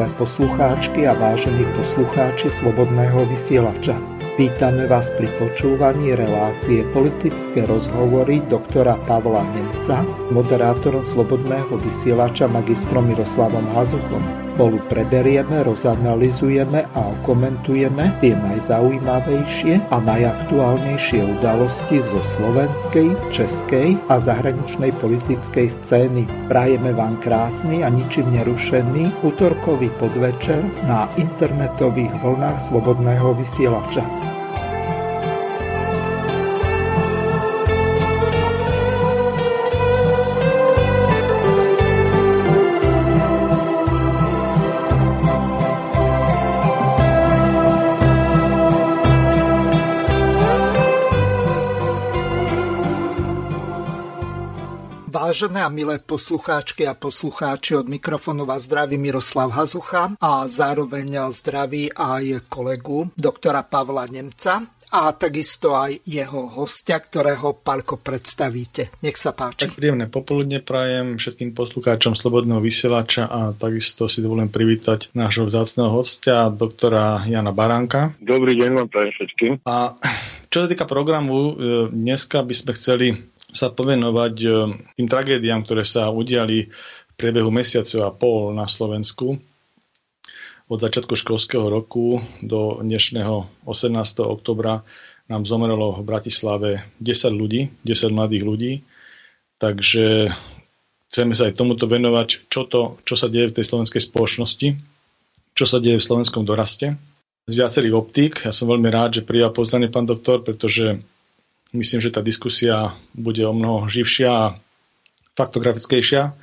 milé poslucháčky a vážení poslucháči Slobodného vysielača. Vítame vás pri počúvaní relácie politické rozhovory doktora Pavla Nemca s moderátorom Slobodného vysielača magistrom Miroslavom Hazuchom. Spolu preberieme, rozanalizujeme a komentujeme tie najzaujímavejšie a najaktuálnejšie udalosti zo slovenskej, českej a zahraničnej politickej scény. Prajeme vám krásny a ničím nerušený útorkový podvečer na internetových vlnách Slobodného vysielača. Vážené a milé poslucháčky a poslucháči, od mikrofónu vás zdraví Miroslav Hazucha a zároveň zdraví aj kolegu doktora Pavla Nemca a takisto aj jeho hostia, ktorého Palko predstavíte. Nech sa páči. Tak príjemné popoludne prajem všetkým poslucháčom Slobodného vysielača a takisto si dovolím privítať nášho vzácného hostia, doktora Jana Baránka. Dobrý deň vám prajem všetkým. A čo sa týka programu, e, dneska by sme chceli sa povenovať e, tým tragédiám, ktoré sa udiali v priebehu mesiacov a pol na Slovensku od začiatku školského roku do dnešného 18. oktobra nám zomrelo v Bratislave 10 ľudí, 10 mladých ľudí. Takže chceme sa aj tomuto venovať, čo, to, čo sa deje v tej slovenskej spoločnosti, čo sa deje v slovenskom doraste. Z viacerých optík. Ja som veľmi rád, že prijal pozvanie pán doktor, pretože Myslím, že tá diskusia bude o mnoho živšia a faktografickejšia.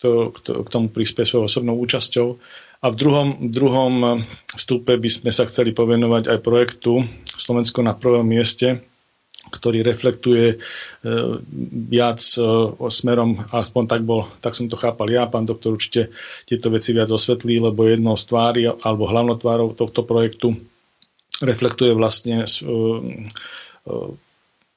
To, k tomu prispie svojou osobnou účasťou. A v druhom, druhom vstupe by sme sa chceli povenovať aj projektu Slovensko na prvom mieste, ktorý reflektuje e, viac e, smerom, aspoň tak, bol, tak som to chápal ja, pán doktor určite tieto veci viac osvetlí, lebo jednou z tvári alebo hlavnou tvárou tohto projektu reflektuje vlastne e,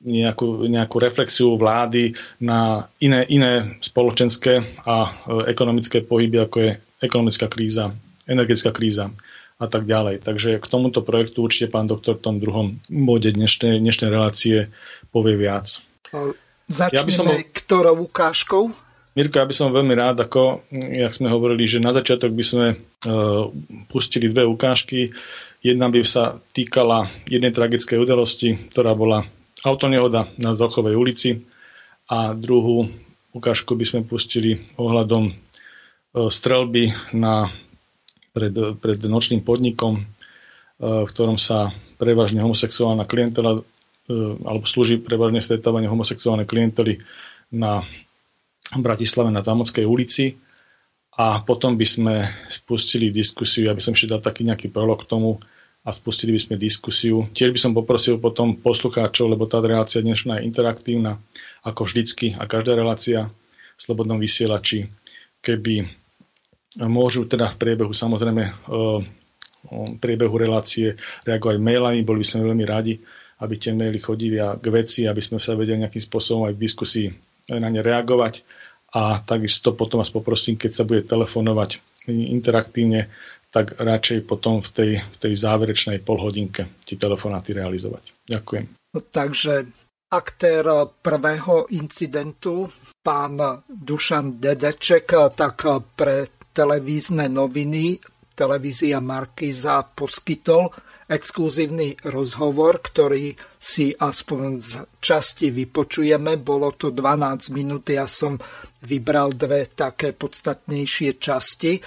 nejakú, nejakú reflexiu vlády na iné, iné spoločenské a e, ekonomické pohyby, ako je ekonomická kríza, energetická kríza a tak ďalej. Takže k tomuto projektu určite pán doktor v tom druhom bode dnešnej, dnešnej relácie povie viac. Začneme ja by som, ktorou ukážkou? Mirko, ja by som veľmi rád, ako, jak sme hovorili, že na začiatok by sme uh, pustili dve ukážky. Jedna by sa týkala jednej tragickej udalosti, ktorá bola autonehoda na Zochovej ulici a druhú ukážku by sme pustili ohľadom e, strelby na, pred, pred nočným podnikom, e, v ktorom sa prevažne homosexuálna klientela e, alebo slúži prevažne stretávanie homosexuálnej klientely na Bratislave na Zámockej ulici. A potom by sme spustili diskusiu, aby som ešte dal taký nejaký prolog k tomu, a spustili by sme diskusiu. Tiež by som poprosil potom poslucháčov, lebo tá relácia dnešná je interaktívna, ako vždycky a každá relácia v Slobodnom vysielači, keby môžu teda v priebehu samozrejme v priebehu relácie reagovať mailami, boli by sme veľmi radi, aby tie maily chodili a k veci, aby sme sa vedeli nejakým spôsobom aj v diskusii na ne reagovať a takisto potom vás poprosím, keď sa bude telefonovať interaktívne, tak radšej potom v tej, v tej záverečnej polhodinke ti telefonáty realizovať. Ďakujem. Takže aktér prvého incidentu, pán Dušan Dedeček, tak pre televízne noviny televízia Markiza poskytol exkluzívny rozhovor, ktorý si aspoň z časti vypočujeme. Bolo to 12 minút, ja som vybral dve také podstatnejšie časti.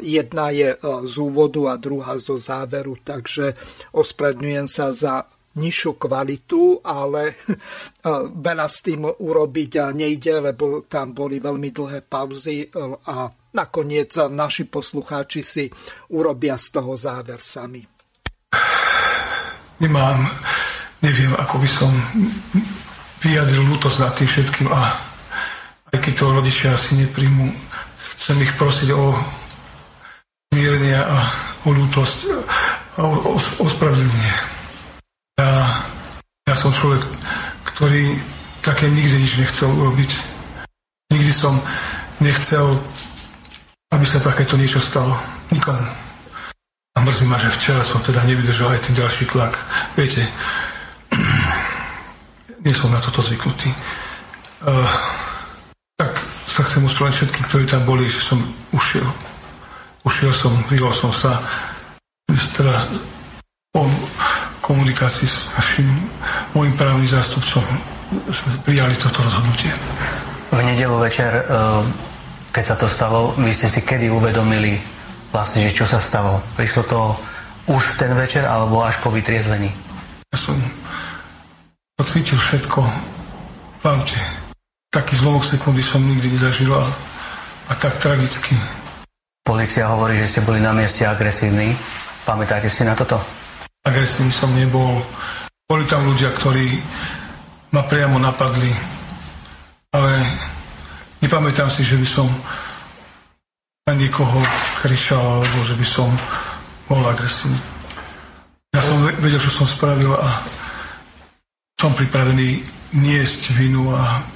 Jedna je e, z úvodu a druhá zo záveru, takže ospravedňujem sa za nižšiu kvalitu, ale e, veľa s tým urobiť nejde, lebo tam boli veľmi dlhé pauzy e, a nakoniec naši poslucháči si urobia z toho záver sami. Nemám, neviem, ako by som vyjadril lútosť nad tým všetkým a aj keď to rodičia asi nepríjmu, chcem ich prosiť o zmierenia a o ľútosť a o, o, ospravedlnenie. Ja, ja som človek, ktorý také nikdy nič nechcel urobiť. Nikdy som nechcel, aby sa takéto niečo stalo. Nikomu. A mrzí ma, že včera som teda nevydržal aj ten ďalší tlak. Viete, nie som na toto zvyknutý. Uh, tak sa chcem uspravedlniť všetkým, ktorí tam boli, že som ušiel. Ušiel som, vyhol som sa. Teda po komunikácii s našim môjim právnym zástupcom sme prijali toto rozhodnutie. V nedelu večer, uh, keď sa to stalo, vy ste si kedy uvedomili vlastne, že čo sa stalo? Prišlo to už v ten večer alebo až po vytriezvení? Ja som pocítil všetko v aute. Taký zlomok sekundy som nikdy nezažil a, a tak tragicky. Polícia hovorí, že ste boli na mieste agresívni. Pamätáte si na toto? Agresívny som nebol. Boli tam ľudia, ktorí ma priamo napadli. Ale nepamätám si, že by som na niekoho kričal, alebo že by som bol agresívny. Ja som vedel, čo som spravil a som pripravený niesť vinu a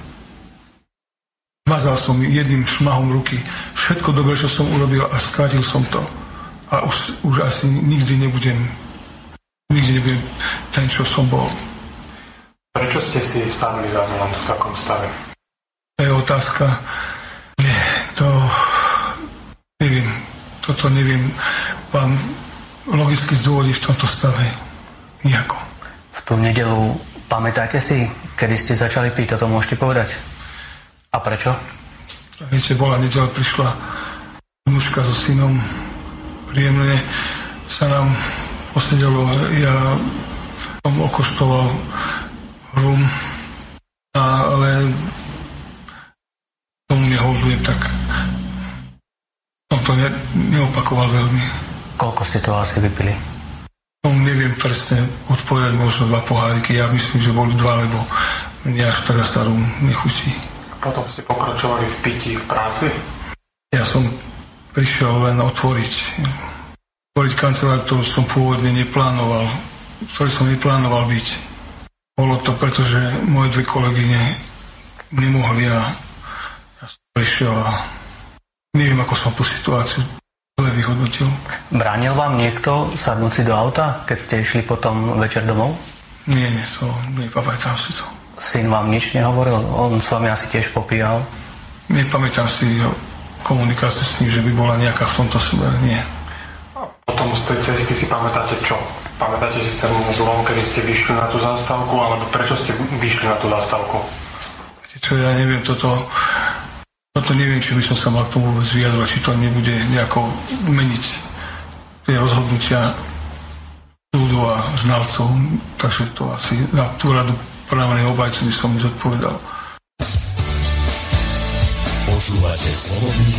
mazal som jedným šmahom ruky všetko dobré, čo som urobil a stratil som to. A už, už asi nikdy nebudem nikdy nebudem ten, čo som bol. Prečo ste si stavili za v takom stave? To je otázka. Nie, to neviem. Toto neviem vám logicky zdôvodiť v tomto stave. Nijako. V tú nedelu pamätáte si, kedy ste začali piť? Toto môžete povedať? A prečo? Viete, bola nedela, prišla mužka so synom. Príjemne sa nám posedelo. Ja som okoštoval rum, ale tomu nehodujem, tak som to ne, neopakoval veľmi. Koľko ste to asi vypili? Tomu neviem presne odpovedať, možno dva poháriky. Ja myslím, že boli dva, lebo mne až tak sa rum nechutí. Potom ste pokračovali v pití v práci? Ja som prišiel len otvoriť, otvoriť kancelár, ktorú som pôvodne neplánoval, ktorý som neplánoval byť. Bolo to preto, že moje dve kolegyne nemohli a ja som prišiel a neviem, ako som tú situáciu zle vyhodnotil. Bránil vám niekto sadnúť si do auta, keď ste išli potom večer domov? Nie, nie, to nepamätám si to. Syn vám nič nehovoril? On s vami asi tiež popíjal? Nepamätám si jeho komunikáciu s ním, že by bola nejaká v tomto smere. Nie. A potom z tej cesty si pamätáte čo? Pamätáte si ten zlom, kedy ste vyšli na tú zastávku, alebo prečo ste vyšli na tú zastávku? Viete čo, ja neviem toto, toto neviem, či by som sa mal k tomu vôbec vyjadrovať, či to nebude nejako meniť tie rozhodnutia súdu a znalcov, takže to asi na tú radu právnej obajcu by som mi zodpovedal. Počúvate slobodný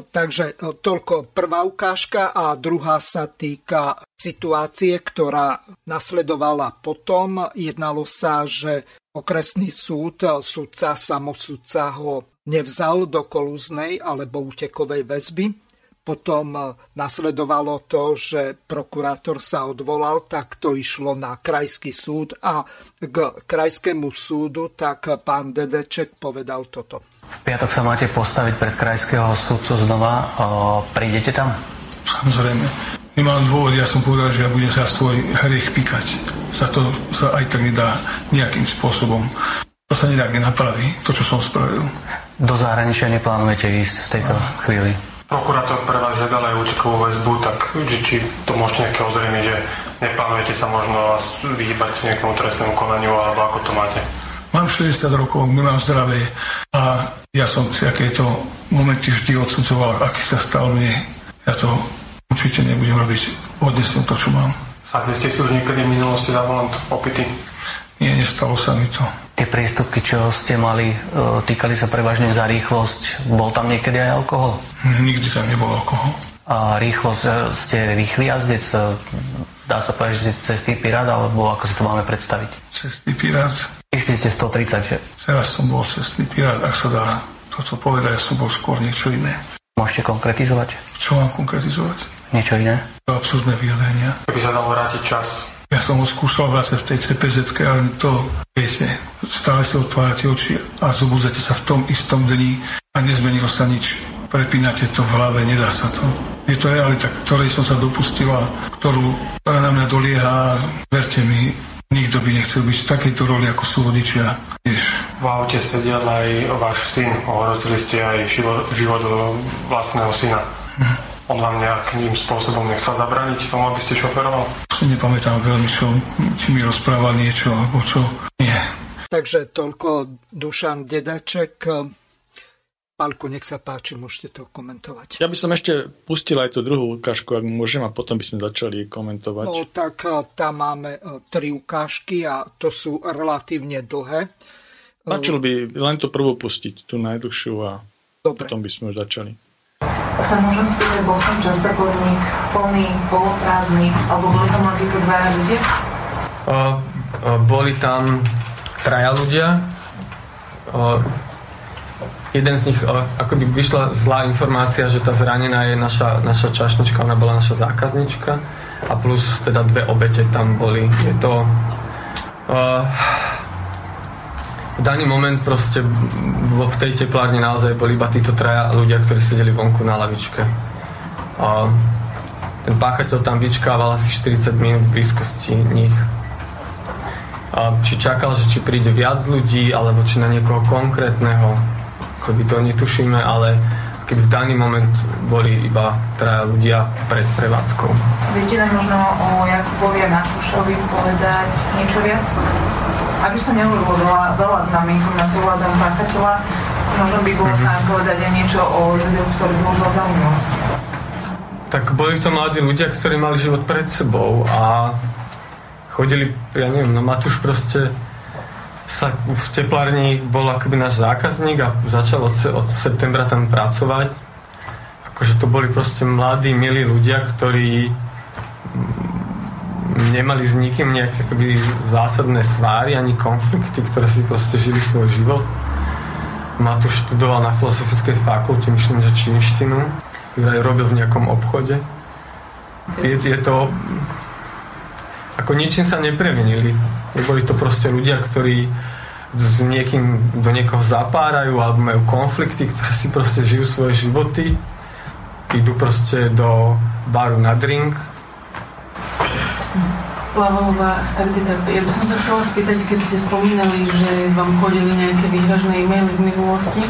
Takže e, toľko prvá ukážka a druhá sa týka situácie, ktorá nasledovala potom. Jednalo sa, že okresný súd, súdca, samosudca ho nevzal do kolúznej alebo útekovej väzby potom e, nasledovalo to, že prokurátor sa odvolal, tak to išlo na krajský súd a k krajskému súdu tak pán Dedeček povedal toto. V piatok sa máte postaviť pred krajského súdcu znova. O, prídete tam? Samozrejme. Nemám dôvod, ja som povedal, že ja budem sa svoj hriech píkať. Za to sa aj tak nedá nejakým spôsobom. To sa nedá nenapraví, to, čo som spravil. Do zahraničia neplánujete ísť v tejto a... chvíli? Prokurátor pre vás žiadal aj útekovú väzbu, tak či, či to môžete nejaké ozrejmiť, že neplánujete sa možno vyhýbať nejakému trestnému konaniu, alebo ako to máte? Mám 60 rokov, nemám zdravie a ja som si akéto momenty vždy odsudzoval, aký sa stal mne. Ja to určite nebudem robiť. Odnesiem to, čo mám. Sadli ste si už niekedy v minulosti za volant opity? Nie, nestalo sa mi to. Tie prístupky, čo ste mali, e, týkali sa prevažne za rýchlosť. Bol tam niekedy aj alkohol? Nikdy tam nebol alkohol. A rýchlosť, e, ste rýchly jazdec? E, dá sa povedať, že ste cestný pirát, alebo ako si to máme predstaviť? Cestný pirát. Išli ste 130, že? Teraz som bol cestný pirát, ak sa dá toto povedať, ja som bol skôr niečo iné. Môžete konkretizovať? Čo mám konkretizovať? Niečo iné? Absurdné vyjadrenia. Keby sa dalo vrátiť čas, ja som ho skúšal vlastne v tej CPZ, ale to, viete, stále si otvárate oči a zobudzate sa v tom istom dni a nezmenilo sa nič. prepínate to v hlave, nedá sa to. Je to realita, ktorej som sa dopustila, ktorú na mňa dolieha. Verte mi, nikto by nechcel byť v takejto roli, ako sú rodičia. Vieš. V aute sedel aj váš syn. Ohrozili ste aj život, život vlastného syna. Hm. On vám nejakým spôsobom nechcel zabrániť tomu, aby ste šoferoval? Nepamätám veľmi, čo, či mi rozprával niečo, alebo čo. Nie. Takže toľko Dušan Dedeček. Pálko, nech sa páči, môžete to komentovať. Ja by som ešte pustil aj tú druhú ukážku, ak môžem, a potom by sme začali komentovať. No tak e, tam máme e, tri ukážky a to sú relatívne dlhé. Stačilo by len tú prvú pustiť, tú najdlhšiu a Dobre. potom by sme už začali. Sa môžem spýtať, bol som často podnik plný, poloprázdny, alebo boli tam len títo dvaja ľudia? O, o, boli tam traja ľudia. O, jeden z nich, ako by vyšla zlá informácia, že tá zranená je naša, naša čašnička, ona bola naša zákaznička a plus teda dve obete tam boli. Je to... Uh, v daný moment proste v tej teplárne naozaj boli iba títo traja ľudia, ktorí sedeli vonku na lavičke. Uh, ten páchateľ tam vyčkával asi 40 minút v blízkosti nich. A či čakal, že či príde viac ľudí, alebo či na niekoho konkrétneho akoby to netušíme, ale keď v daný moment boli iba traja ľudia pred prevádzkou. Viete nám možno o Jakubovi a Matúšovi povedať niečo viac? Aby sa nehovorilo veľa, veľa nám informácií o páchateľa, možno by bolo mm-hmm. povedať aj niečo o ľuďoch, ktorí možno zaujímali. Tak boli to mladí ľudia, ktorí mali život pred sebou a chodili, ja neviem, no Matúš proste sa v teplárni bol akoby náš zákazník a začal od, od septembra tam pracovať. Akože to boli proste mladí, milí ľudia, ktorí nemali s nikým nejaké akoby zásadné sváry ani konflikty, ktoré si proste žili svoj život. Matúš študoval na filozofickej fakulte, myslím, že čínštinu, aj robil v nejakom obchode. Je, je to... Ako ničím sa neprevinili boli to proste ľudia, ktorí s niekým do niekoho zapárajú alebo majú konflikty, ktoré si proste žijú svoje životy, idú proste do baru na drink. Lavalová Stardita, ja by som sa chcela spýtať, keď ste spomínali, že vám chodili nejaké výhražné e-maily v minulosti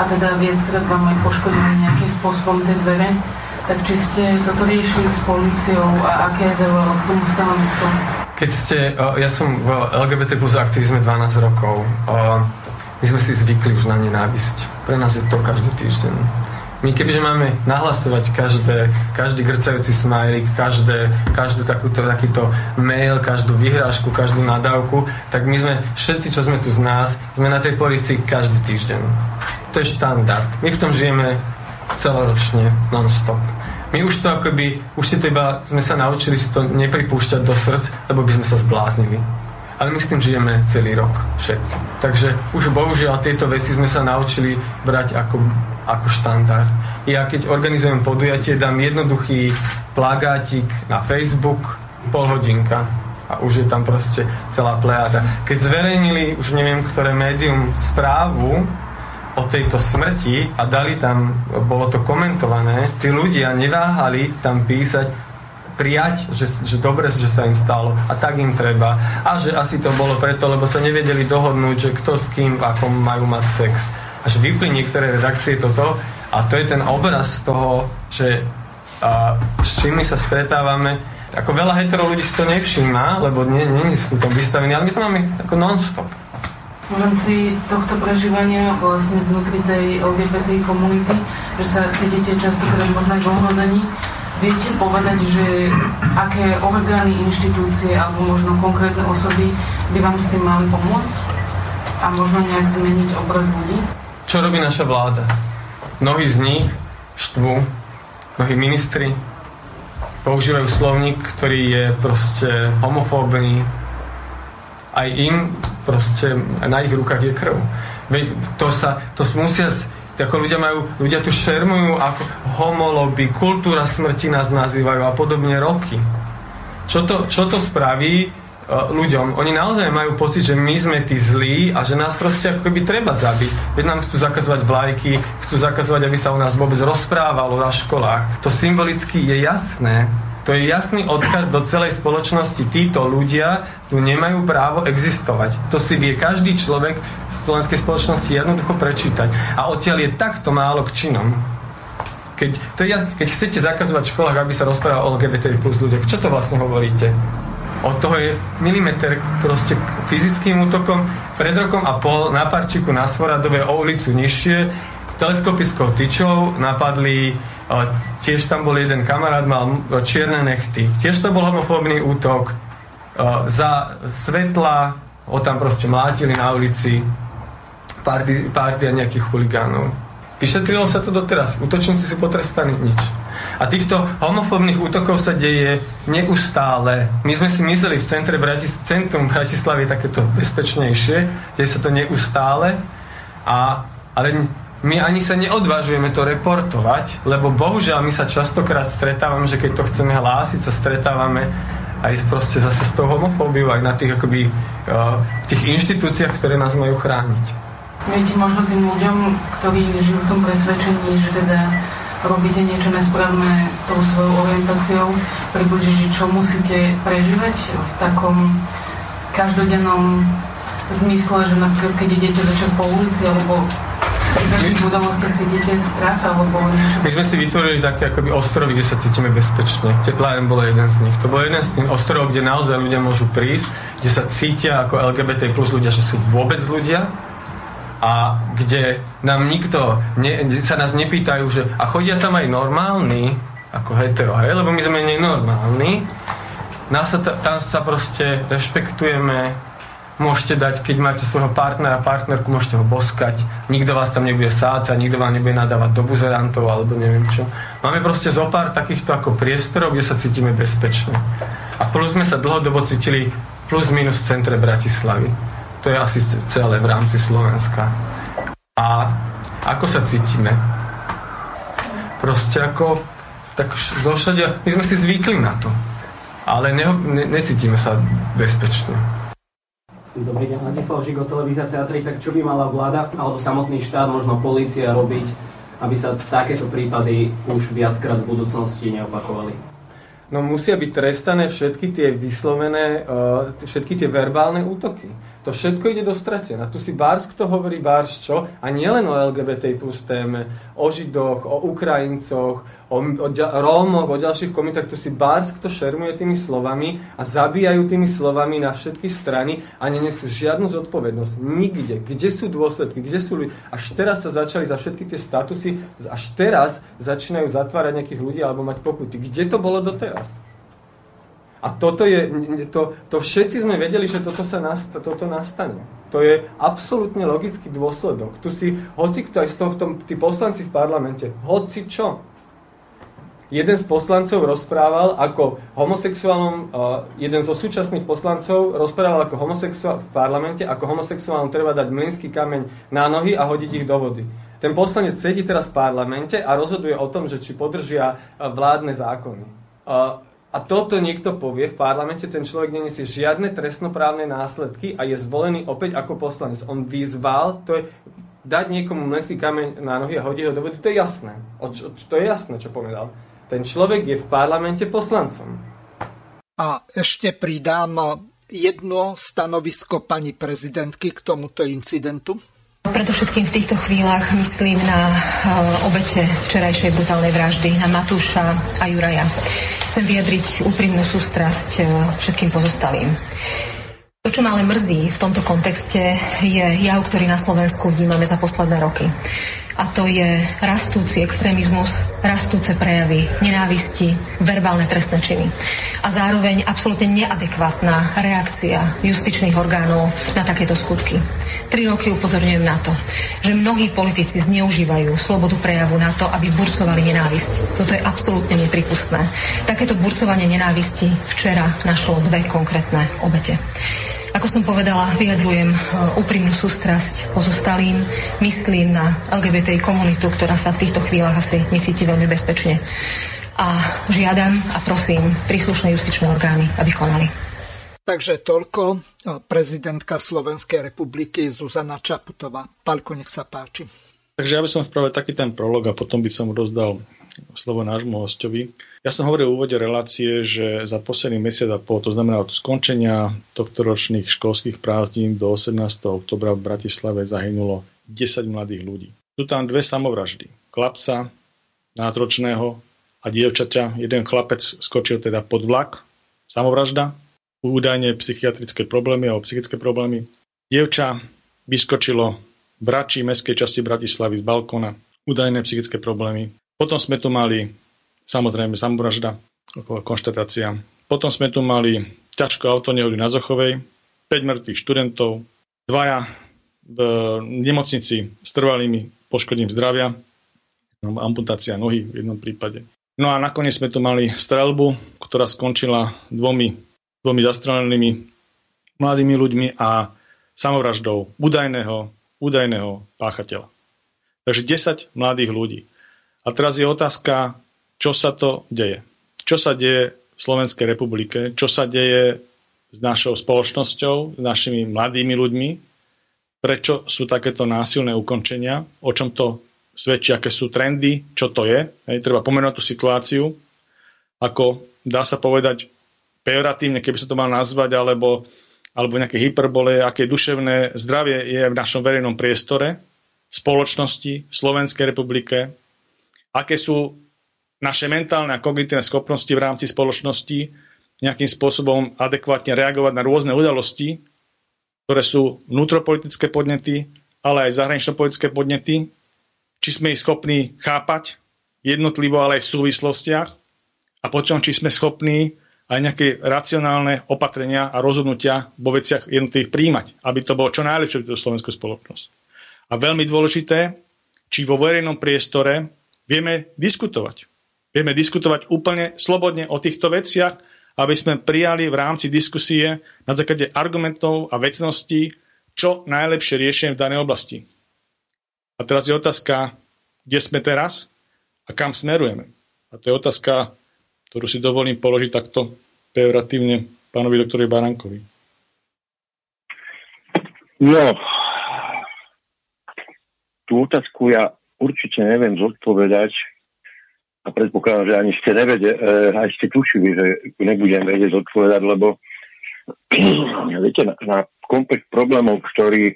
a teda viackrát vám aj poškodili nejakým spôsobom tie dvere, tak či ste toto riešili s policiou a aké je zaujalo k tomu stanovisko? Keď ste, ja som v LGBT plus aktivizme 12 rokov. My sme si zvykli už na nenávisť. Pre nás je to každý týždeň. My kebyže máme nahlasovať každé, každý grcajúci smajlik, každé, každú takúto, takýto mail, každú vyhrážku, každú nadávku, tak my sme, všetci, čo sme tu z nás, sme na tej policii každý týždeň. To je štandard. My v tom žijeme celoročne, non-stop. My už to akoby, už si to sme sa naučili si to nepripúšťať do srdc, lebo by sme sa zbláznili. Ale my s tým žijeme celý rok, všetci. Takže už bohužiaľ tieto veci sme sa naučili brať ako, ako štandard. Ja keď organizujem podujatie, dám jednoduchý plagátik na Facebook, pol hodinka a už je tam proste celá plejáda. Keď zverejnili, už neviem, ktoré médium správu, o tejto smrti a dali tam, bolo to komentované, tí ľudia neváhali tam písať prijať, že, že dobre, že sa im stalo a tak im treba. A že asi to bolo preto, lebo sa nevedeli dohodnúť, že kto s kým, ako majú mať sex. Až vypli niektoré redakcie toto a to je ten obraz toho, že a, s čím my sa stretávame. Ako veľa hetero ľudí si to nevšíma, lebo nie, nie sú tom vystavení, ale my to máme ako non-stop v rámci tohto prežívania vlastne vnútri tej LGBT komunity, že sa cítite častokrát možno aj v ohrození. Viete povedať, že aké orgány, inštitúcie alebo možno konkrétne osoby by vám s tým mali pomôcť? A možno nejak zmeniť obraz ľudí? Čo robí naša vláda? Mnohí z nich štvú, mnohí ministri používajú slovník, ktorý je proste homofóbny, aj im proste na ich rukách je krv. Veď to sa, to musia, ako ľudia majú, ľudia tu šermujú ako homoloby, kultúra smrti nás nazývajú a podobne roky. Čo to, čo to spraví ľuďom. Oni naozaj majú pocit, že my sme tí zlí a že nás proste ako keby treba zabiť. Veď nám chcú zakazovať vlajky, chcú zakazovať, aby sa u nás vôbec rozprávalo na školách. To symbolicky je jasné. To je jasný odkaz do celej spoločnosti. Títo ľudia tu nemajú právo existovať. To si vie každý človek v slovenskej spoločnosti jednoducho prečítať. A odtiaľ je takto málo k činom. Keď, to je, keď chcete zakazovať v školách, aby sa rozprávalo o LGBT plus ľuďoch, čo to vlastne hovoríte? Od toho je milimeter proste fyzickým útokom. Pred rokom a pol na Parčiku na Svoradove o ulicu nižšie teleskopickou tyčou napadli tiež tam bol jeden kamarát, mal čierne nechty. Tiež to bol homofóbny útok. Za svetla ho tam proste mlátili na ulici párty, a nejakých chuligánov. Vyšetrilo sa to doteraz. Útočníci sú potrestaní nič. A týchto homofóbnych útokov sa deje neustále. My sme si mysleli v centre Bratis- centrum Bratislavy takéto bezpečnejšie, deje sa to neustále, a, ale my ani sa neodvážujeme to reportovať, lebo bohužiaľ my sa častokrát stretávame, že keď to chceme hlásiť, sa stretávame aj proste zase s tou homofóbiou, aj na tých akoby, uh, v tých inštitúciách, ktoré nás majú chrániť. Viete, možno tým ľuďom, ktorí žijú v tom presvedčení, že teda robíte niečo nesprávne tou svojou orientáciou, približiť, čo musíte prežívať v takom každodennom zmysle, že napríklad keď idete večer po ulici alebo cítite strach alebo niečo? My sme si vytvorili také akoby ostrovy, kde sa cítime bezpečne. Tepláren bol jeden z nich. To bol jeden z tých ostrovov, kde naozaj ľudia môžu prísť, kde sa cítia ako LGBT plus ľudia, že sú vôbec ľudia, a kde nám nikto ne, sa nás nepýtajú, že a chodia tam aj normálni, ako hetero, hej, lebo my sme nenormálni. Nás sa, tam sa proste rešpektujeme, môžete dať, keď máte svojho partnera, partnerku, môžete ho boskať, nikto vás tam nebude sácať, nikto vám nebude nadávať do buzerantov alebo neviem čo. Máme proste zo pár takýchto ako priestorov, kde sa cítime bezpečne. A plus sme sa dlhodobo cítili plus minus v centre Bratislavy. To je asi celé v rámci Slovenska. A ako sa cítime? Proste ako tak zošadia, my sme si zvykli na to. Ale ne, ne, necítime sa bezpečne. Dobrý deň, Ladislav Žigo, televízia teatry. Tak čo by mala vláda alebo samotný štát, možno polícia robiť, aby sa takéto prípady už viackrát v budúcnosti neopakovali? No musia byť trestané všetky tie vyslovené, uh, všetky tie verbálne útoky to všetko ide do stratená. Tu si Bárs, kto hovorí Bárs čo? A nielen o LGBT plus téme, o Židoch, o Ukrajincoch, o, o Rómoch, o ďalších komitách. Tu si Bárs, kto šermuje tými slovami a zabíjajú tými slovami na všetky strany a nenesú žiadnu zodpovednosť. Nikde. Kde sú dôsledky? Kde sú ľudia? Až teraz sa začali za všetky tie statusy, až teraz začínajú zatvárať nejakých ľudí alebo mať pokuty. Kde to bolo doteraz? A toto je, to, to všetci sme vedeli, že toto, sa nasta, toto nastane. To je absolútne logický dôsledok. Tu si, hoci kto aj z tom, tí poslanci v parlamente, hoci čo, jeden z poslancov rozprával ako homosexuálom, uh, jeden zo súčasných poslancov rozprával ako homosexuál v parlamente, ako homosexuálom treba dať mlinský kameň na nohy a hodiť ich do vody. Ten poslanec sedí teraz v parlamente a rozhoduje o tom, že či podržia vládne zákony. Uh, a toto niekto povie v parlamente, ten človek neniesie žiadne trestnoprávne následky a je zvolený opäť ako poslanec. On vyzval, to je dať niekomu mlenský kameň na nohy a hodí ho do vody, to je jasné. O čo, to je jasné, čo povedal. Ten človek je v parlamente poslancom. A ešte pridám jedno stanovisko pani prezidentky k tomuto incidentu. Predovšetkým v týchto chvíľach myslím na uh, obete včerajšej brutálnej vraždy, na Matúša a Juraja chcem vyjadriť úprimnú sústrasť e, všetkým pozostalým. To, čo ma ale mrzí v tomto kontexte, je jav, ktorý na Slovensku vnímame za posledné roky a to je rastúci extrémizmus, rastúce prejavy nenávisti, verbálne trestné činy a zároveň absolútne neadekvátna reakcia justičných orgánov na takéto skutky. Tri roky upozorňujem na to, že mnohí politici zneužívajú slobodu prejavu na to, aby burcovali nenávisť. Toto je absolútne nepripustné. Takéto burcovanie nenávisti včera našlo dve konkrétne obete. Ako som povedala, vyjadrujem e, úprimnú sústrasť pozostalým, myslím na LGBT komunitu, ktorá sa v týchto chvíľach asi necíti veľmi bezpečne. A žiadam a prosím príslušné justičné orgány, aby konali. Takže toľko prezidentka Slovenskej republiky Zuzana Čaputová. Palko, nech sa páči. Takže ja by som spravil taký ten prolog a potom by som rozdal slovo nášmu hostovi. Ja som hovoril v úvode relácie, že za posledný mesiac a pol, to znamená od skončenia tohto ročných školských prázdnin do 18. oktobra v Bratislave zahynulo 10 mladých ľudí. Sú tam dve samovraždy. Chlapca, nátročného a dievčaťa. Jeden chlapec skočil teda pod vlak, samovražda, údajne psychiatrické problémy alebo psychické problémy. Dievča vyskočilo v mestskej časti Bratislavy z balkóna, údajné psychické problémy. Potom sme tu mali samozrejme samovražda, konštatácia. Potom sme tu mali ťažko auto nehody na Zochovej, 5 mŕtvych študentov, dvaja v nemocnici s trvalými poškodením zdravia, amputácia nohy v jednom prípade. No a nakoniec sme tu mali strelbu, ktorá skončila dvomi dvomi zastrelenými mladými ľuďmi a samovraždou údajného, údajného páchateľa. Takže 10 mladých ľudí. A teraz je otázka, čo sa to deje. Čo sa deje v Slovenskej republike, čo sa deje s našou spoločnosťou, s našimi mladými ľuďmi, prečo sú takéto násilné ukončenia, o čom to svedčí, aké sú trendy, čo to je. Hej, treba pomenovať tú situáciu, ako dá sa povedať, pejoratívne, keby sa to mal nazvať, alebo, alebo nejaké hyperbole, aké duševné zdravie je v našom verejnom priestore, v spoločnosti, v Slovenskej republike, aké sú naše mentálne a kognitívne schopnosti v rámci spoločnosti nejakým spôsobom adekvátne reagovať na rôzne udalosti, ktoré sú vnútropolitické podnety, ale aj zahranično-politické podnety, či sme ich schopní chápať jednotlivo, ale aj v súvislostiach a potom, či sme schopní aj nejaké racionálne opatrenia a rozhodnutia vo veciach jednotlivých príjmať, aby to bolo čo najlepšie pre slovenskú spoločnosť. A veľmi dôležité, či vo verejnom priestore vieme diskutovať. Vieme diskutovať úplne slobodne o týchto veciach, aby sme prijali v rámci diskusie na základe argumentov a vecností, čo najlepšie riešenie v danej oblasti. A teraz je otázka, kde sme teraz a kam smerujeme. A to je otázka ktorú si dovolím položiť takto pejoratívne pánovi doktorovi Barankovi. No, tú otázku ja určite neviem zodpovedať a predpokladám, že ani ste nevede, eh, aj ste tušili, že nebudem vedieť zodpovedať, lebo viete, na, na komplex problémov, ktorý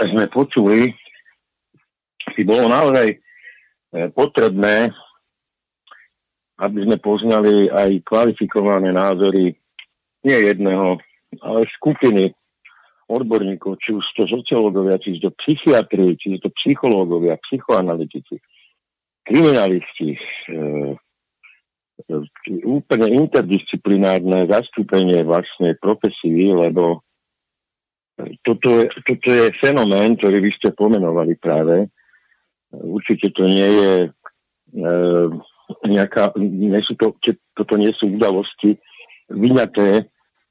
sme počuli, si bolo naozaj eh, potrebné aby sme poznali aj kvalifikované názory nie jedného, ale skupiny odborníkov, či už to sociológovia, či to psychiatri, či to psychológovia, psychoanalytici, kriminalisti, e, e, úplne interdisciplinárne zastúpenie vlastne profesí, lebo toto je, toto je fenomén, ktorý vy ste pomenovali práve. Určite to nie je e, nejaká, nie sú to, toto nie sú udalosti vyňaté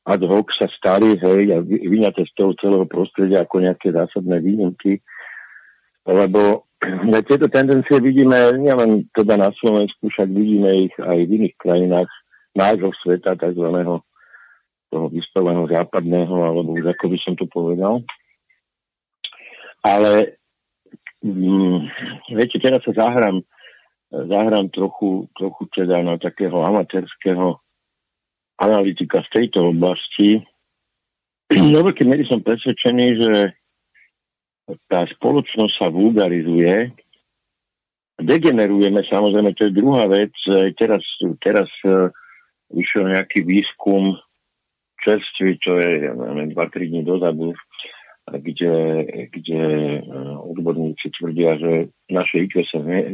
ad hoc sa stali, hej, a vyňaté z toho celého prostredia ako nejaké zásadné výnimky, lebo tieto tendencie vidíme nielen teda na Slovensku, však vidíme ich aj v iných krajinách nášho sveta, tzv. toho vystaveného západného, alebo už ako by som to povedal. Ale mm, viete, teraz sa zahrám zahrám trochu, trochu teda na takého amatérskeho analytika v tejto oblasti. Do veľkej som presvedčený, že tá spoločnosť sa vulgarizuje. Degenerujeme, samozrejme, to je druhá vec. Teraz, teraz e, vyšiel nejaký výskum čerstvý, čo je, ja neviem, 2-3 dní dozadu, kde, kde e, odborníci tvrdia, že naše IQ sa ne, e,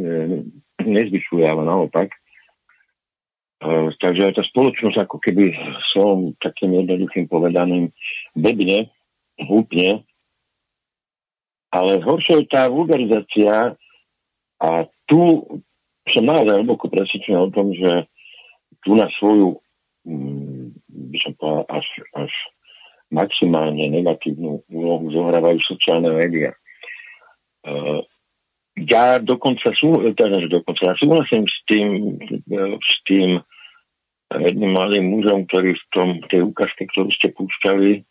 nezvyšuje, ale naopak. E, takže aj tá spoločnosť ako keby som takým jednoduchým povedaným bedne, húpne, ale horšie je tá vulgarizácia a tu som naozaj hlboko presvedčený o tom, že tu na svoju, mm, by som povedal, až, až maximálne negatívnu úlohu zohrávajú sociálne médiá. Uh, ja dokonca sú, teda, dokonca ja súhlasím s tým, s tým jedným mladým mužom, ktorý v tom, tej ukážke, ktorú ste púšťali, e,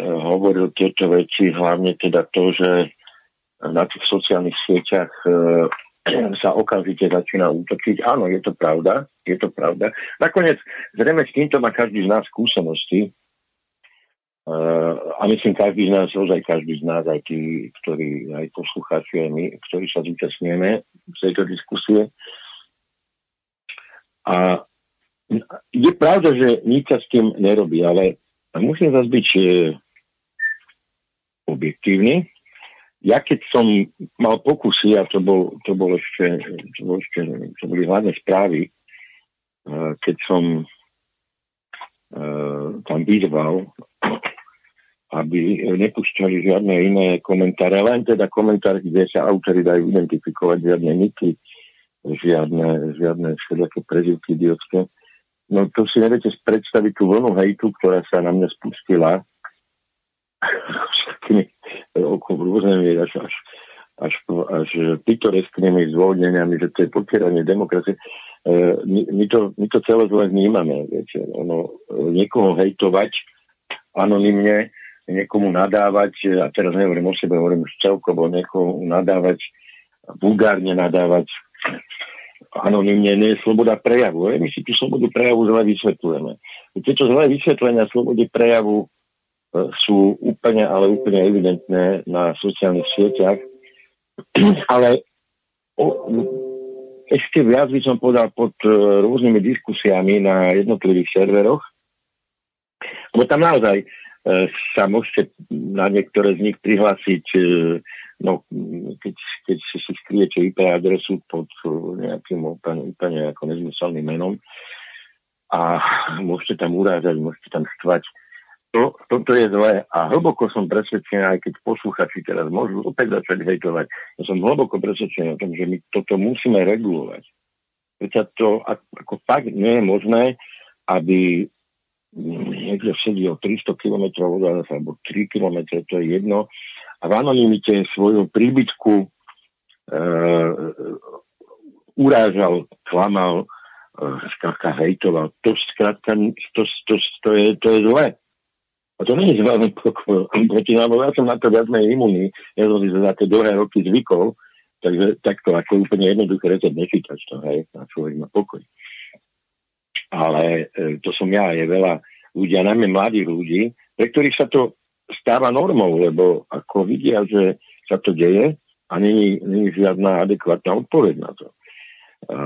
hovoril tieto veci, hlavne teda to, že na tých sociálnych sieťach e, sa okamžite začína útočiť. Áno, je to pravda, je to pravda. Nakoniec, zrejme s týmto má každý z nás skúsenosti, Uh, a myslím, každý z nás, ozaj každý z nás, aj tí, ktorí, aj poslucháči, aj my, ktorí sa zúčastňujeme v tejto diskusie. A je pravda, že nič sa s tým nerobí, ale musím zase byť e, objektívny. Ja keď som mal pokusy, a to, bol, to, bol ešte, to, bol ešte, to boli hlavné správy, e, keď som e, tam vyzval aby nepúšťali žiadne iné komentáre, len teda komentáre, kde sa autory dajú identifikovať, žiadne niky, žiadne, žiadne všelijaké prezivky idiotské. No to si neviete predstaviť tú vlnu hejtu, ktorá sa na mňa spustila všetkými rôznymi až, až, až, až pitoresknými zvolneniami, že to je potieranie demokracie. E, my, my, to, my to celé zle vnímame. Viete. Ono, niekoho hejtovať anonymne niekomu nadávať, a teraz nehovorím o sebe, hovorím už celkovo, niekomu nadávať, vulgárne nadávať, anonimne nie je sloboda prejavu. My si tú slobodu prejavu zle vysvetľujeme. Tieto zlé vysvetlenia slobody prejavu e, sú úplne, ale úplne evidentné na sociálnych sieťach. Ale o, ešte viac by som povedal pod e, rôznymi diskusiami na jednotlivých serveroch, lebo tam naozaj sa môžete na niektoré z nich prihlásiť, e, no, keď, keď si skriete IP adresu pod nejakým úplne, úplne ako nezmyselným menom a môžete tam urážať, môžete tam štvať. To, toto je zlé a hlboko som presvedčený, aj keď posluchači teraz môžu opäť začať hejtovať, ja som hlboko presvedčený o tom, že my toto musíme regulovať. Pretože to ako fakt nie je možné, aby niekde sedí o 300 km od nás, alebo 3 km, to je jedno. A v anonimite svoju príbytku e, urážal, klamal, e, skrátka hejtoval. To skrátka, to, to, to, je, to je zlé. A to nie je zlé proti nám, ja som na to viac menej imunný. Ja som si za tie dlhé roky zvykol, takže takto ako úplne jednoduché recept nečítať to, hej, a človek má pokoj ale e, to som ja, je veľa ľudia, najmä mladých ľudí, pre ktorých sa to stáva normou, lebo ako vidia, že sa to deje a není, není žiadna adekvátna odpoveď na to. A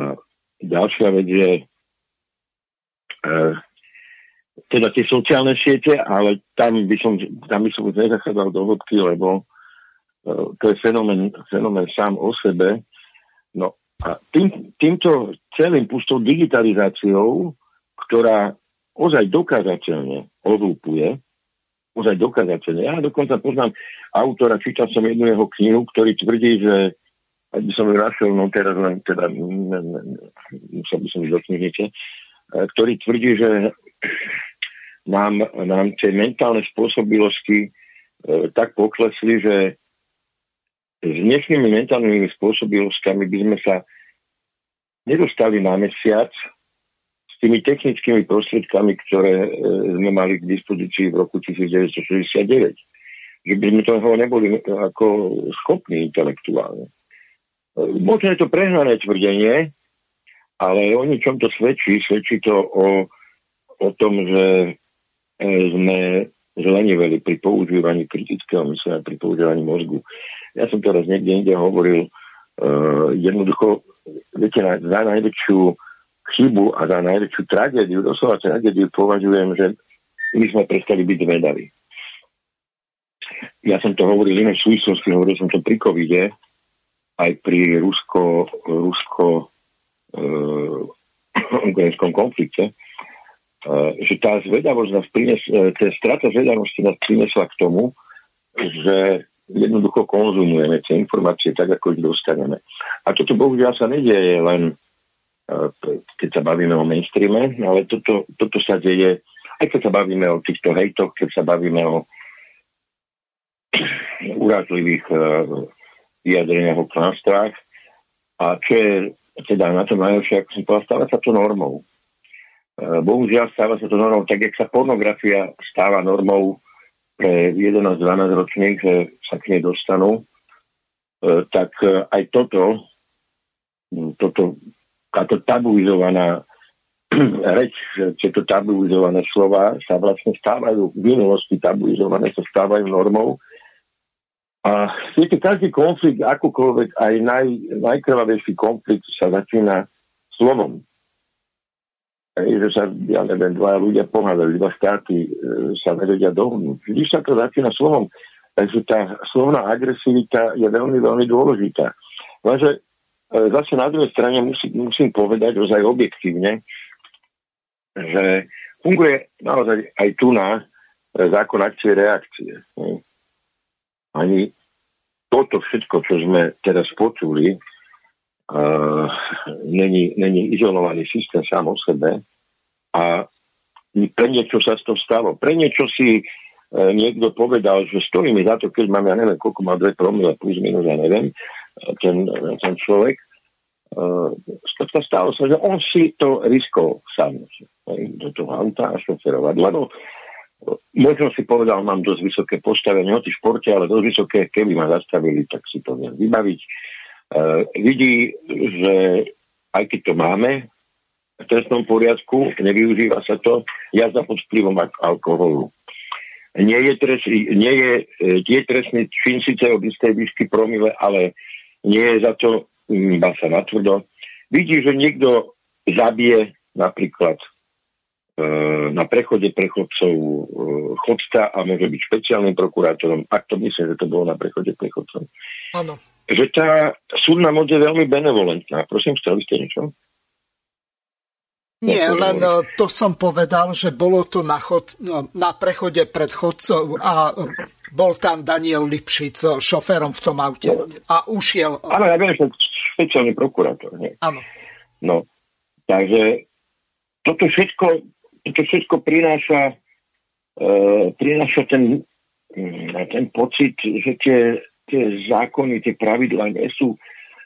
ďalšia vec je e, teda tie sociálne siete, ale tam by som, tam by som nezachádzal do hĺbky, lebo e, to je fenomén, fenomén sám o sebe. A tým, týmto celým pustou digitalizáciou, ktorá ozaj dokázateľne ovúpuje, ozaj dokázateľne. Ja dokonca poznám autora, čítal som jednu jeho knihu, ktorý tvrdí, že ak by som ju našiel, no teraz len teda, musel by som ísť do knižnice, e, ktorý tvrdí, že nám, nám tie mentálne spôsobilosti e, tak poklesli, že s dnešnými mentálnymi spôsobilosťami by sme sa nedostali na mesiac s tými technickými prostriedkami, ktoré e, sme mali k dispozícii v roku 1969. Že by sme toho neboli ako schopní intelektuálne. E, možno je to prehnané tvrdenie, ale o ničom to svedčí. Svedčí to o, o tom, že e, sme zleniveli pri používaní kritického myslenia, pri používaní mozgu. Ja som teraz niekde inde hovoril, uh, jednoducho, viete, na, za najväčšiu chybu a za najväčšiu tragédiu, doslova tragédiu považujem, že my sme prestali byť zvedaví. Ja som to hovoril iné súvislosti, hovoril som to pri covide, aj pri rusko, rusko uh, ukrajinskom konflikte, uh, že tá zvedavosť nás prines, strata zvedavosti nás prinesla k tomu, že jednoducho konzumujeme tie informácie tak, ako ich dostaneme. A toto bohužiaľ sa nedieje len e, keď sa bavíme o mainstreame, ale toto, toto sa deje, aj keď sa bavíme o týchto hejtoch, keď sa bavíme o urážlivých uh, vyjadreniach o klanstvách. A čo je teda na tom najlepšie, ako som povedal, stáva sa to normou. bohužiaľ stáva sa to normou, tak jak sa pornografia stáva normou pre 11-12 ročných, že sa k nej dostanú, e, tak e, aj toto, toto táto tabuizovaná reč, tieto tabuizované slova sa vlastne stávajú, v minulosti tabuizované sa stávajú normou. A viete, každý konflikt, akúkoľvek, aj naj, najkrvavejší konflikt sa začína slovom. Že sa, ja neviem, dva ľudia pohádajú, dva štáty e, sa nevedia dohodnúť. Vždy sa to začína slovom. Takže tá slovná agresivita je veľmi, veľmi dôležitá. Lenže e, zase na druhej strane musím, musím povedať ozaj objektívne, že funguje naozaj aj tu na e, zákon akcie reakcie. Ani toto všetko, čo sme teraz počuli, uh, není, není izolovaný systém sám o sebe a pre niečo sa to stalo. Pre niečo si uh, niekto povedal, že stojí mi za to, keď mám, ja neviem, koľko má dve promile, plus minus, ja neviem, ten, ten človek, uh, stalo sa, že on si to riskol sám do toho auta a šoferovať, lebo možno si povedal, mám dosť vysoké postavenie, v športe, ale dosť vysoké, keby ma zastavili, tak si to viem vybaviť. Uh, vidí, že aj keď to máme v trestnom poriadku, nevyužíva sa to, jazda pod vplyvom alkoholu. Nie je, trest, nie je, je trestný čin síce od istej výšky promile, ale nie je za to iba sa natvrdo. Vidí, že niekto zabije napríklad e, na prechode prechodcov e, chodca a môže byť špeciálnym prokurátorom, ak to myslím, že to bolo na prechode prechodcov. Áno že tá súdna moc je veľmi benevolentná. Prosím, chceli ste niečo? Nie, len e, to som povedal, že bolo to na, chod, no, na prechode pred chodcov a e, bol tam Daniel Lipšic e, šoférom v tom aute a ušiel. Áno, ja viem, že špeciálny prokurátor. Nie? Áno. No, takže toto všetko, toto všetko prináša, uh, prináša ten, mm, ten pocit, že tie tie zákony, tie pravidlá nie sú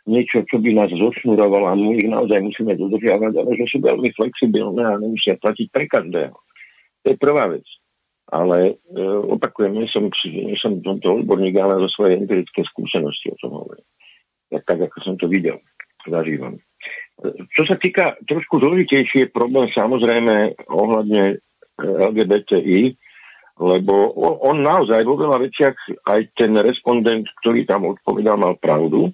niečo, čo by nás zošnurovalo a my ich naozaj musíme dodržiavať, ale že sú veľmi flexibilné a nemusia platiť pre každého. To je prvá vec. Ale e, opakujem, nie som, nie som tomto odborník, ale zo svojej empirické skúsenosti o tom hovorím. Tak, tak, ako som to videl, zažívam. Čo sa týka trošku zložitejší je problém samozrejme ohľadne e, LGBTI, lebo on naozaj vo veľa veciach, aj ten respondent, ktorý tam odpovedal, mal pravdu.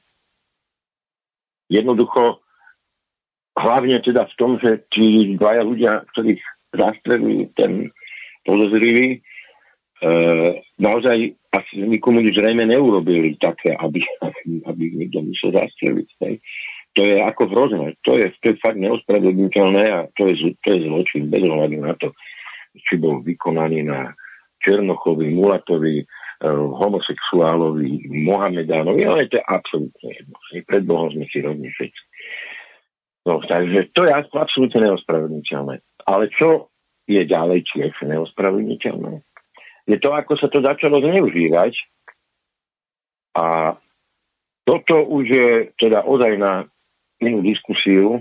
Jednoducho, hlavne teda v tom, že tí dvaja ľudia, ktorých zastrelili ten podozrivý, e, naozaj asi nikomu nič zrejme neurobili také, aby, aby, aby niekto musel zastreliť. Hej. To je ako hrozné. To je, to je fakt neospravedlniteľné a to je, to je zločin bez ohľadu na to, či bol vykonaný na Černochovi, Mulatovi, e, homosexuálovi, Mohamedánovi, ale to je absolútne jedno. Pred Bohom sme si rovní všetci. No, takže to je absolútne neospravedlniteľné. Ale čo je ďalej tiež neospravedlniteľné? Je to, ako sa to začalo zneužívať a toto už je teda ozaj na inú diskusiu,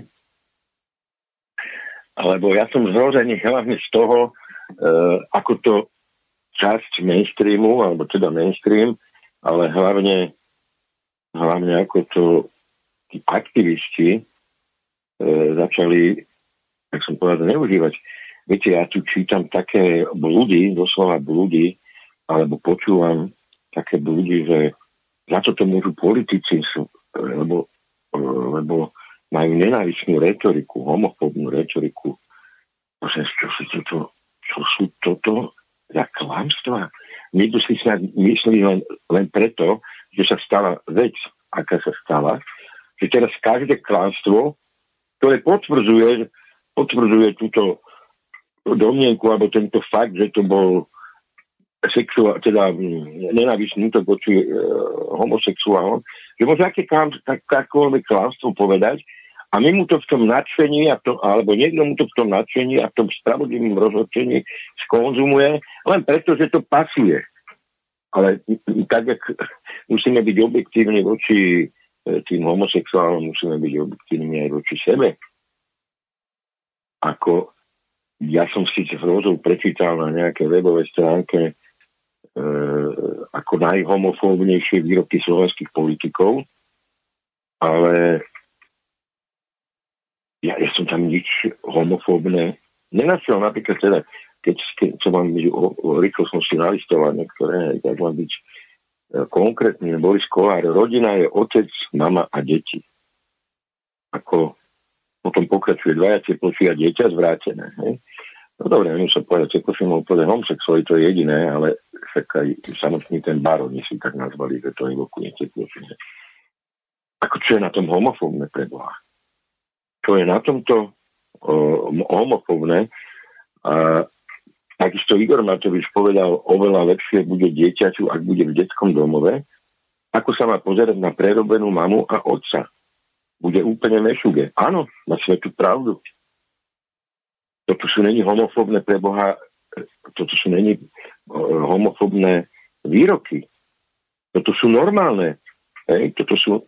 alebo ja som zhrozený hlavne z toho, e, ako to časť mainstreamu, alebo teda mainstream, ale hlavne, hlavne ako to tí aktivisti e, začali, tak som povedal, neužívať. Viete, ja tu čítam také blúdy, doslova blúdy, alebo počúvam také blúdy, že za to môžu politici, lebo, e, lebo majú nenávisnú retoriku, homofóbnu retoriku. Čo sú toto, čo sú toto za klamstva. Niekto si sa myslí len, len preto, že sa stala vec, aká sa stala, že teraz každé klamstvo, ktoré potvrdzuje, potvrdzuje túto domnienku alebo tento fakt, že to bol sexuál, teda nenávisný útok voči e, homosexuálom, že môže aké akékoľvek klamstvo povedať a my mu to v tom nadšení, a to, alebo niekto mu to v tom nadšení a v tom spravodlivým rozhodčení skonzumuje, len preto, že to pasuje. Ale tak, jak musíme byť objektívni voči e, tým homosexuálom, musíme byť objektívni aj voči sebe. Ako ja som si hrozou prečítal na nejaké webové stránke e, ako najhomofóbnejšie výroky slovenských politikov, ale ja, ja som tam nič homofóbne nenašiel. Napríklad teda, keď, keď som mám o, o, rýchlo som si nalistoval niektoré, tak mám byť e, konkrétny, Boris Kolár, rodina je otec, mama a deti. Ako potom pokračuje dvaja teploči a dieťa zvrátené. Hej? No dobre, nemusím povedať, že som úplne homosexuáli, to je jediné, ale však aj samotný ten baroni si tak nazvali, že to evokuje tepločine. Ako čo je na tom homofóbne pre Boha? Čo je na tomto uh, homofóbne? A takisto Igor Matovič povedal, oveľa lepšie bude dieťaťu, ak bude v detskom domove, ako sa má pozerať na prerobenú mamu a otca bude úplne mešuge. Áno, má svetu pravdu. Toto sú není homofóbne pre Boha, toto sú není homofóbne výroky. Toto sú normálne. Hej, toto sú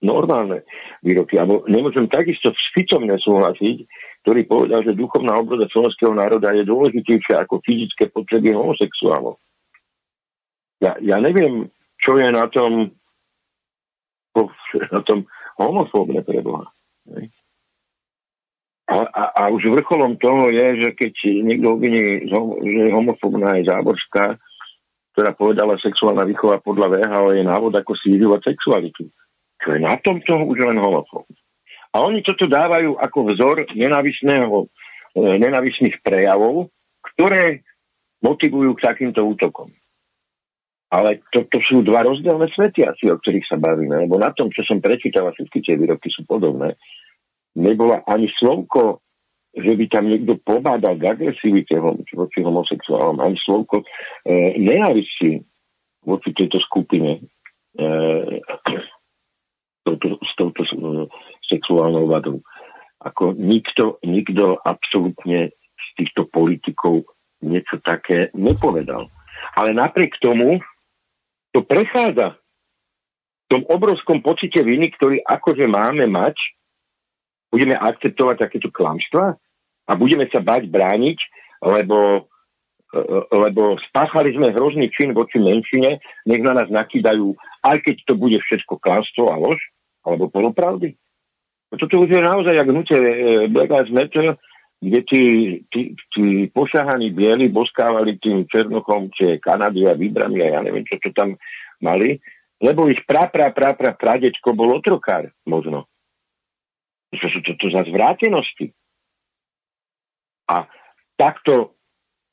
normálne výroky. Abo nemôžem takisto s Ficom nesúhlasiť, ktorý povedal, že duchovná obroda slovenského národa je dôležitejšia ako fyzické potreby homosexuálov. Ja, ja neviem, čo je na tom, na tom homofóbne pre Boha. A, a, a už vrcholom toho je, že keď niekto obviní, že je homofóbna aj záborská, ktorá povedala sexuálna výchova podľa VHO je návod, ako si vyžívať sexualitu. Čo je na tom toho už len homofób. A oni toto dávajú ako vzor nenávisného, e, nenávisných prejavov, ktoré motivujú k takýmto útokom. Ale to, to sú dva rozdielne svety asi, o ktorých sa bavíme. Lebo na tom, čo som prečítal, všetky tie výroky sú podobné, nebola ani slovko, že by tam niekto pobádal k agresivite voči homosexuálom, ani slovko e, nenávisti voči tejto skupine e, s touto, s touto sexuálnou vadou. Ako nikto, nikto absolútne z týchto politikov niečo také nepovedal. Ale napriek tomu to prechádza v tom obrovskom pocite viny, ktorý akože máme mať, budeme akceptovať takéto klamstva a budeme sa bať brániť, lebo, e, lebo spáchali sme hrozný čin voči menšine, nech na nás nakýdajú, aj keď to bude všetko klamstvo a lož, alebo polopravdy. Toto už je naozaj, jak hnutie e, Black Lives Matter, kde tí, tí, tí pošahaní bieli boskávali tým černochom, či Kanady a výbrami a ja neviem, čo to tam mali, lebo ich pra, pra, pra, pra, pradečko bol otrokár, možno. To sú to, to za zvrátenosti. A takto,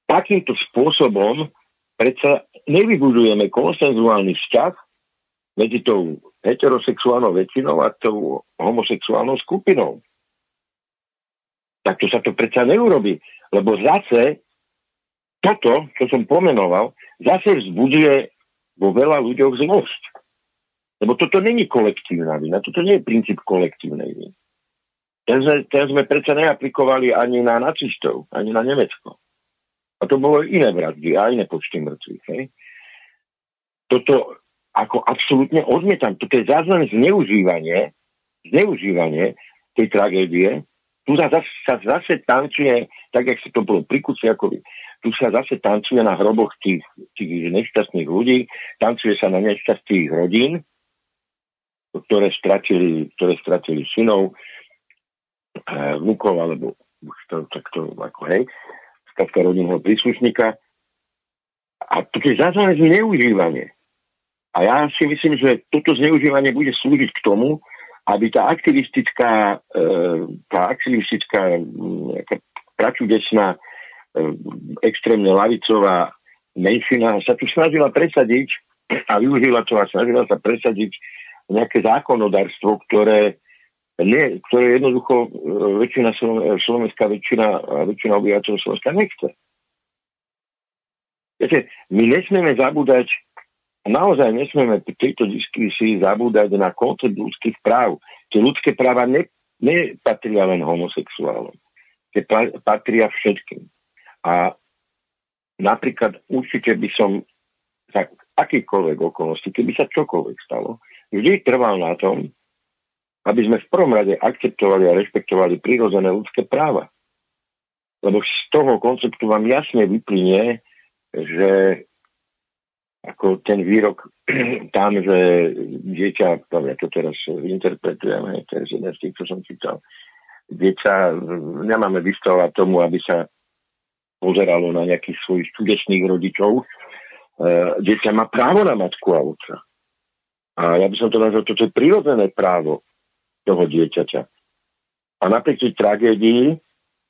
takýmto spôsobom predsa nevybudujeme konsenzuálny vzťah medzi tou heterosexuálnou väčšinou a tou homosexuálnou skupinou tak to sa to predsa neurobi. Lebo zase toto, čo som pomenoval, zase vzbudzuje vo veľa ľuďoch zlosť. Lebo toto není kolektívna vina, toto nie je princíp kolektívnej viny. Ten sme, ten sme predsa neaplikovali ani na nacistov, ani na Nemecko. A to bolo iné vraždy a iné počty mŕtvych. Toto ako absolútne odmietam. Toto je záznam zneužívanie, zneužívanie tej tragédie tu sa zase, sa zase tancuje, tak jak si to bolo pri Kuciakovi, tu sa zase tancuje na hroboch tých, tých nešťastných ľudí, tancuje sa na nešťastných rodín, ktoré stratili, ktoré stratili synov, e, vnúkov, alebo už to, takto ako hej, rodinného príslušníka. A to je zase zneužívanie. A ja si myslím, že toto zneužívanie bude slúžiť k tomu, aby tá aktivistická, e, tá aktivistická pračudečná e, extrémne lavicová menšina sa tu snažila presadiť a využila to a snažila sa presadiť nejaké zákonodárstvo, ktoré, nie, ktoré jednoducho e, väčšina slovenská väčšina, väčšina obyvateľov Slovenska nechce. Viete, my nesmieme zabúdať naozaj nesmieme pri tejto diskusii zabúdať na koncept ľudských práv. Tie ľudské práva ne, nepatria len homosexuálom. Tie patria všetkým. A napríklad určite by som za akýkoľvek okolnosti, keby sa čokoľvek stalo, vždy trval na tom, aby sme v prvom rade akceptovali a rešpektovali prírodzené ľudské práva. lebo z toho konceptu vám jasne vyplynie, že ako ten výrok tam, že dieťa, ja to teraz interpretujem, to je z tých, čo som čítal, dieťa nemáme vystavovať tomu, aby sa pozeralo na nejakých svojich čudesných rodičov. E, dieťa má právo na matku a otca. A ja by som to nazval, toto je prirodzené právo toho dieťaťa. A napriek tej tragédii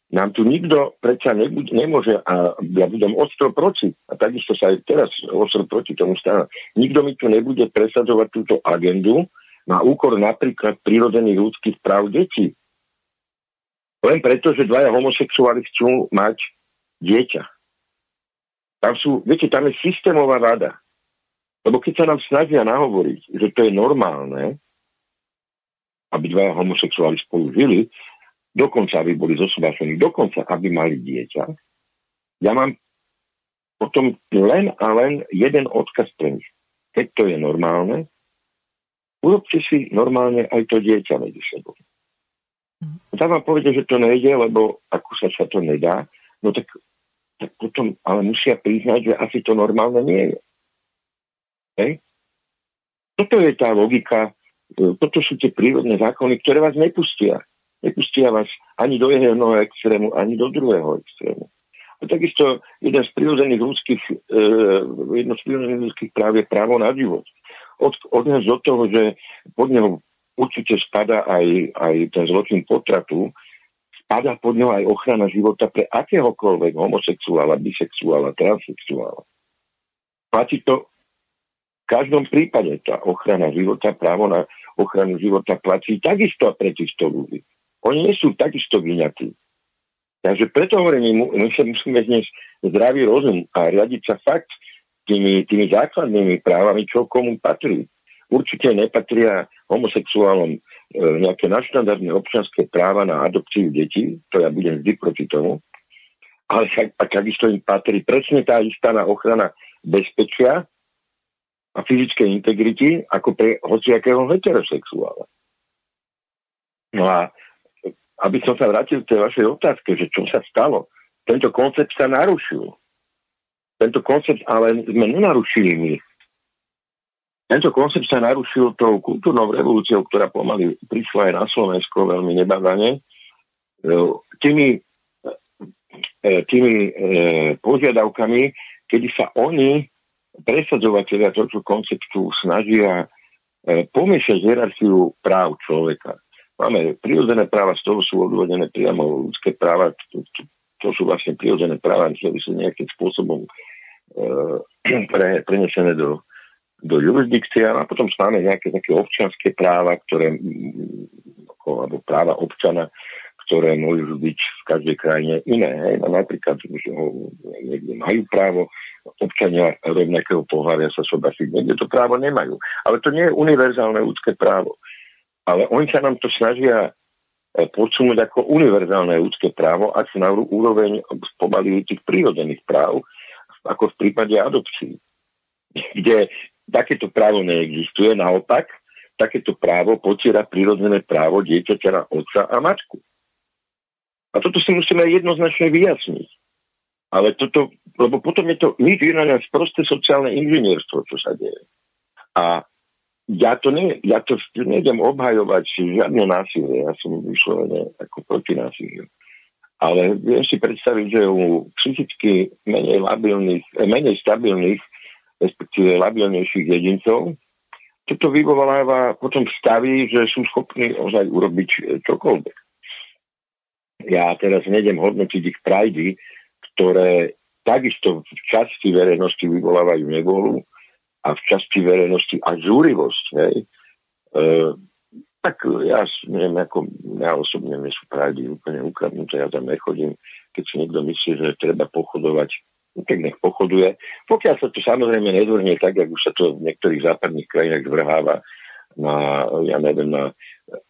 nám tu nikto predsa nebude, nemôže, a ja budem ostro proti, a takisto sa aj teraz ostro proti tomu stáva, nikto mi tu nebude presadzovať túto agendu na úkor napríklad prírodzených ľudských práv detí. Len preto, že dvaja homosexuáli chcú mať dieťa. Tam sú, viete, tam je systémová vada. Lebo keď sa nám snažia nahovoriť, že to je normálne, aby dvaja homosexuáli spolu žili, dokonca aby boli zosobášení, dokonca aby mali dieťa, ja mám potom len a len jeden odkaz pre nich. Keď to je normálne, urobte si normálne aj to dieťa medzi sebou. Tak vám povedia, že to nejde, lebo ako sa sa to nedá, no tak, tak potom ale musia priznať, že asi to normálne nie je. Hej? Toto je tá logika, e, toto sú tie prírodné zákony, ktoré vás nepustia. Nepustia vás ani do jedného extrému, ani do druhého extrému. A takisto jeden z prírodzených ľudských, e, jedno z prírodzených ľudských práv je právo na život. Od, od do toho, že pod neho určite spada aj, aj ten zločin potratu, spada pod neho aj ochrana života pre akéhokoľvek homosexuála, bisexuála, transsexuála. Platí to v každom prípade tá ochrana života, právo na ochranu života platí takisto pre týchto ľudí. Oni nie sú takisto vyňatí. Takže preto hovorím, my sa musíme dnes zdravý rozum a riadiť sa fakt tými, tými základnými právami, čo komu patrí. Určite nepatria homosexuálom e, nejaké naštandardné občianské práva na adopciu detí, to ja budem vždy proti tomu, ale takisto im patrí presne tá istá na ochrana bezpečia a fyzickej integrity ako pre hociakého heterosexuála. No a aby som sa vrátil k tej vašej otázke, že čo sa stalo. Tento koncept sa narušil. Tento koncept ale sme nenarušili my. Tento koncept sa narušil tou kultúrnou revolúciou, ktorá pomaly prišla aj na Slovensko veľmi nebadane. E, tými, e, tými e, požiadavkami, kedy sa oni, presadzovateľia tohto konceptu, snažia pomiešať hierarchiu práv človeka. Máme prirodzené práva, z toho sú odvodené priamo ľudské práva, to, to, to sú vlastne prirodzené práva, ktoré sú nejakým spôsobom e, pre, prenesené do, do jurisdikcie a potom máme nejaké také občianské práva, ktoré, ako, alebo práva občana, ktoré môžu byť v každej krajine iné. Hej. No, napríklad, že niekde majú právo občania rovnakého pohľavia sa sobašiť, niekde to právo nemajú. Ale to nie je univerzálne ľudské právo. Ale oni sa nám to snažia e, podsunúť ako univerzálne ľudské právo až na úroveň pomaly tých prírodzených práv, ako v prípade adopcií, kde takéto právo neexistuje, naopak, takéto právo potiera prírodzené právo dieťaťa na otca a matku. A toto si musíme jednoznačne vyjasniť. Ale toto, lebo potom je to nič iné než sociálne inžinierstvo, čo sa deje. A ja to, ne, ja to nejdem obhajovať žiadne násilie, ja som vyslovene ako proti násiliu. Ale viem si predstaviť, že u psychicky menej labilných, eh, menej stabilných, respektíve labilnejších jedincov, toto vyvoláva potom stavy, že sú schopní ozaj urobiť eh, čokoľvek. Ja teraz nejdem hodnotiť ich prajdy, ktoré takisto v časti verejnosti vyvolávajú nevolu, a v časti verejnosti a zúrivosť, hej, e, tak ja neviem, ako ja osobne nie sú pravdy úplne ukradnuté, ja tam nechodím. Keď si niekto myslí, že treba pochodovať, no tak nech pochoduje. Pokiaľ sa to samozrejme nezvrhne tak, ako sa to v niektorých západných krajinách zvrháva na, ja neviem, na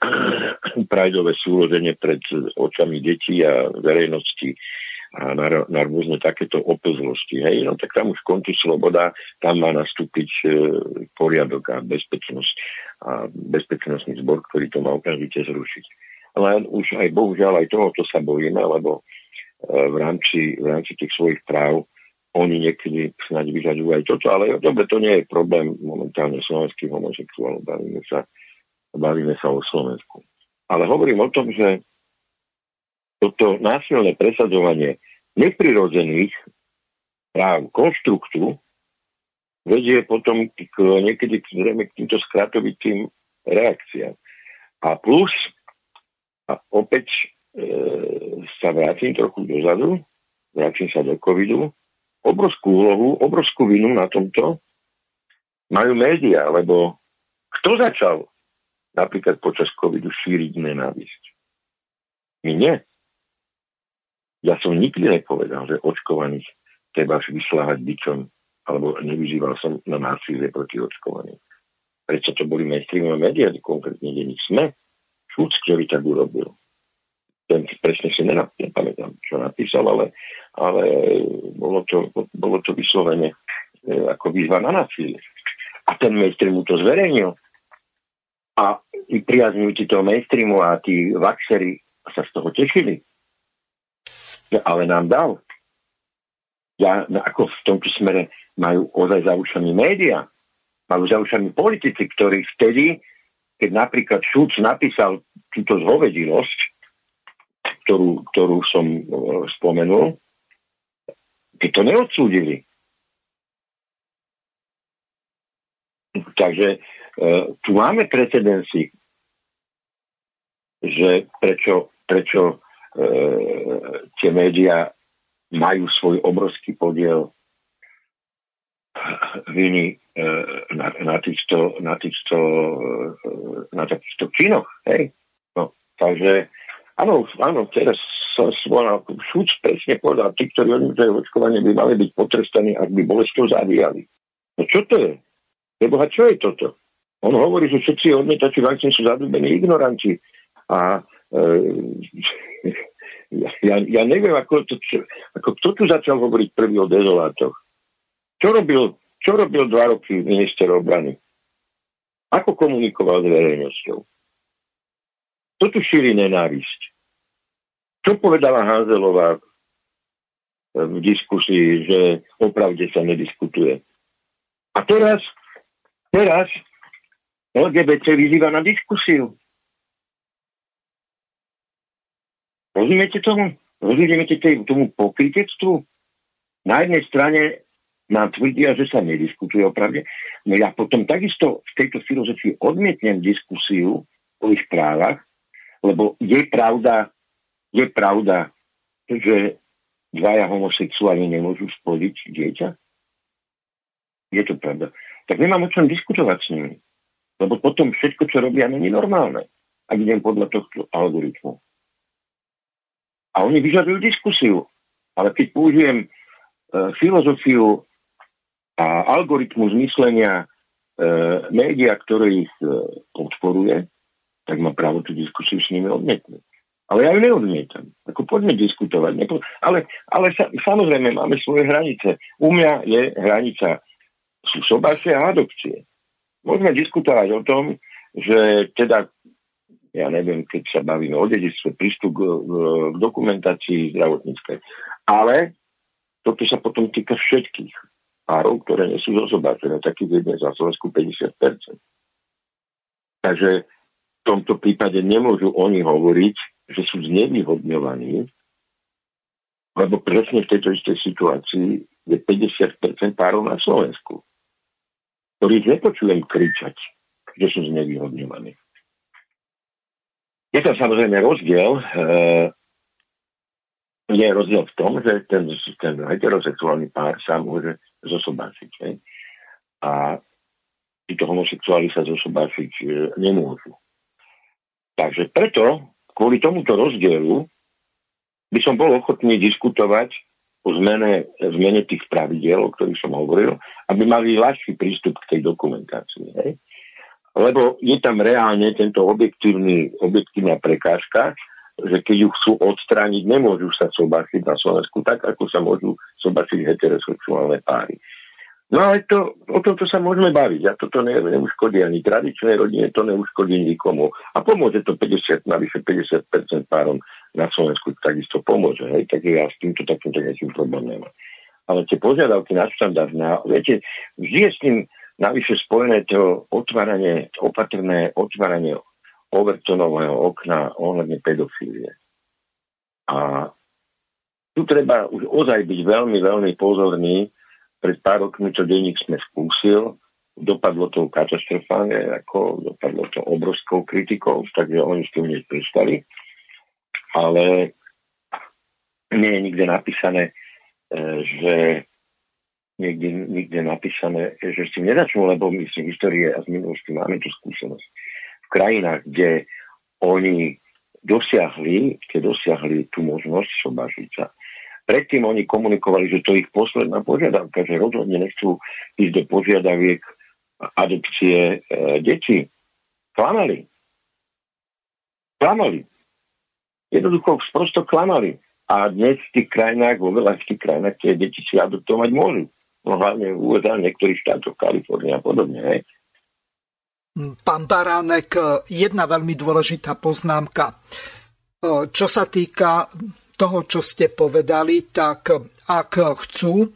prajdové súloženie pred očami detí a verejnosti a na, na rôzne takéto opezlosti. Hej, no tak tam už končí sloboda, tam má nastúpiť e, poriadok a bezpečnosť a bezpečnostný zbor, ktorý to má okamžite zrušiť. Len už aj bohužiaľ aj tohoto sa bojíme, lebo v rámci, v rámci tých svojich práv oni niekedy snáď vyžadujú aj toto, ale dobre, to nie je problém momentálne slovenských homosexuálov, bavíme sa, bavíme sa o Slovensku. Ale hovorím o tom, že toto násilné presadzovanie neprirodzených práv konštruktu vedie potom k, niekedy zrejme k týmto skratovitým reakciám. A plus, a opäť e, sa vrátim trochu dozadu, vrátim sa do covidu, obrovskú úlohu, obrovskú vinu na tomto majú médiá, lebo kto začal napríklad počas covidu šíriť nenávisť? My nie. Ja som nikdy nepovedal, že očkovaných treba vyšľahať byčom, alebo nevyzýval som na násilie proti očkovaným. Prečo to boli mainstreamové médiá, konkrétne denník SME, Šúc, ktorý tak urobil. Ten presne si nepamätám, čo napísal, ale, ale bolo, to, bolo to vyslovene e, ako výzva na násilie. A ten mainstream mu to zverejnil. A tí priaznivci toho mainstreamu a tí vaxery sa z toho tešili. Ale nám dal. Ja, no ako v tomto smere majú ozaj zaučení médiá, majú zaučení politici, ktorí vtedy, keď napríklad Šúc napísal túto zhovedilosť, ktorú, ktorú som e, spomenul, tí to neodsúdili. Takže e, tu máme precedensy, že prečo, prečo tie médiá majú svoj obrovský podiel viny e, na, na, týchto, na, týchto, e, na takýchto činoch. Hej? No, takže áno, áno, teraz sa svola, súd presne povedal, tí, ktorí odmietajú očkovanie, by mali byť potrestaní, ak by bolestou zabíjali. No čo to je? Leboha, čo je toto? On hovorí, že všetci odmietači vakcín sú zadúbení ignoranti. A e, ja, ja neviem, ako, to, čo, ako kto tu začal hovoriť prvý o dezolátoch. Čo robil, čo robil dva roky minister obrany? Ako komunikoval s verejnosťou? Kto tu šíri nenávisť? Čo povedala Hanzelová v diskusii, že o pravde sa nediskutuje? A teraz, teraz LGBT vyzýva na diskusiu. Rozumiete tomu? Rozumiete tomu pokrytectvu? Na jednej strane nám tvrdia, že sa nediskutuje o pravde. No ja potom takisto v tejto filozofii odmietnem diskusiu o ich právach, lebo je pravda, je pravda, že dvaja homosexuáli nemôžu splodiť dieťa? Je to pravda. Tak nemám o čom diskutovať s nimi. Lebo potom všetko, čo robia, není normálne. Ak idem podľa tohto algoritmu. A oni vyžadujú diskusiu. Ale keď použijem e, filozofiu a algoritmus myslenia e, média, ktoré ich e, podporuje, tak má právo tú diskusiu s nimi odmietnúť. Ale ja ju neodmietam. Ako poďme diskutovať. Nepo... Ale, ale sa, samozrejme máme svoje hranice. U mňa je hranica sú sobáše a adopcie. Môžeme diskutovať o tom, že teda, ja neviem, keď sa bavíme o dedictve, prístup k, k dokumentácii zdravotníckej. Ale toto sa potom týka všetkých párov, ktoré nie sú zosobáčené. Takých je na Slovensku 50%. Takže v tomto prípade nemôžu oni hovoriť, že sú znevýhodňovaní, lebo presne v tejto istej situácii je 50% párov na Slovensku, ktorých nepočujem kričať, že sú znevýhodňovaní. Je tam samozrejme rozdiel e, je rozdiel v tom, že ten, ten heterosexuálny pár sa môže zosobášiť. Ne? A títo homosexuáli sa zosobášiť e, nemôžu. Takže preto, kvôli tomuto rozdielu, by som bol ochotný diskutovať o zmene, zmene tých pravidel, o ktorých som hovoril, aby mali ľahší prístup k tej dokumentácii. Hej? Lebo je tam reálne tento objektívny, objektívna prekážka, že keď ju chcú odstrániť, nemôžu sa sobášiť na Slovensku tak, ako sa môžu sobášiť heterosexuálne páry. No ale to, o tomto sa môžeme baviť. A toto ne, neuškodí ani tradičnej rodine, to neuškodí nikomu. A pomôže to 50, navyše 50% párom na Slovensku takisto pomôže. Hej? Tak ja s týmto takýmto nejakým problém nemám. Ale tie požiadavky na štandardné, viete, vždy je s tým navyše spojené to otváranie, opatrné otváranie overtonového okna ohľadne pedofílie. A tu treba už ozaj byť veľmi, veľmi pozorný. Pred pár rokmi to denník sme skúsil, dopadlo to katastrofálne, ako dopadlo to obrovskou kritikou, takže oni s tým hneď pristali. Ale nie je nikde napísané, e, že niekde, nikde napísané, že s tým nezačnú, lebo my z histórie a z minulosti máme tú skúsenosť. V krajinách, kde oni dosiahli, keď dosiahli tú možnosť sobažiť sa, predtým oni komunikovali, že to je ich posledná požiadavka, že rozhodne nechcú ísť do požiadaviek adopcie e, detí. Klamali. Klamali. Jednoducho prosto klamali. A dnes v tých krajinách, vo veľa tých krajinách, tie deti si adoptovať môžu hlavne v USA, niektorých štátoch, Kalifornia a podobne. Hej. Pán Baránek, jedna veľmi dôležitá poznámka. Čo sa týka toho, čo ste povedali, tak ak chcú,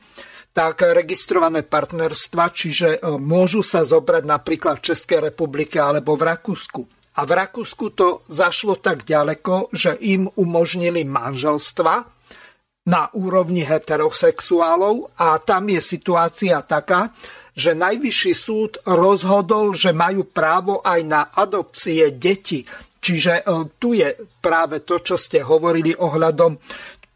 tak registrované partnerstva, čiže môžu sa zobrať napríklad v Českej republike alebo v Rakúsku. A v Rakúsku to zašlo tak ďaleko, že im umožnili manželstva, na úrovni heterosexuálov a tam je situácia taká, že najvyšší súd rozhodol, že majú právo aj na adopcie detí. Čiže e, tu je práve to, čo ste hovorili ohľadom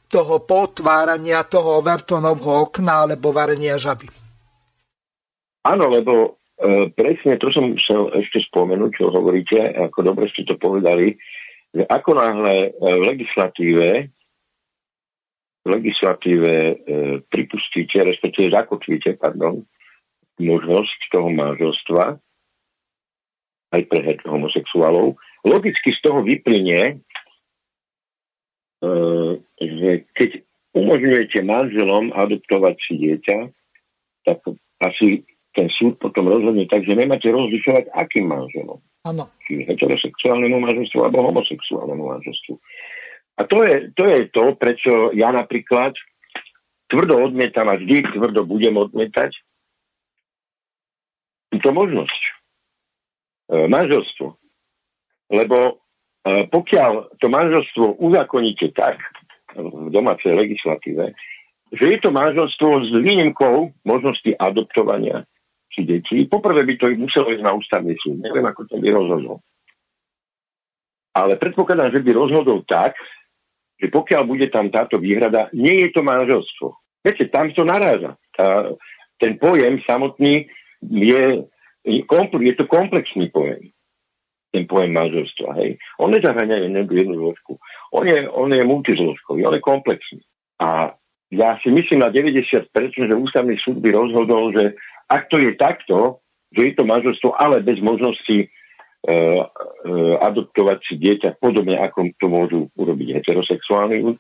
toho potvárania toho Overtonovho okna alebo varenia žaby. Áno, lebo e, presne to som chcel ešte spomenúť, čo hovoríte, ako dobre ste to povedali, že ako náhle e, v legislatíve v legislatíve e, pripustíte, respektíve zakotvíte, pardon, možnosť toho manželstva aj pre homosexuálov. Logicky z toho vyplynie, e, že keď umožňujete manželom adoptovať si dieťa, tak asi ten súd potom rozhodne tak, že nemáte rozlišovať akým manželom. Áno. Či heterosexuálnemu manželstvu alebo homosexuálnemu manželstvu. A to je, to je to, prečo ja napríklad tvrdo odmietam a vždy tvrdo budem odmietať túto možnosť. E, manželstvo. Lebo e, pokiaľ to manželstvo uzakoníte tak v domácej legislatíve, že je to manželstvo s výnimkou možnosti adoptovania či detí, poprvé by to muselo ísť na ústavný súd. Neviem, ako to by rozhodol. Ale predpokladám, že by rozhodol tak, že pokiaľ bude tam táto výhrada, nie je to manželstvo. Viete, tam to naráža. Tá, ten pojem samotný je, je to komplexný pojem. Ten pojem manželstva. Hej. On nezahrania jednu, jednu zložku. On je, on je multizložkový, on je komplexný. A ja si myslím na 90%, že ústavný súd by rozhodol, že ak to je takto, že je to manželstvo, ale bez možnosti adoptovať si dieťa podobne, ako to môžu urobiť heterosexuálni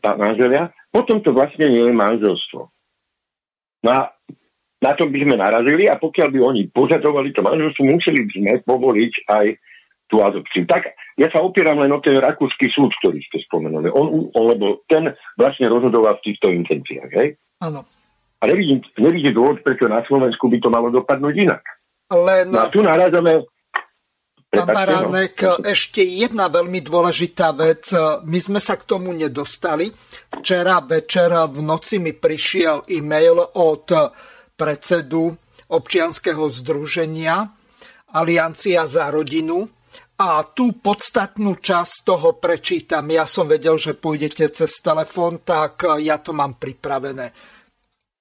manželia, potom to vlastne nie je manželstvo. No a na to by sme narazili a pokiaľ by oni požadovali to manželstvo, museli by sme povoliť aj tú adopciu. Tak ja sa opieram len o ten rakúsky súd, ktorý ste spomenuli. On, on, lebo ten vlastne rozhodoval v týchto intenciách. Hej? Áno. A nevidím, nevidím dôvod, prečo na Slovensku by to malo dopadnúť inak. Len... No a tu narážame Pán Baránek, ešte jedna veľmi dôležitá vec. My sme sa k tomu nedostali. Včera večer v noci mi prišiel e-mail od predsedu občianského združenia Aliancia za rodinu a tú podstatnú časť toho prečítam. Ja som vedel, že pôjdete cez telefón, tak ja to mám pripravené.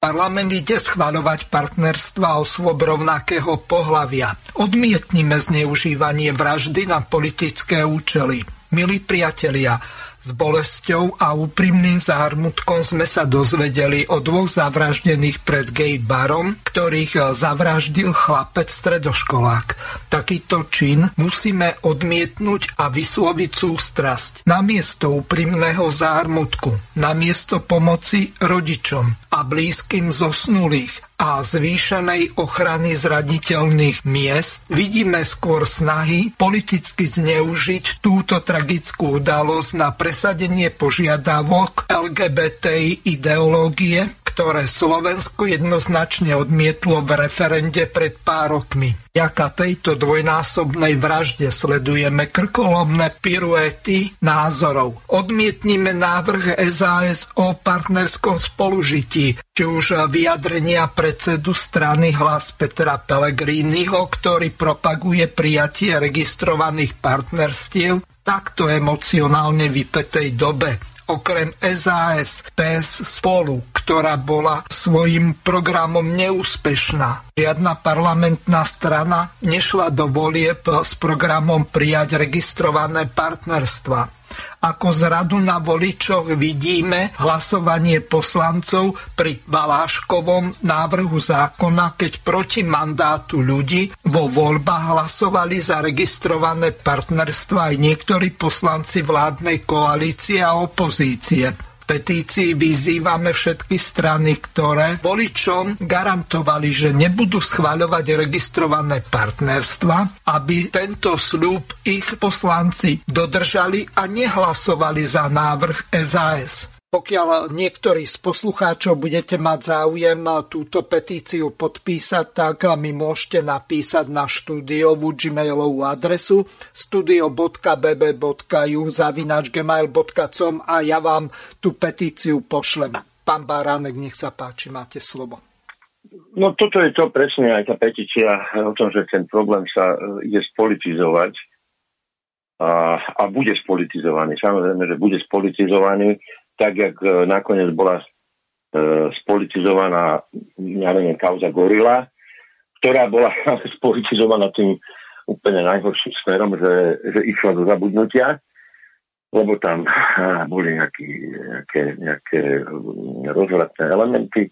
Parlament ide schváľovať partnerstva osôb rovnakého pohlavia. Odmietnime zneužívanie vraždy na politické účely. Milí priatelia, s bolesťou a úprimným zármutkom sme sa dozvedeli o dvoch zavraždených pred gay barom, ktorých zavraždil chlapec stredoškolák. Takýto čin musíme odmietnúť a vysloviť sústrasť. Namiesto úprimného zármutku, namiesto pomoci rodičom a blízkym zosnulých a zvýšenej ochrany zraditeľných miest vidíme skôr snahy politicky zneužiť túto tragickú udalosť na presadenie požiadavok LGBTI ideológie, ktoré Slovensko jednoznačne odmietlo v referende pred pár rokmi. Vďaka tejto dvojnásobnej vražde sledujeme krkolomné piruety názorov. Odmietnime návrh SAS o partnerskom spolužití, či už vyjadrenia predsedu strany hlas Petra Pellegriniho, ktorý propaguje prijatie registrovaných partnerstiev takto emocionálne vypetej dobe okrem SAS, PS spolu, ktorá bola svojim programom neúspešná. Žiadna parlamentná strana nešla do volieb s programom prijať registrované partnerstva. Ako zradu na voličoch vidíme hlasovanie poslancov pri Baláškovom návrhu zákona, keď proti mandátu ľudí vo voľbách hlasovali za registrované partnerstva aj niektorí poslanci vládnej koalície a opozície petícii vyzývame všetky strany, ktoré voličom garantovali, že nebudú schváľovať registrované partnerstva, aby tento sľub ich poslanci dodržali a nehlasovali za návrh SAS. Pokiaľ niektorí z poslucháčov budete mať záujem túto petíciu podpísať, tak mi môžete napísať na štúdiovú gmailovú adresu studio.bb.ju zavinačgmail.com a ja vám tú petíciu pošlem. Pán Baránek, nech sa páči, máte slovo. No toto je to presne aj tá petícia o tom, že ten problém sa e, ide spolitizovať a, a bude spolitizovaný. Samozrejme, že bude spolitizovaný tak jak e, nakoniec bola e, spolitizovaná, ja neviem, kauza Gorila, ktorá bola spolitizovaná tým úplne najhorším smerom, že, že išla do zabudnutia, lebo tam boli nejaký, nejaké, nejaké rozvratné elementy,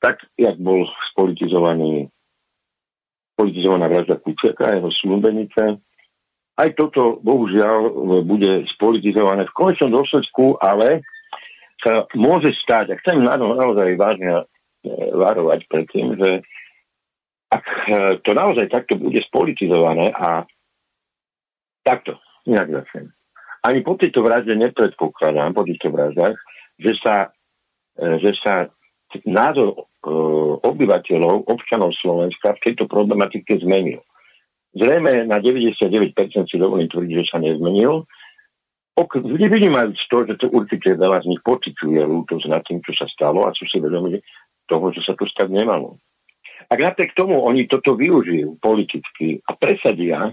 tak jak bol spolitizovaný politizovaná vražda Kučeka a jeho slúbenice. Aj toto, bohužiaľ, bude spolitizované v konečnom dôsledku, ale sa môže stať, a chcem naozaj vážne e, varovať pred tým, že ak e, to naozaj takto bude spolitizované a takto, inak začnem. Ani po tejto vražde nepredpokladám, po týchto vraždách, že sa, e, že sa názor obyvateľov, občanov Slovenska v tejto problematike zmenil. Zrejme na 99% si dovolím tvrdiť, že sa nezmenil, Ok, vynímajúc to, že to určite veľa z nich pociťuje lútosť nad tým, čo sa stalo a sú si vedomi toho, že sa to stať nemalo. Ak napriek tomu oni toto využijú politicky a presadia e,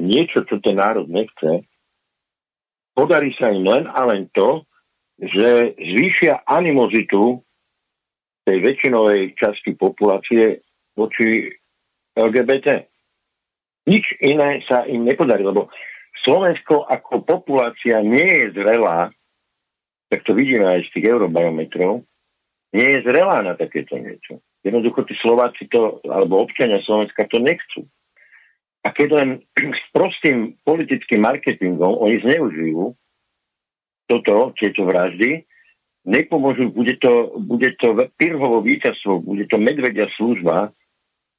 niečo, čo ten národ nechce, podarí sa im len a len to, že zvýšia animozitu tej väčšinovej časti populácie voči LGBT. Nič iné sa im nepodarí, lebo Slovensko ako populácia nie je zrelá, tak to vidíme aj z tých eurobarometrov, nie je zrelá na takéto niečo. Jednoducho tí Slováci to, alebo občania Slovenska to nechcú. A keď len s prostým politickým marketingom oni zneužijú toto, tieto vraždy, nepomôžu, bude to, bude to Pirhovo víťazstvo, bude to medvedia služba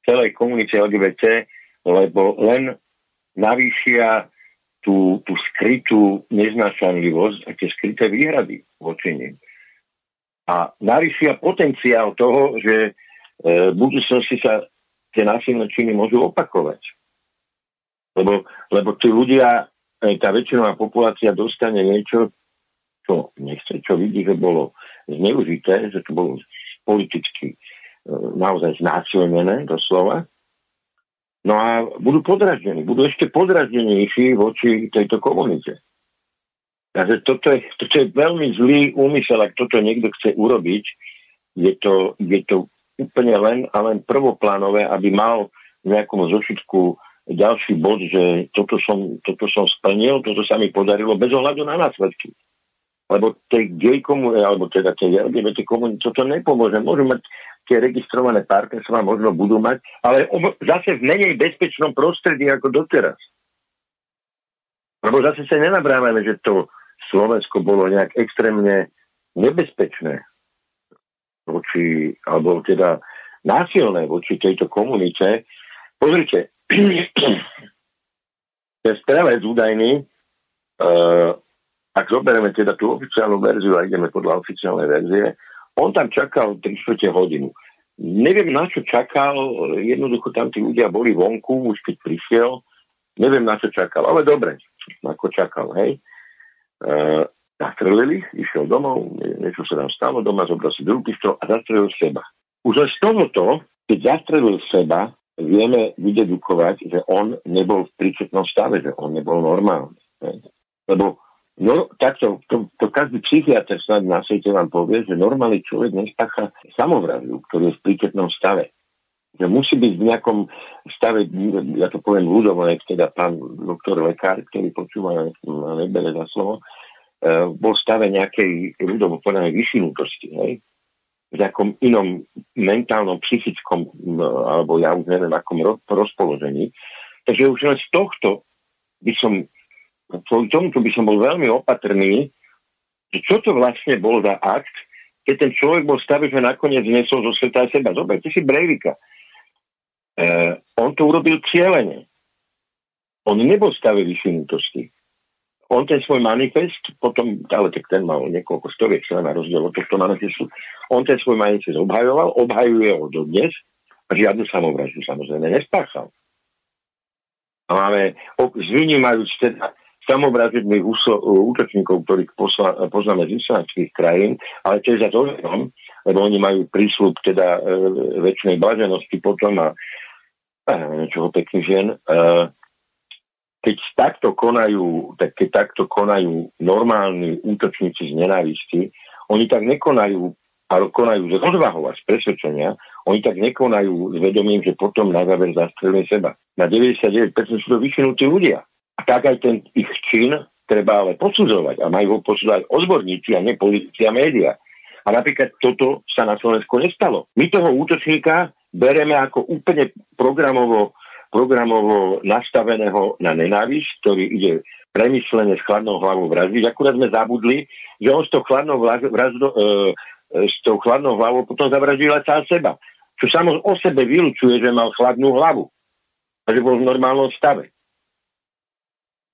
celej komunite LGBT, lebo len navýšia tú, tú skrytú neznášanlivosť a tie skryté výhrady voči nim. A navyšia potenciál toho, že e, v budúcnosti sa tie násilné činy môžu opakovať. Lebo, lebo tí ľudia, e, tá väčšinová populácia dostane niečo, čo nechce, čo vidí, že bolo zneužité, že to bolo politicky e, naozaj znásilnené doslova No a budú podraždení, budú ešte podraždenejší voči tejto komunite. Takže toto je, toto je veľmi zlý úmysel, ak toto niekto chce urobiť. Je to, je to úplne len a len prvoplánové, aby mal v nejakom zošitku ďalší bod, že toto som, toto som splnil, toto sa mi podarilo bez ohľadu na následky. Lebo tej gay komunite, alebo teda tej LGBT komunite toto nepomôže. Môžu mať tie registrované partnerstva možno budú mať, ale zase v menej bezpečnom prostredí ako doteraz. Lebo zase sa nenabrávame, že to Slovensko bolo nejak extrémne nebezpečné voči, alebo teda násilné voči tejto komunite. Pozrite, ten strelec údajný, uh, ak zoberieme teda tú oficiálnu verziu a ideme podľa oficiálnej verzie, on tam čakal 3 hodinu. Neviem, na čo čakal, jednoducho tam tí ľudia boli vonku, už keď prišiel, neviem, na čo čakal, ale dobre, ako čakal, hej. Uh, zastrelili, išiel domov, niečo sa tam stalo doma, zobral si druhý pištol a zastrelil seba. Už len z tohoto, keď zastrelil seba, vieme vydedukovať, že on nebol v príčetnom stave, že on nebol normálny. Hej. Lebo No, takto, to, to každý psychiatr snad na svete vám povie, že normálny človek nespácha samovraždu, ktorý je v príčetnom stave. Že musí byť v nejakom stave, ja to poviem ľudovo, nech teda pán doktor lekár, ktorý počúva a nebere za slovo, uh, bol v stave nejakej ľudovo povedanej vyšinutosti, hej? v nejakom inom mentálnom, psychickom, alebo ja už neviem, akom rozpoložení. Takže už len z tohto by som kvôli tomuto by som bol veľmi opatrný, že čo to vlastne bol za akt, keď ten človek bol v stave, že nakoniec nesol zo sveta seba. Zoberte si Breivika. E, on to urobil cieľene. On nebol v stave vyšinutosti. On ten svoj manifest, potom, ale tak ten mal niekoľko stoviek sa na rozdiel od tohto manifestu, on ten svoj manifest obhajoval, obhajuje ho dodnes a žiadnu samovraždu samozrejme nespáchal. A máme, zvýnimajúc teda samovražedných útočníkov, ktorých poznáme z islamských krajín, ale tiež za to lebo oni majú prísľub teda e, väčšinej blaženosti potom a niečoho pekných žien. E, keď takto konajú, tak keď takto konajú normálni útočníci z nenávisti, oni tak nekonajú, ale konajú z rozvahov a z presvedčenia, oni tak nekonajú s vedomím, že potom na záver zastrelili seba. Na 99% sú to vyšinutí ľudia tak aj ten ich čin treba ale posudzovať a majú ho posudzovať odborníci a nie policia a média. A napríklad toto sa na Slovensku nestalo. My toho útočníka bereme ako úplne programovo, programovo nastaveného na nenávisť, ktorý ide premyslene s chladnou hlavou vraždiť. Akurát sme zabudli, že on s tou chladnou, vraždo, e, e, s tou chladnou hlavou potom zavraždil aj sám seba. Čo samo o sebe vylučuje, že mal chladnú hlavu. A že bol v normálnom stave.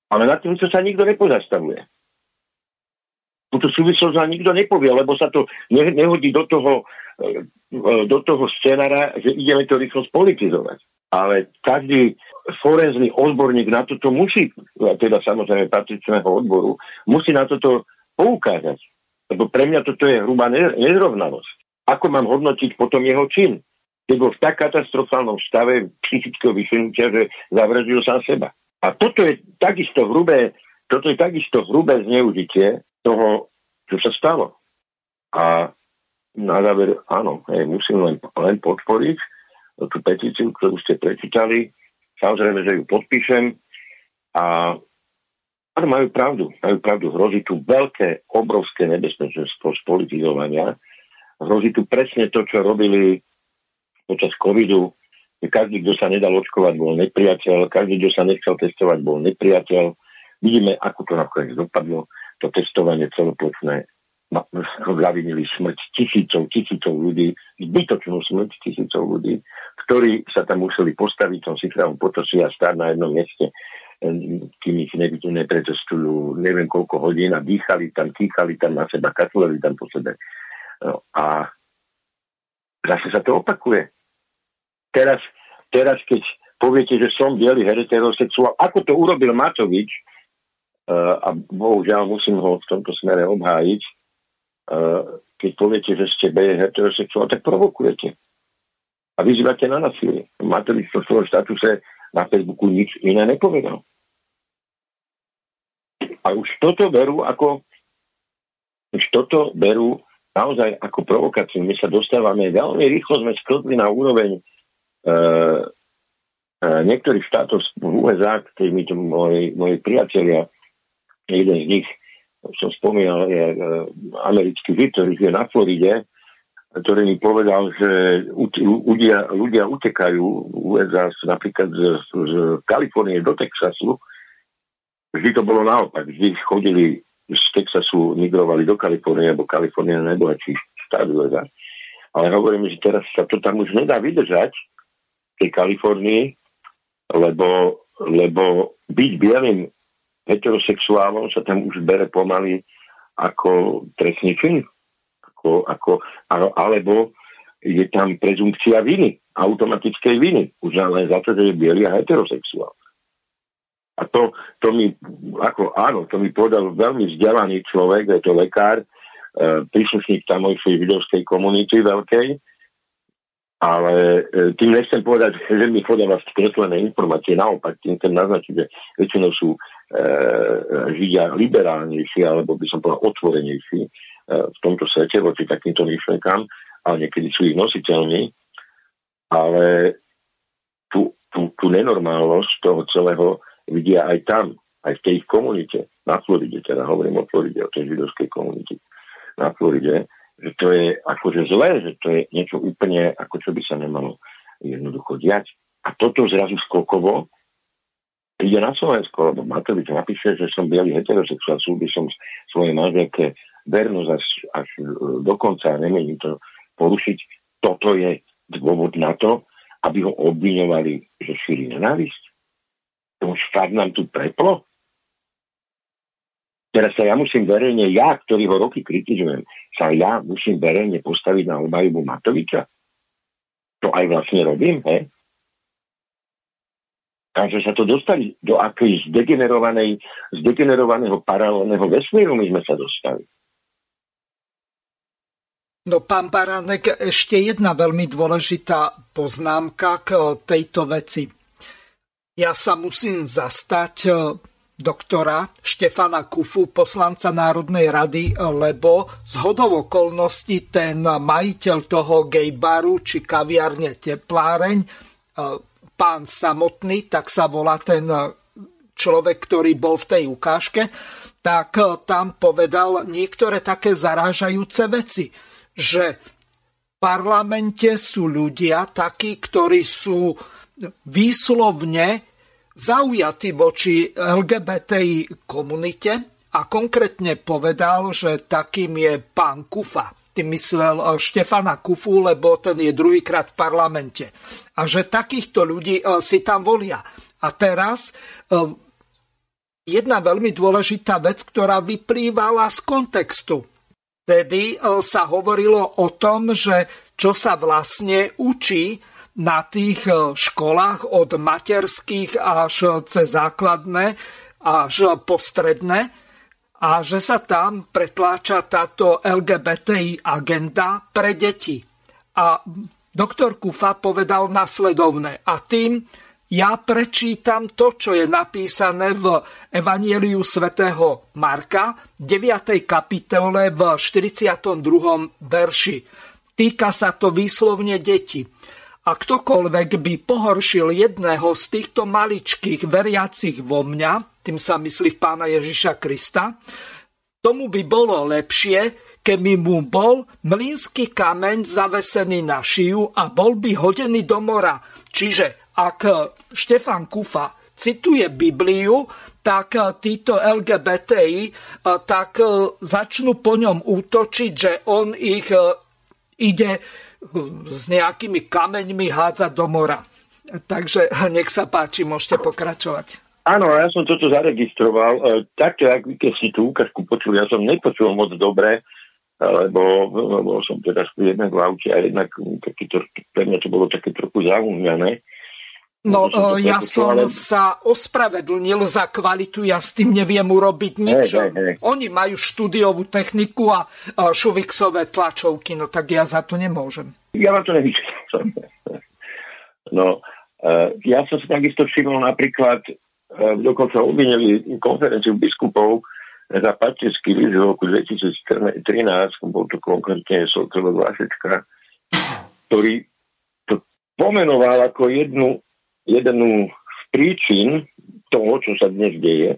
Ale na tým sa nikto nepozastavuje. Túto súvislosť nám nikto nepovie, lebo sa to nehodí do toho, e, do toho scenára, že ideme to rýchlo spolitizovať. Ale každý forenzný odborník na toto musí, teda samozrejme patričného odboru, musí na toto poukázať. Lebo pre mňa toto je hrubá nezrovnalosť. Ako mám hodnotiť potom jeho čin? Keď bol v tak katastrofálnom stave psychického vyšenutia, že zavraždil sám seba. A toto je takisto hrubé, toto je takisto hrubé zneužitie toho, čo sa stalo. A na záver, áno, hej, musím len, len podporiť tú petíciu, ktorú ste prečítali. Samozrejme, že ju podpíšem. A áno, majú pravdu. Majú pravdu. Hrozí tu veľké, obrovské nebezpečenstvo spolitizovania. Hrozí tu presne to, čo robili počas covidu každý, kto sa nedal očkovať, bol nepriateľ, každý, kto sa nechcel testovať, bol nepriateľ. Vidíme, ako to nakoniec dopadlo, to testovanie celoplošné zavinili smrť tisícov, tisícov ľudí, zbytočnú smrť tisícov ľudí, ktorí sa tam museli postaviť tom sichravom potosi a stáť na jednom mieste, kým ich nepretestujú neviem koľko hodín a dýchali tam, kýchali tam na seba, katleli tam po sebe. No, a zase sa to opakuje. Teraz, teraz keď poviete, že som biely heterosexuál, ako to urobil Matovič, uh, a bohužiaľ musím ho v tomto smere obhájiť, uh, keď poviete, že ste biely heterosexuál, tak provokujete. A vyzývate na nasilie. Matovič v svojom statuse na Facebooku nič iné nepovedal. A už toto berú ako už toto berú naozaj ako provokáciu. My sa dostávame, veľmi rýchlo sme sklzli na úroveň E, e, niektorých štátov v USA, ktorí mi to moji, moji priatelia, jeden z nich, som spomínal, je e, americký žid, ktorý je na Floride, ktorý mi povedal, že ľudia, ľudia utekajú USA napríklad z, z Kalifornie do Texasu. Vždy to bolo naopak. Vždy chodili z Texasu migrovali do Kalifornie, lebo Kalifornia najbohatší štát USA. Ale hovorím, že teraz sa to tam už nedá vydržať tej Kalifornii, lebo, lebo byť bielým heterosexuálom sa tam už bere pomaly ako trestný čin. Ako, ako, alebo je tam prezumpcia viny, automatickej viny. Už len za to, že je bielý a heterosexuál. A to, to mi, ako áno, to mi povedal veľmi vzdelaný človek, je to lekár, e, príslušník tamojšej židovskej komunity veľkej, ale e, tým nechcem povedať, že mi podáva skreslené informácie, naopak, tým chcem naznačiť, že väčšinou sú e, židia liberálnejší, alebo by som povedal otvorenejší e, v tomto svete voči takýmto myšlenkám, ale niekedy sú ich nositeľní, ale tú, tú, tú nenormálnosť toho celého vidia aj tam, aj v tej komunite, na Floride, teda hovorím o Floride, o tej židovskej komunite na Floride, že to je akože zlé, že to je niečo úplne, ako čo by sa nemalo jednoducho diať. A toto zrazu skokovo ide na Slovensko, lebo Matovič napíše, že som bielý heterosexuál, by som svojej manželke vernosť až, až e, do konca a nemením to porušiť. Toto je dôvod na to, aby ho obviňovali, že šíri nenávisť už fakt nám tu preplo? Teraz sa ja musím verejne, ja, ktorý ho roky kritizujem, sa ja musím verejne postaviť na obhajobu Matoviča. To aj vlastne robím, he? Takže sa to dostali do akej zdegenerovanej, zdegenerovaného paralelného vesmíru my sme sa dostali. No, pán Baránek, ešte jedna veľmi dôležitá poznámka k tejto veci. Ja sa musím zastať doktora Štefana Kufu, poslanca Národnej rady, lebo z hodov okolností ten majiteľ toho gejbaru či kaviarne Tepláreň, e, pán samotný, tak sa volá ten e, človek, ktorý bol v tej ukážke, tak tam povedal niektoré také zarážajúce veci, že v parlamente sú ľudia takí, ktorí sú výslovne zaujatý voči LGBTI komunite a konkrétne povedal, že takým je pán Kufa. Tým myslel eh, Štefana Kufu, lebo ten je druhýkrát v parlamente. A že takýchto ľudí eh, si tam volia. A teraz eh, jedna veľmi dôležitá vec, ktorá vyplývala z kontextu. Tedy sa hovorilo o tom, že čo sa vlastne učí na tých e, školách od materských až cez základné až postredné a že sa tam pretláča táto LGBTI agenda pre deti. A doktor Kufa povedal nasledovné a tým ja prečítam to, čo je napísané v Evanieliu svätého Marka, 9. kapitole v 42. verši. Týka sa to výslovne detí. A ktokoľvek by pohoršil jedného z týchto maličkých veriacich vo mňa, tým sa myslí v pána Ježiša Krista, tomu by bolo lepšie, keby mu bol mlínsky kameň zavesený na šiju a bol by hodený do mora. Čiže ak Štefan Kufa cituje Bibliu, tak títo LGBTI tak začnú po ňom útočiť, že on ich ide s nejakými kameňmi hádzať do mora. Takže nech sa páči, môžete pokračovať. Áno, ja som toto zaregistroval. E, takto, ak keď si tú ukážku počul, ja som nepočul moc dobre, lebo, lebo som teda jednak v aute a jednak taký, pre mňa to bolo také trochu zaumňané. No, e, ja som ale... sa ospravedlnil za kvalitu, ja s tým neviem urobiť nič. Hey, hey, hey. Oni majú štúdiovú techniku a šuviksové tlačovky, no tak ja za to nemôžem. Ja vám to nevyčítam. No, e, ja som si takisto všimol napríklad, e, dokonca obvinili konferenciu biskupov za patrický list v roku 2013, bol to konkrétne Sokrelo Vlašečka, ktorý to pomenoval ako jednu jednu z príčin toho, čo sa dnes deje,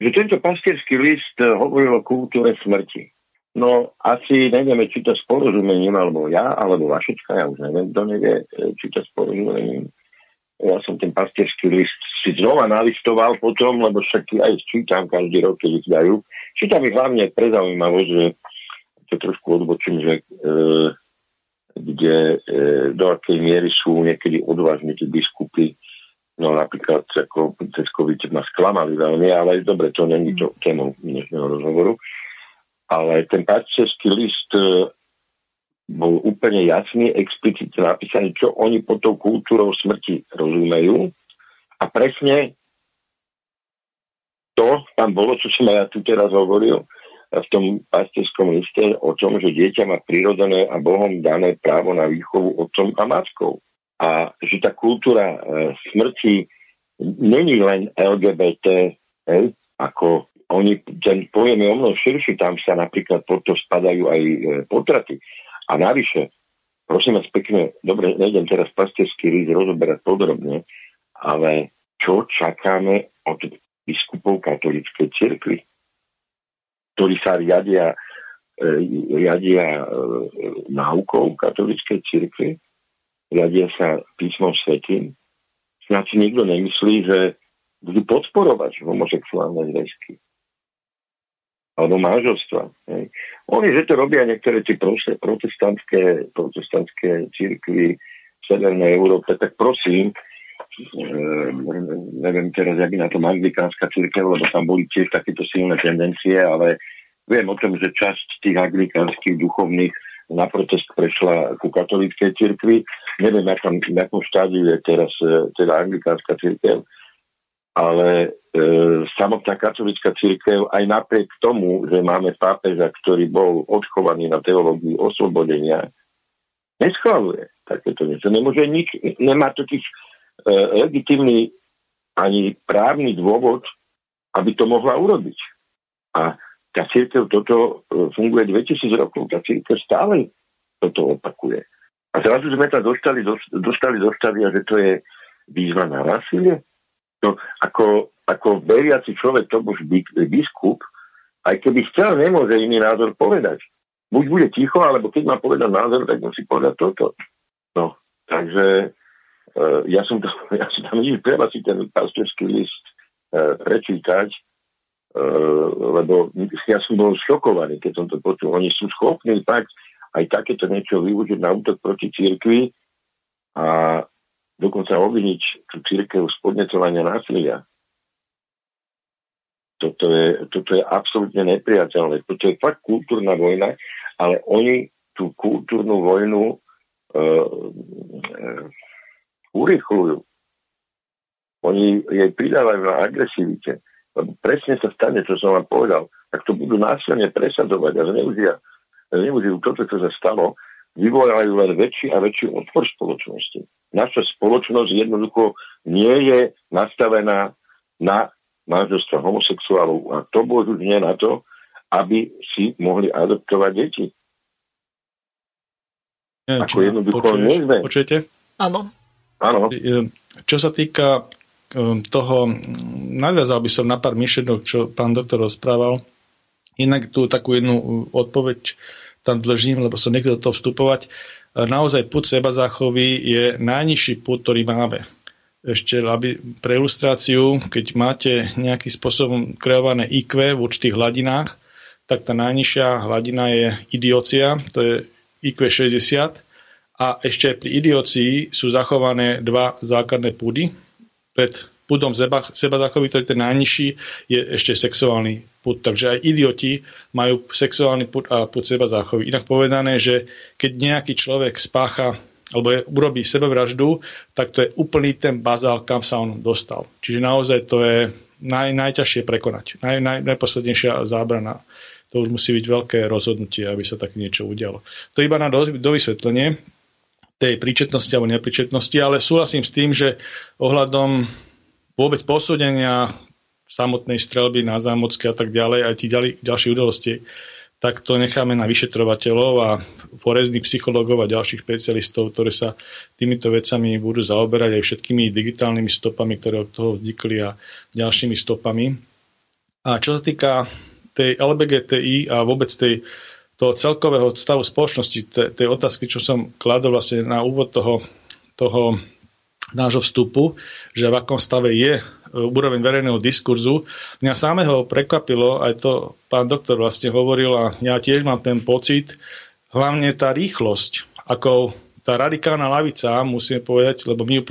že tento pastierský list hovoril o kultúre smrti. No asi nevieme čítať s porozumením, alebo ja, alebo Vašečka, ja už neviem, kto nevie e, čítať s porozumením. ja som ten pastierský list si znova nalistoval potom, lebo však aj čítam každý rok, keď ich dajú. Čítam ich hlavne pre zaujímavosť, že to trošku odbočím, že e, kde e, do akej miery sú niekedy odvážni tí biskupy, no napríklad ako cez COVID ma sklamali veľmi, ale dobre, to není to témou dnešného rozhovoru. Ale ten pastierský list e, bol úplne jasný, explicitne napísaný, čo oni pod tou kultúrou smrti rozumejú. A presne to tam bolo, čo som ja tu teraz hovoril v tom pastierskom liste o tom, že dieťa má prirodzené a Bohom dané právo na výchovu otcom a matkou. A že tá kultúra e, smrti není len LGBT, hej, ako oni, ten pojem je o mnoho širší, tam sa napríklad pod to spadajú aj e, potraty. A navyše, prosím vás pekne, dobre, nejdem teraz pastierský rýs rozoberať podrobne, ale čo čakáme od biskupov katolíckej cirkvi, ktorí sa riadia, e, riadia e, náukou katolíckej cirkvi, riadia sa písmom svetým. Snáď si nikto nemyslí, že budú podporovať homosexuálne zväzky alebo manželstva. Hej. Oni, že to robia niektoré tie protestantské, protestantské církvy v Severnej Európe, tak prosím, neviem teraz, jak na tom anglikánska církev, lebo tam boli tiež takéto silné tendencie, ale viem o tom, že časť tých anglikánskych duchovných na protest prešla ku katolíckej cirkvi. Neviem, v akom, akom štádiu je teraz e, teda anglikánska církev, ale e, samotná katolická církev aj napriek tomu, že máme pápeža, ktorý bol odchovaný na teológii oslobodenia, neschvaluje takéto niečo. Nemôže nič, nemá totiž legitimný ani právny dôvod, aby to mohla urobiť. A tá církev toto e, funguje 2000 rokov, tá církev stále toto opakuje. A zrazu sme sa dostali, dostali do stadia, že to je výzva na násilie. No, ako, ako veriaci človek, to už biskup, aj keby chcel, nemôže iný názor povedať. Buď bude ticho, alebo keď má povedať názor, tak musí povedať toto. No, takže ja som, to, ja som tam nič, treba si ten pastorský list uh, prečítať, uh, lebo ja som bol šokovaný, keď som to počul. Oni sú schopní tak aj takéto niečo využiť na útok proti církvi a dokonca obviniť tú církev z podnecovania násilia. Toto je, toto je absolútne nepriateľné. Toto je fakt kultúrna vojna, ale oni tú kultúrnu vojnu uh, uh, urychľujú. Oni jej pridávajú na agresivite. Presne sa stane, čo som vám povedal. Tak to budú násilne presadovať a zneužia, zneužijú toto, čo sa stalo, vyvolajú len väčší a väčší odpor spoločnosti naša spoločnosť jednoducho nie je nastavená na manželstvo homosexuálov a to už nie na to, aby si mohli adoptovať deti. Neviem, Ako jednoducho počuješ, nie Počujete? Áno. Áno. Čo sa týka um, toho, nadviazal by som na pár myšlenok, čo pán doktor rozprával. Inak tu takú jednu odpoveď tam držím, lebo som nechcel do toho vstupovať naozaj put seba záchovy je najnižší put, ktorý máme. Ešte aby, pre ilustráciu, keď máte nejakým spôsobom kreované IQ v určitých hladinách, tak tá najnižšia hladina je idiocia, to je IQ 60 a ešte pri idiocii sú zachované dva základné púdy. Pred púdom seba, seba ktorý je ten najnižší, je ešte sexuálny put. Takže aj idioti majú sexuálny put a put seba záchovy. Inak povedané, že keď nejaký človek spácha alebo je, urobí sebevraždu, tak to je úplný ten bazál, kam sa on dostal. Čiže naozaj to je naj, najťažšie prekonať. Naj, naj, najposlednejšia zábrana. To už musí byť veľké rozhodnutie, aby sa také niečo udialo. To iba na do, do vysvetlenie tej príčetnosti alebo nepríčetnosti, ale súhlasím s tým, že ohľadom vôbec posúdenia samotnej strelby na zámocky a tak ďalej, aj tých ďalej, ďalších udalostí, tak to necháme na vyšetrovateľov a forezných psychológov a ďalších špecialistov, ktorí sa týmito vecami budú zaoberať aj všetkými digitálnymi stopami, ktoré od toho vznikli a ďalšími stopami. A čo sa týka tej LBGTI a vôbec tej, toho celkového stavu spoločnosti, tej, otázky, čo som kladol vlastne na úvod toho, toho nášho vstupu, že v akom stave je úroveň verejného diskurzu. Mňa samého prekvapilo, aj to pán doktor vlastne hovoril a ja tiež mám ten pocit, hlavne tá rýchlosť, ako tá radikálna lavica, musíme povedať, lebo my ju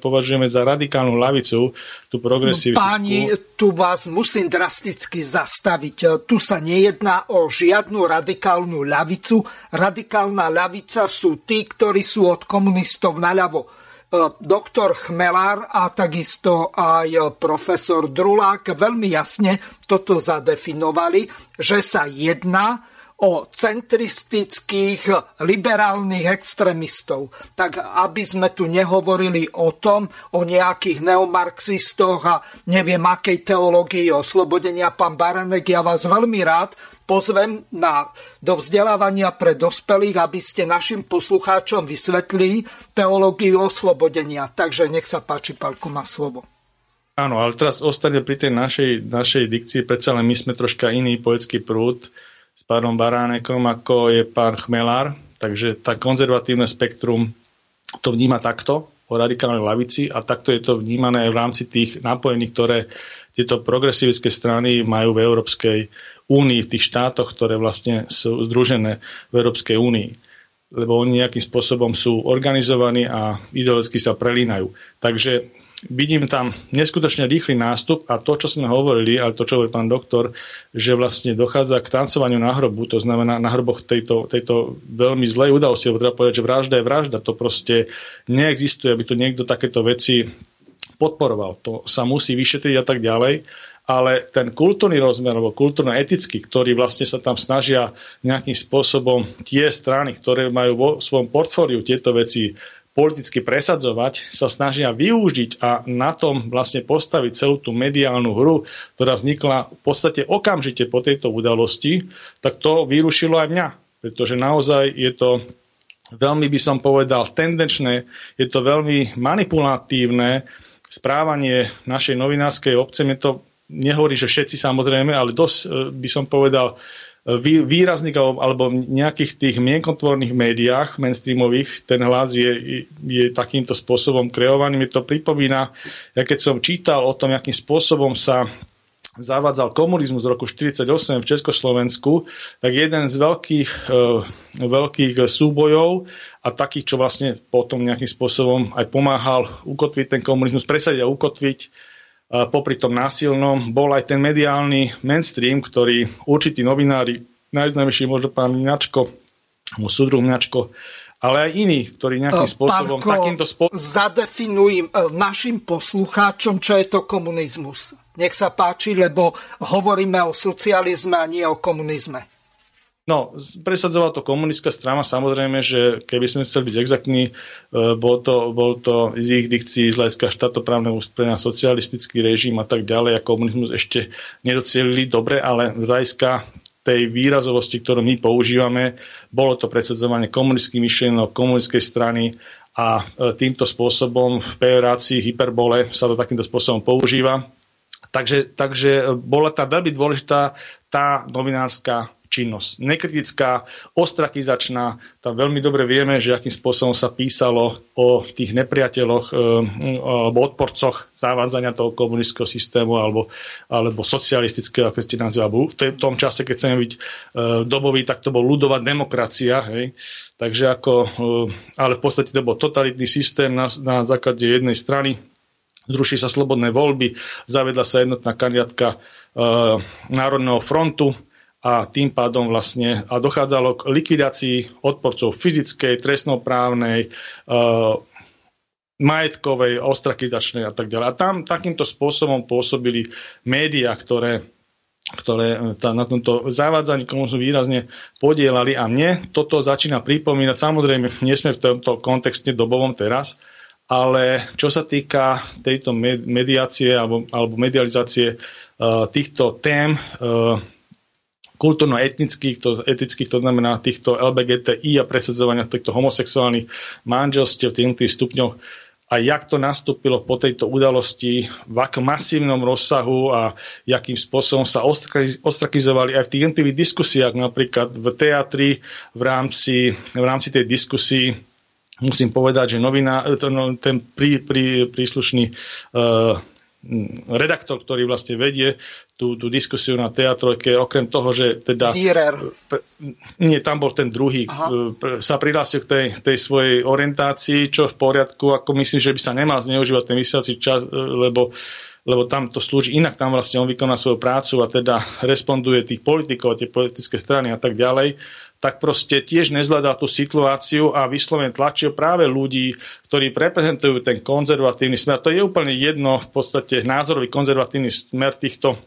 považujeme za radikálnu lavicu, tú progresívnu. No, páni, tu vás musím drasticky zastaviť. Tu sa nejedná o žiadnu radikálnu lavicu. Radikálna lavica sú tí, ktorí sú od komunistov naľavo. E, doktor Chmelár a takisto aj profesor Drulák veľmi jasne toto zadefinovali, že sa jedná o centristických liberálnych extrémistov. Tak aby sme tu nehovorili o tom, o nejakých neomarxistoch a neviem akej teológii oslobodenia, pán Baranek, ja vás veľmi rád pozvem na, do vzdelávania pre dospelých, aby ste našim poslucháčom vysvetlili teológiu oslobodenia. Takže nech sa páči, Palko, má slovo. Áno, ale teraz ostane pri tej našej, našej dikcii, predsa len my sme troška iný poetský prúd s pánom Baránekom, ako je pán Chmelár. Takže tá konzervatívne spektrum to vníma takto o radikálnej lavici a takto je to vnímané aj v rámci tých napojení, ktoré tieto progresivické strany majú v Európskej únii, v tých štátoch, ktoré vlastne sú združené v Európskej únii lebo oni nejakým spôsobom sú organizovaní a ideologicky sa prelínajú. Takže vidím tam neskutočne rýchly nástup a to, čo sme hovorili, ale to, čo hovorí pán doktor, že vlastne dochádza k tancovaniu na hrobu, to znamená na hroboch tejto, tejto veľmi zlej udalosti, lebo treba povedať, že vražda je vražda, to proste neexistuje, aby tu niekto takéto veci podporoval. To sa musí vyšetriť a tak ďalej, ale ten kultúrny rozmer, alebo kultúrno-etický, ktorý vlastne sa tam snažia nejakým spôsobom tie strany, ktoré majú vo svojom portfóliu tieto veci politicky presadzovať, sa snažia využiť a na tom vlastne postaviť celú tú mediálnu hru, ktorá vznikla v podstate okamžite po tejto udalosti, tak to vyrušilo aj mňa. Pretože naozaj je to veľmi, by som povedal, tendenčné, je to veľmi manipulatívne správanie našej novinárskej obce. Mne to nehovorí, že všetci samozrejme, ale dosť eh, by som povedal, výrazných alebo nejakých tých mienkotvorných médiách mainstreamových ten hlas je, je takýmto spôsobom kreovaný. Mi to pripomína, ja keď som čítal o tom, akým spôsobom sa zavádzal komunizmus v roku 1948 v Československu, tak jeden z veľkých, e, veľkých súbojov a takých, čo vlastne potom nejakým spôsobom aj pomáhal ukotviť ten komunizmus, presadiť a ukotviť, popri tom násilnom bol aj ten mediálny mainstream, ktorý určití novinári, najznámejší možno pán Mňačko, súdruh Mňačko, ale aj iní, ktorí nejakým spôsobom Pánko, takýmto spôsobom... zadefinujem e, našim poslucháčom, čo je to komunizmus. Nech sa páči, lebo hovoríme o socializme a nie o komunizme. No, presadzovala to komunistická strana, samozrejme, že keby sme chceli byť exaktní, e, bol to, bol to z ich dikcií z hľadiska štátoprávneho úsprenia socialistický režim a tak ďalej a komunizmus ešte nedocielili dobre, ale z hľadiska tej výrazovosti, ktorú my používame, bolo to presadzovanie komunistických myšlienok, komunistickej strany a e, týmto spôsobom v pejorácii, hyperbole sa to takýmto spôsobom používa. Takže, takže bola tá veľmi dôležitá tá novinárska činnosť. Nekritická, ostrakizačná, tam veľmi dobre vieme, že akým spôsobom sa písalo o tých nepriateľoch e, alebo odporcoch zavádzania toho komunistického systému alebo, alebo socialistického, ako ste nazvali. V tom čase, keď chceme byť e, dobový, tak to bol ľudová demokracia. Hej? Takže ako, e, ale v podstate to bol totalitný systém na, na základe jednej strany. Zruší sa slobodné voľby, zavedla sa jednotná kandidátka e, Národného frontu, a tým pádom vlastne a dochádzalo k likvidácii odporcov fyzickej, trestnoprávnej, e, majetkovej, ostrakizačnej a tak ďalej. A tam takýmto spôsobom pôsobili médiá, ktoré ktoré tá, na tomto zavádzaní komunizmu výrazne podielali a mne toto začína pripomínať, samozrejme, nie sme v tomto kontexte dobovom teraz, ale čo sa týka tejto mediácie alebo, alebo medializácie uh, týchto tém, uh, kultúrno-etnických, to, etických, to znamená týchto LBGTI a presadzovania týchto homosexuálnych manželstiev v tých stupňoch. A jak to nastúpilo po tejto udalosti, v akom masívnom rozsahu a jakým spôsobom sa ostrakizovali aj v tých jednotlivých diskusiách, napríklad v teatri v rámci, v rámci tej diskusii musím povedať, že novina, no, ten prí, prí, príslušný uh, redaktor, ktorý vlastne vedie tú, tú diskusiu na teatrojke, okrem toho, že teda... Dürer. Nie, tam bol ten druhý. Aha. Sa prihlásil k tej, tej svojej orientácii, čo v poriadku, ako myslím, že by sa nemal zneužívať ten vysielací čas, lebo lebo tam to slúži inak, tam vlastne on vykoná svoju prácu a teda responduje tých politikov, tie politické strany a tak ďalej tak proste tiež nezvládá tú situáciu a vyslovene tlačil práve ľudí, ktorí reprezentujú ten konzervatívny smer. To je úplne jedno, v podstate názorový konzervatívny smer týchto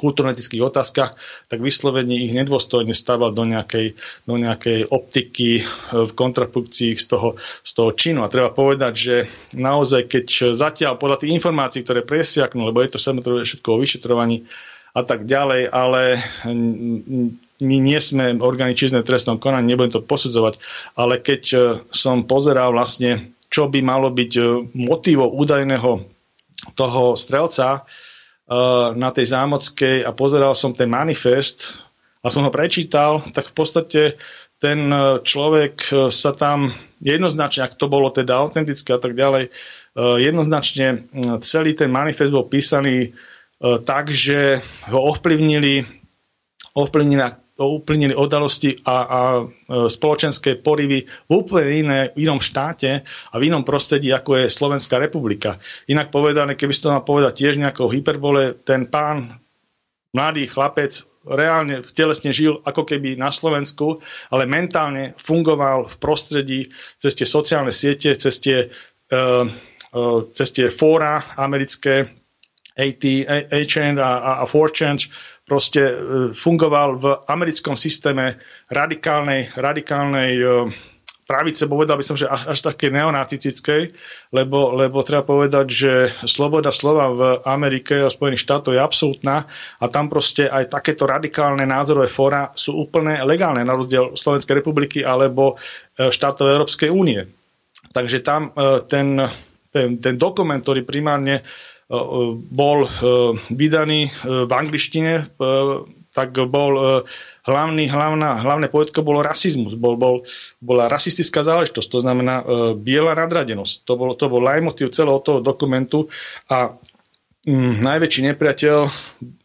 kultúrnetických otázkach, tak vyslovene ich nedôstojne stávať do nejakej, do nejakej optiky e, v kontrapukcii z toho, z toho činu. A treba povedať, že naozaj, keď zatiaľ podľa tých informácií, ktoré presiaknú, lebo je to samozrejme všetko o vyšetrovaní a tak ďalej, ale my nie sme orgány čizné trestnom konaní, nebudem to posudzovať, ale keď e, som pozeral vlastne, čo by malo byť e, motivom údajného toho strelca e, na tej zámockej a pozeral som ten manifest a som ho prečítal, tak v podstate ten človek sa tam jednoznačne, ak to bolo teda autentické a tak ďalej, jednoznačne celý ten manifest bol písaný tak, že ho ovplyvnili ovplyvnila uplynili udalosti a, a e, spoločenské porivy v úplne iné, v inom štáte a v inom prostredí, ako je Slovenská republika. Inak povedané, keby ste to mal povedať tiež nejakou hyperbole, ten pán, mladý chlapec, reálne telesne žil ako keby na Slovensku, ale mentálne fungoval v prostredí cez tie sociálne siete, cez tie, uh, uh, cez tie fóra americké, AT, a, a, a 4chan, proste e, fungoval v americkom systéme radikálnej, radikálnej e, pravice, povedal by som, že až, až také neonaticickej, lebo, lebo treba povedať, že sloboda slova v Amerike a Spojených štátoch je absolútna a tam proste aj takéto radikálne názorové fóra sú úplne legálne na rozdiel Slovenskej republiky alebo e, štátov Európskej únie. Takže tam ten, ten, ten dokument, ktorý primárne bol e, vydaný e, v angličtine, e, tak bol hlavný, hlavná, hlavné pojetko bolo rasizmus, bol, bol, bola rasistická záležitosť, to znamená biela nadradenosť. To bol, to bol lajmotív celého toho dokumentu a mm, najväčší nepriateľ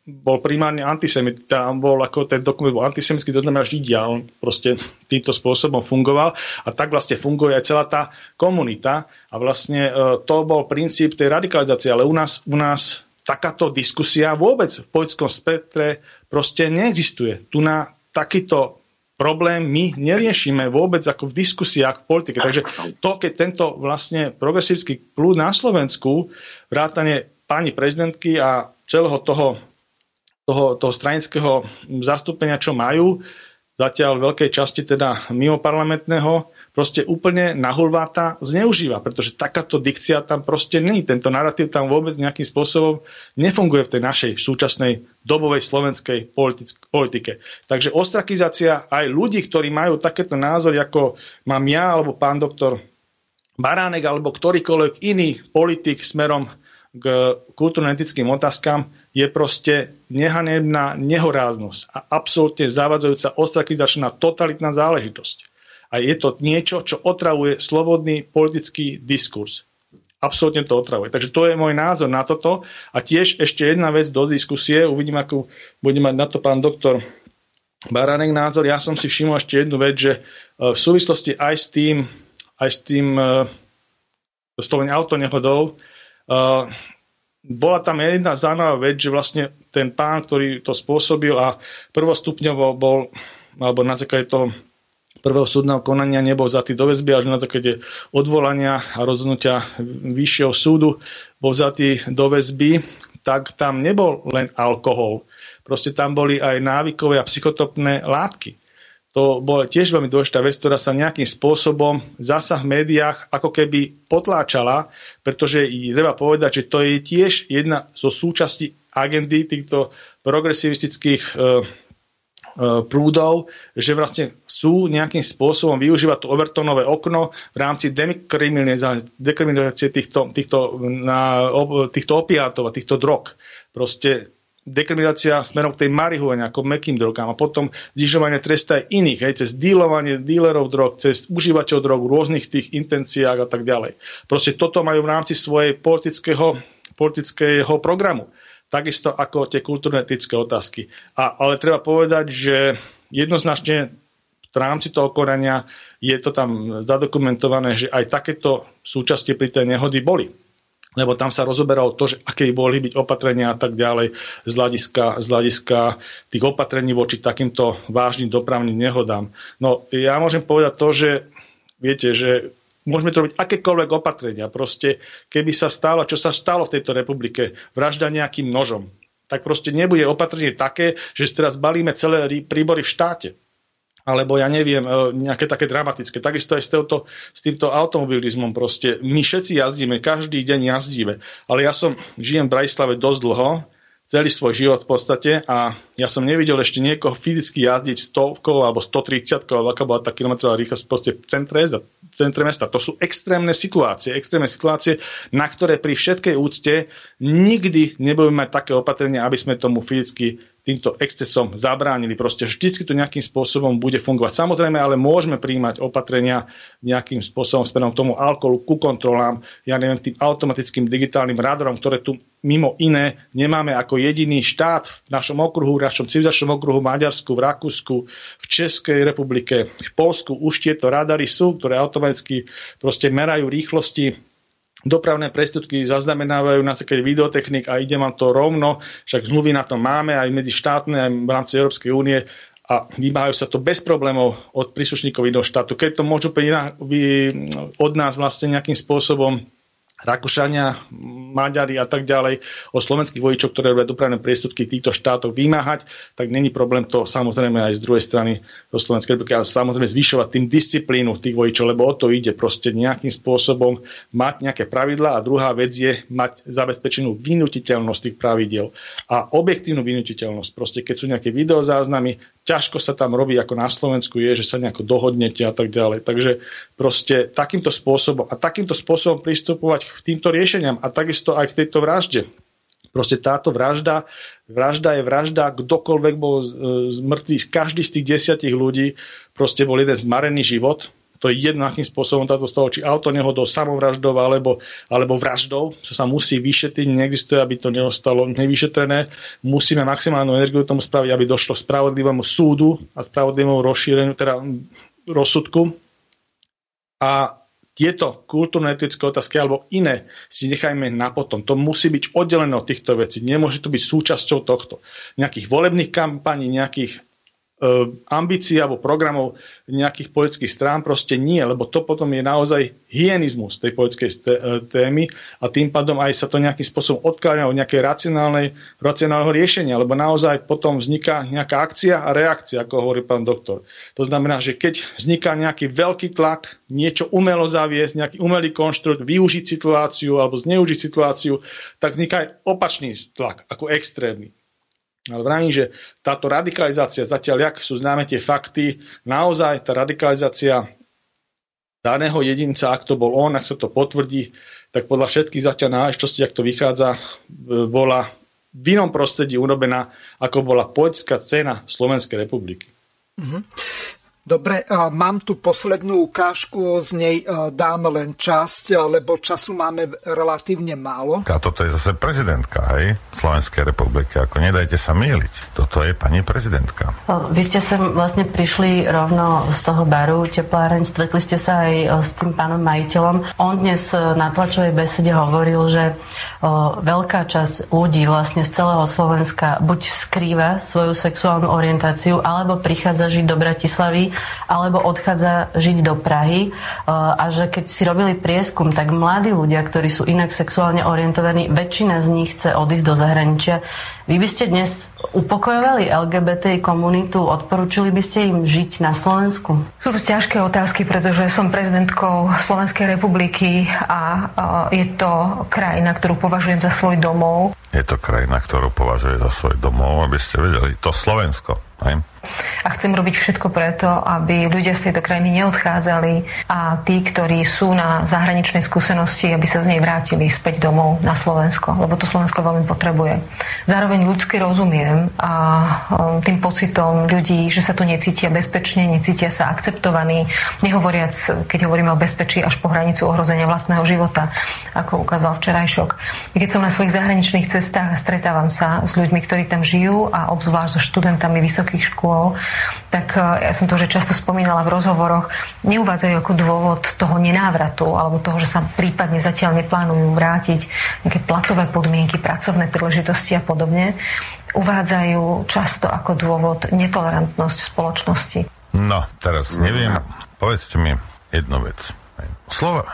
bol primárne antisemit, bol ako ten dokument bol antisemický, to znamená Židia, on proste týmto spôsobom fungoval a tak vlastne funguje aj celá tá komunita a vlastne e, to bol princíp tej radikalizácie, ale u nás, u nás takáto diskusia vôbec v politickom spektre proste neexistuje. Tu na takýto problém my neriešime vôbec ako v diskusiách v politike. Takže to, keď tento vlastne progresívsky plúd na Slovensku, vrátane pani prezidentky a celého toho toho, toho stranického zastúpenia, čo majú, zatiaľ veľkej časti teda mimo parlamentného, proste úplne nahulváta zneužíva, pretože takáto dikcia tam proste není. Tento narratív tam vôbec nejakým spôsobom nefunguje v tej našej súčasnej dobovej slovenskej politike. Takže ostrakizácia aj ľudí, ktorí majú takéto názory, ako mám ja alebo pán doktor Baránek alebo ktorýkoľvek iný politik smerom k kultúrno-etickým otázkam, je proste nehanebná nehoráznosť a absolútne zavadzajúca ostrakizačná totalitná záležitosť. A je to niečo, čo otravuje slobodný politický diskurs. Absolútne to otravuje. Takže to je môj názor na toto. A tiež ešte jedna vec do diskusie, uvidím, ako bude mať na to pán doktor Baranek názor. Ja som si všimol ešte jednu vec, že e, v súvislosti aj s tým, aj s tým e, s tou autonehodou, uh, bola tam jedna zaujímavá vec, že vlastne ten pán, ktorý to spôsobil a prvostupňovo bol, alebo na základe toho prvého súdneho konania nebol vzatý do väzby, až na základe odvolania a rozhodnutia vyššieho súdu bol vzatý do väzby, tak tam nebol len alkohol. Proste tam boli aj návykové a psychotopné látky to bola tiež veľmi dôležitá vec, ktorá sa nejakým spôsobom zasa v médiách ako keby potláčala, pretože treba povedať, že to je tiež jedna zo súčastí agendy týchto progresivistických e, e, prúdov, že vlastne sú nejakým spôsobom využívať to overtonové okno v rámci dekriminalizácie týchto, týchto, na, týchto opiátov a týchto drog. Proste dekriminalizácia smerom k tej marihuane ako mekým drogám a potom znižovanie tresta aj iných, aj cez dílovanie dílerov drog, cez užívateľov drog v rôznych tých intenciách a tak ďalej. Proste toto majú v rámci svojej politického, politického programu. Takisto ako tie kultúrne-etické otázky. A, ale treba povedať, že jednoznačne v rámci toho korania je to tam zadokumentované, že aj takéto súčasti pri tej nehody boli lebo tam sa rozoberalo to, že aké boli byť opatrenia a tak ďalej z hľadiska, z hľadiska tých opatrení voči takýmto vážnym dopravným nehodám. No ja môžem povedať to, že viete, že môžeme to robiť akékoľvek opatrenia. Proste, keby sa stalo, čo sa stalo v tejto republike, vražda nejakým nožom, tak proste nebude opatrenie také, že teraz balíme celé príbory v štáte alebo ja neviem, e, nejaké také dramatické. Takisto aj s, týmto, s týmto automobilizmom proste. My všetci jazdíme, každý deň jazdíme, ale ja som, žijem v Bratislave dosť dlho celý svoj život v podstate a ja som nevidel ešte niekoho fyzicky jazdiť stovkou alebo 130 alebo aká bola tá kilometrová rýchlosť proste v centre, v centre mesta. To sú extrémne situácie, extrémne situácie, na ktoré pri všetkej úcte nikdy nebudeme mať také opatrenia, aby sme tomu fyzicky týmto excesom zabránili. Proste vždycky to nejakým spôsobom bude fungovať. Samozrejme, ale môžeme príjmať opatrenia nejakým spôsobom smerom k tomu alkoholu, ku kontrolám, ja neviem, tým automatickým digitálnym radarom, ktoré tu mimo iné nemáme ako jediný štát v našom okruhu, našom civilizačnom okruhu Maďarsku, v Rakúsku, v Českej republike, v Polsku už tieto radary sú, ktoré automaticky proste merajú rýchlosti dopravné prestupky zaznamenávajú na základe videotechnik a ide vám to rovno, však zmluvy na to máme aj medzi štátne, aj v rámci Európskej únie a vymáhajú sa to bez problémov od príslušníkov iného štátu. Keď to môžu od nás vlastne nejakým spôsobom Rakúšania, Maďari a tak ďalej, o slovenských vodičov, ktoré robia dopravné priestupky v týchto štátoch vymáhať, tak není problém to samozrejme aj z druhej strany do Slovenskej republiky, ale samozrejme zvyšovať tým disciplínu tých vodičov, lebo o to ide proste nejakým spôsobom mať nejaké pravidlá a druhá vec je mať zabezpečenú vynutiteľnosť tých pravidiel a objektívnu vynutiteľnosť. Proste keď sú nejaké videozáznamy, ťažko sa tam robí ako na Slovensku je, že sa nejako dohodnete a tak ďalej. Takže proste takýmto spôsobom a takýmto spôsobom pristupovať k týmto riešeniam a takisto aj k tejto vražde. Proste táto vražda, vražda je vražda, kdokoľvek bol z mŕtvych, každý z tých desiatich ľudí proste bol jeden zmarený život, to je jedno, spôsobom táto stalo, či auto nehodou, samovraždou alebo, alebo vraždou, čo sa musí vyšetriť, neexistuje, aby to neostalo nevyšetrené. Musíme maximálnu energiu tomu spraviť, aby došlo k spravodlivému súdu a spravodlivému rozšíreniu, teda rozsudku. A tieto kultúrno-etické otázky alebo iné si nechajme na potom. To musí byť oddelené od týchto vecí. Nemôže to byť súčasťou tohto. Nejakých volebných kampaní, nejakých ambícií alebo programov nejakých politických strán proste nie, lebo to potom je naozaj hyenizmus tej politickej e, témy a tým pádom aj sa to nejakým spôsobom odkláňa od nejakej racionálneho riešenia, lebo naozaj potom vzniká nejaká akcia a reakcia, ako hovorí pán doktor. To znamená, že keď vzniká nejaký veľký tlak, niečo umelo zaviesť, nejaký umelý konštrukt, využiť situáciu alebo zneužiť situáciu, tak vzniká aj opačný tlak, ako extrémny. Ale vravím, že táto radikalizácia, zatiaľ, jak sú známe tie fakty, naozaj tá radikalizácia daného jedinca, ak to bol on, ak sa to potvrdí, tak podľa všetkých zatiaľ náležitostí, ak to vychádza, bola v inom prostredí urobená, ako bola poetická cena Slovenskej republiky. Mm-hmm. Dobre, mám tu poslednú ukážku, z nej dám len časť, lebo času máme relatívne málo. A toto je zase prezidentka, hej, Slovenskej republiky, ako nedajte sa míliť. Toto je pani prezidentka. Vy ste sem vlastne prišli rovno z toho baru tepláreň, stretli ste sa aj s tým pánom majiteľom. On dnes na tlačovej besede hovoril, že veľká časť ľudí vlastne z celého Slovenska buď skrýva svoju sexuálnu orientáciu, alebo prichádza žiť do Bratislavy alebo odchádza žiť do Prahy a že keď si robili prieskum, tak mladí ľudia, ktorí sú inak sexuálne orientovaní, väčšina z nich chce odísť do zahraničia. Vy by ste dnes upokojovali LGBT komunitu, odporúčili by ste im žiť na Slovensku? Sú to ťažké otázky, pretože som prezidentkou Slovenskej republiky a je to krajina, ktorú považujem za svoj domov. Je to krajina, ktorú považuje za svoj domov, aby ste vedeli. To Slovensko. Hej? A chcem robiť všetko preto, aby ľudia z tejto krajiny neodchádzali a tí, ktorí sú na zahraničnej skúsenosti, aby sa z nej vrátili späť domov na Slovensko, lebo to Slovensko veľmi potrebuje. Zároveň ľudsky rozumiem a tým pocitom ľudí, že sa tu necítia bezpečne, necítia sa akceptovaní, nehovoriac, keď hovoríme o bezpečí, až po hranicu ohrozenia vlastného života, ako ukázal včerajšok. Keď som na svojich zahraničných cestách a stretávam sa s ľuďmi, ktorí tam žijú a obzvlášť so študentami vysokých škôl, tak ja som to už často spomínala v rozhovoroch, neuvádzajú ako dôvod toho nenávratu alebo toho, že sa prípadne zatiaľ neplánujú vrátiť nejaké platové podmienky, pracovné príležitosti a podobne, uvádzajú často ako dôvod netolerantnosť spoločnosti. No, teraz neviem, povedzte mi jednu vec. Slova,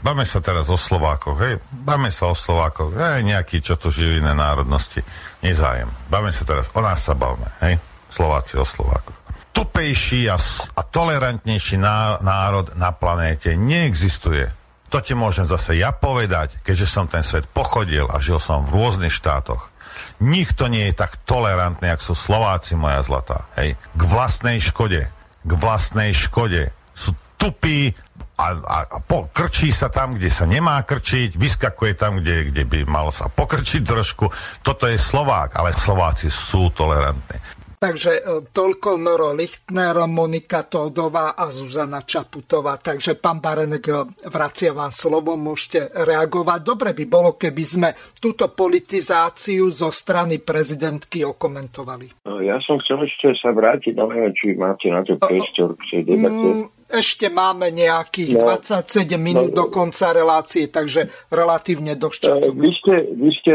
Báme sa teraz o Slovákoch, hej? Báme sa o Slovákoch, hej, nejaký, čo tu žijú iné národnosti. Nezájem. Báme sa teraz, o nás sa bavme, hej? Slováci o Slovákoch. Tupejší a, a tolerantnejší ná, národ na planéte neexistuje. To ti môžem zase ja povedať, keďže som ten svet pochodil a žil som v rôznych štátoch. Nikto nie je tak tolerantný, ako sú Slováci, moja zlatá. Hej. K vlastnej škode. K vlastnej škode. Sú tupí a, a, a po, krčí sa tam, kde sa nemá krčiť, vyskakuje tam, kde, kde by malo sa pokrčiť trošku. Toto je Slovák, ale Slováci sú tolerantní. Takže e, toľko Noro Lichtner, Monika Todová a Zuzana Čaputová. Takže pán Barenek, e, vracia vám slovo, môžete reagovať. Dobre by bolo, keby sme túto politizáciu zo strany prezidentky okomentovali. No, ja som chcel ešte sa vrátiť, no neviem, či máte na to priestor k tej debate. Mm, ešte máme nejakých no, 27 minút no, do konca relácie, takže relatívne dosť e, času. Vy ste, vy, ste,